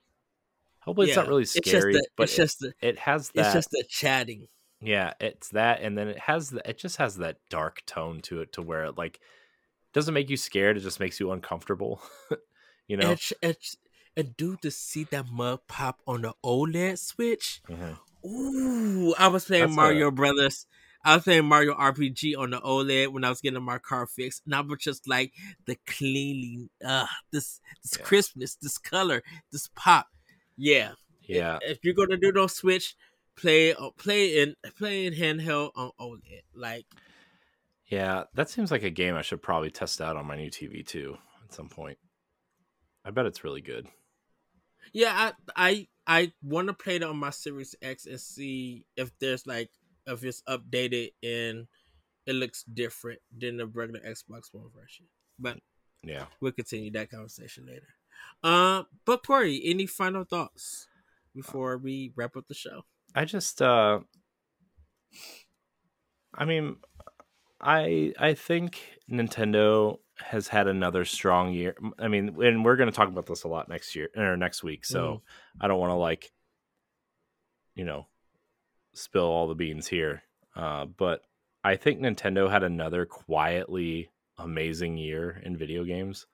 Not Yeah, really It's just scary, the, but it's just the, it, it has that. it's just the chatting. yeah, it's that, and then it has the, it just has that dark tone to it, to where it like doesn't make you scared. It just makes you uncomfortable. you know, It's, it's, and dude, to see that mug pop on the OLED Switch. Mhm. Ooh, I was playing That's a- Mario Brothers. I was playing Mario RPG on the OLED when I was getting my car fixed, and I was just like the cleanly, uh, this this Yeah. crispness, this color, this pop. Yeah, yeah, If you're gonna do no Switch, play uh, play in play in handheld on OLED. Like, yeah. That seems like a game I should probably test out on my new TV too at some point. I bet it's really good. yeah, I I I want to play it on my Series X and see if there's like if it's updated and it looks different than the regular Xbox One version. But Yeah. we'll continue that conversation later. Uh, but Corey, any final thoughts before we wrap up the show? I just uh I mean I I think Nintendo has had another strong year. I mean, and we're going to talk about this a lot next year or next week, so I don't want to like you know spill all the beans here. Uh but I think Nintendo had another quietly amazing year in video games.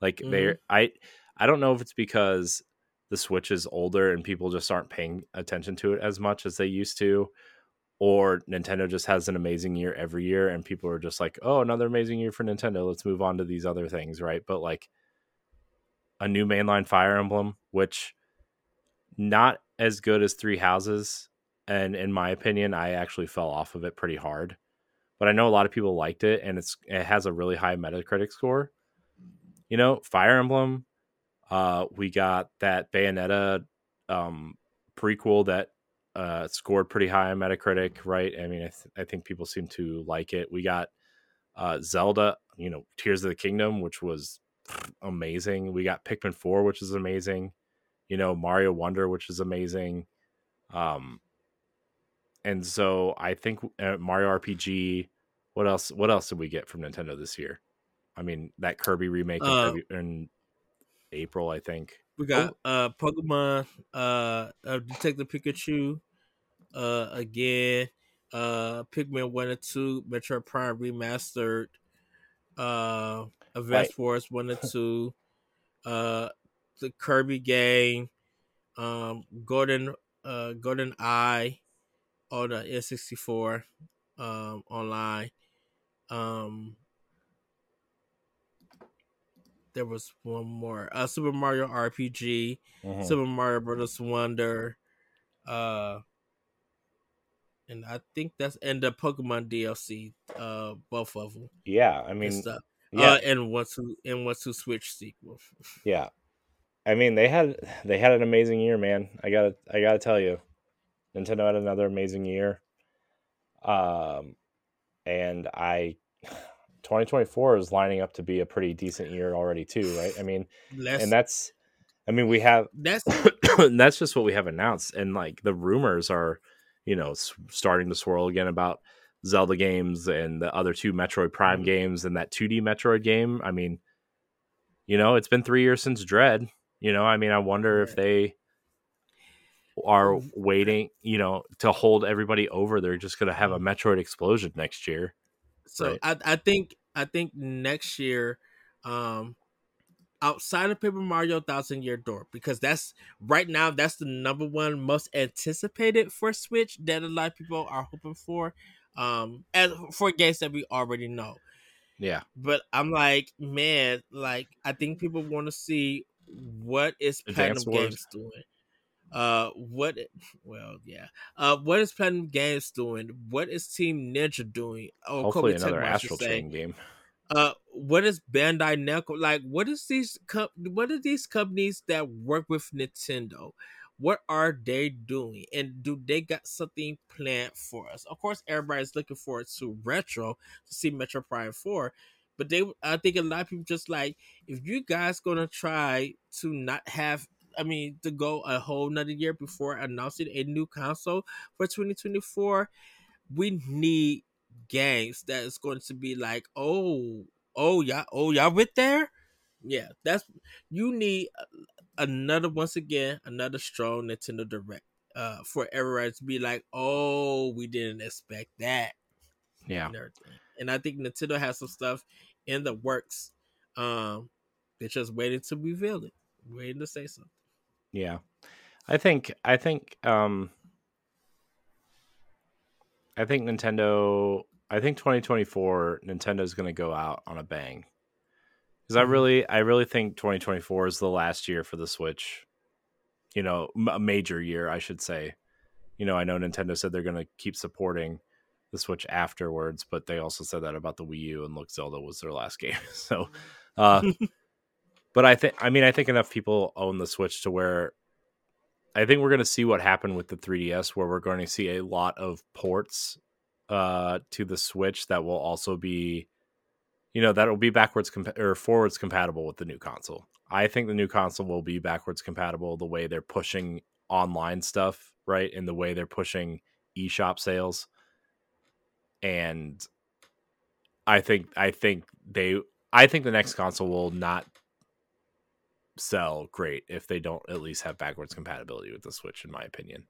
Like they Mhm. I I don't know if it's because the Switch is older and people just aren't paying attention to it as much as they used to, or Nintendo just has an amazing year every year and people are just like, "Oh, another amazing year for Nintendo. Let's move on to these other things," right? But like a new mainline Fire Emblem, which not as good as Three Houses, and in my opinion, I actually fell off of it pretty hard. But I know a lot of people liked it and it's it has a really high Metacritic score. You know, Fire Emblem, uh, we got that Bayonetta um, prequel that uh, scored pretty high on Metacritic, right? I mean, I, th- I think people seem to like it. We got uh, Zelda, you know, Tears of the Kingdom, which was amazing. We got Pikmin 4, which is amazing. You know, Mario Wonder, which is amazing. Um, and so I think uh, Mario RPG. What else? What else did we get from Nintendo this year? I mean, that Kirby remake in, Uh, February, in April, I think. We got uh Pokemon, uh, uh Detective Pikachu, uh again, uh Pikmin one and two, Metroid Prime remastered, uh Advance Right. Wars one and two, uh the Kirby game, um Golden uh GoldenEye on the N64 um online. Um there was one more. Uh Super Mario RPG. Mhm. Super Mario Brothers Wonder, uh, and I think that's and the Pokemon DLC, uh, both of them. yeah, I and mean, stuff. yeah, Uh, and one two and one two Switch sequel. yeah. I mean, they had they had an amazing year, man. I gotta I gotta tell you, Nintendo had another amazing year. Um, and I, 2024 is lining up to be a pretty decent year already too, right? I mean, That's and that's, I mean, we have that's that's just what we have announced and like the rumors are you know starting to swirl again about zelda games and the other two metroid prime Mhm. games and that 2d metroid game i mean you know it's been three years since dread you know i mean i wonder if they are Mhm. waiting you know to hold everybody over they're just going to have a Mm-hmm. metroid explosion next year so Right. I I think I think next year, um, outside of Paper Mario Thousand Year Door, because that's right now that's the number one most anticipated for Switch that a lot of people are hoping for. Um, as for games that we already know. yeah but I'm like, man, like I think people want to see what is Platinum Wars? Games doing. Uh, what? Well, yeah. Uh, what is Platinum Games doing? What is Team Ninja doing? Oh, hopefully Koei another Tecmo, I should astral chain game Uh, what is Bandai Namco like? What is these com- What are these companies that work with Nintendo? what are they doing and do they got something planned for us of course everybody's looking forward to retro to see metroid prime 4 but they i think a lot of people just like if you guys gonna try to not have i mean to go a whole another year before announcing a new console for 2024 we need games that is going to be like oh oh y'all oh y'all with there yeah that's you need another once again another strong Nintendo Direct uh for everyone to be like, oh, we didn't expect that. Yeah. And, and I think Nintendo has some stuff in the works. Um they're just waiting to reveal it. Waiting to say something. Yeah. I think I think um I think Nintendo I think 2024 Nintendo's going to go out on a bang because I mm-hmm. really, I really think 2024 is the last year for the Switch. You know, a major year, I should say. You know, I know Nintendo said they're going to keep supporting the Switch afterwards, but they also said that about the Wii U, and look, Zelda was their last game. so, uh, but I think, I mean, I think enough people own the Switch to where I think we're going to see what happened with the 3DS, where we're going to see a lot of ports uh, to the Switch that will also be you know that'll be backwards or forwards compatible with the new console. I think the new console will be backwards compatible the way they're pushing online stuff, right? And the way they're pushing eShop sales. And I think I think they I think the next console will not sell great if they don't at least have backwards compatibility with the Switch in my opinion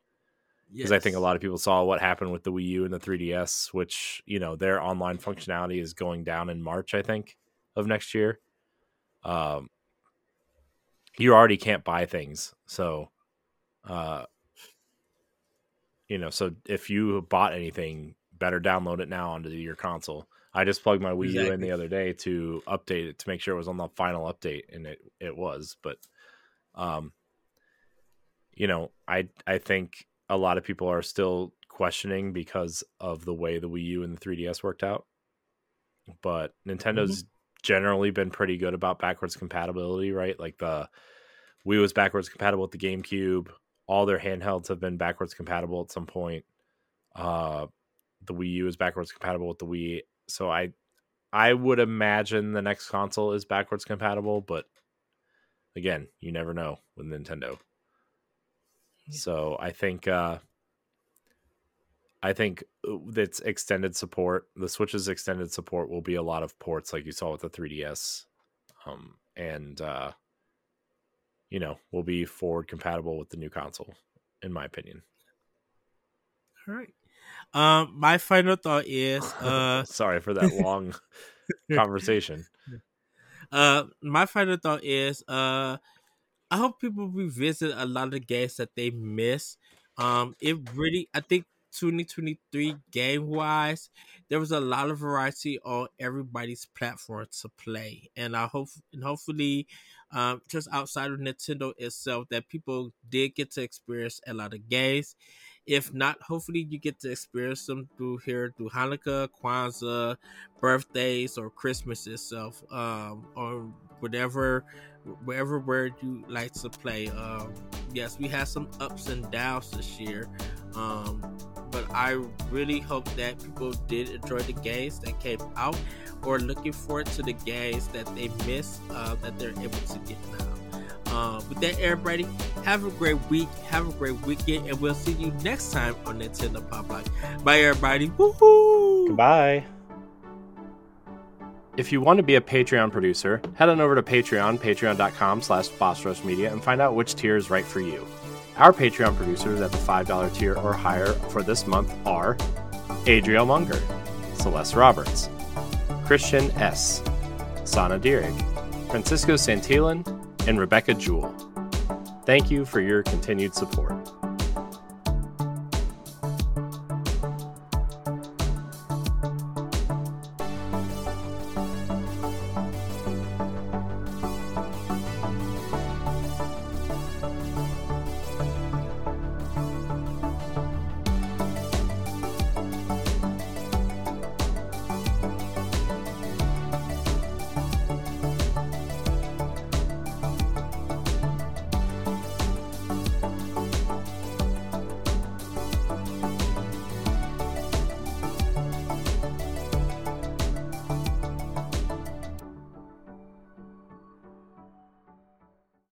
because yes. I think a lot of people saw what happened with the Wii U and the 3DS, which you know their online functionality is going down in March, I think, of next year. Um, you already can't buy things, so, uh, you know, so if you bought anything, better download it now onto your console. I just plugged my Wii exactly. U in the other day to update it to make sure it was on the final update, and it it was. But, um, you know, I I think a lot of people are still questioning because of the way the Wii U and the 3DS worked out. But Nintendo's mm-hmm. generally been pretty good about backwards compatibility, right? Like the Wii was backwards compatible with the GameCube. All their handhelds have been backwards compatible at some point. Uh, the Wii U is backwards compatible with the Wii. So I I would imagine the next console is backwards compatible, but again, you never know with Nintendo. So I think uh, I think uh, that's extended support. The Switch's extended support will be a lot of ports, like you saw with the 3DS, um, and uh, you know will be forward compatible with the new console, in my opinion. All right. Um, my final thought is uh, sorry for that long conversation. Uh, my final thought is uh I hope people revisit a lot of the games that they miss. Um, it really, I think 2023 game wise, there was a lot of variety on everybody's platform to play, and I hope and hopefully, um, just outside of Nintendo itself, that people did get to experience a lot of games. If not, hopefully you get to experience them through here through Hanukkah, Kwanzaa, birthdays, or Christmas itself, um, or whatever wherever word you like to play. Um, yes, we had some ups and downs this year, um, but I really hope that people did enjoy the games that came out, or looking forward to the games that they missed uh, that they're able to get now. Uh, with that, everybody, have a great week, have a great weekend, and we'll see you next time on Nintendo Pow Block. Bye, everybody. Woohoo! Goodbye. If you want to be a Patreon producer, head on over to Patreon, patreon.com slash Media, and find out which tier is right for you. Our Patreon producers at the $5 tier or higher for this month are Adriel Munger, Celeste Roberts, Christian S., Sana Dirrig, Francisco Santillan, and Rebecca Jewell. Thank you for your continued support.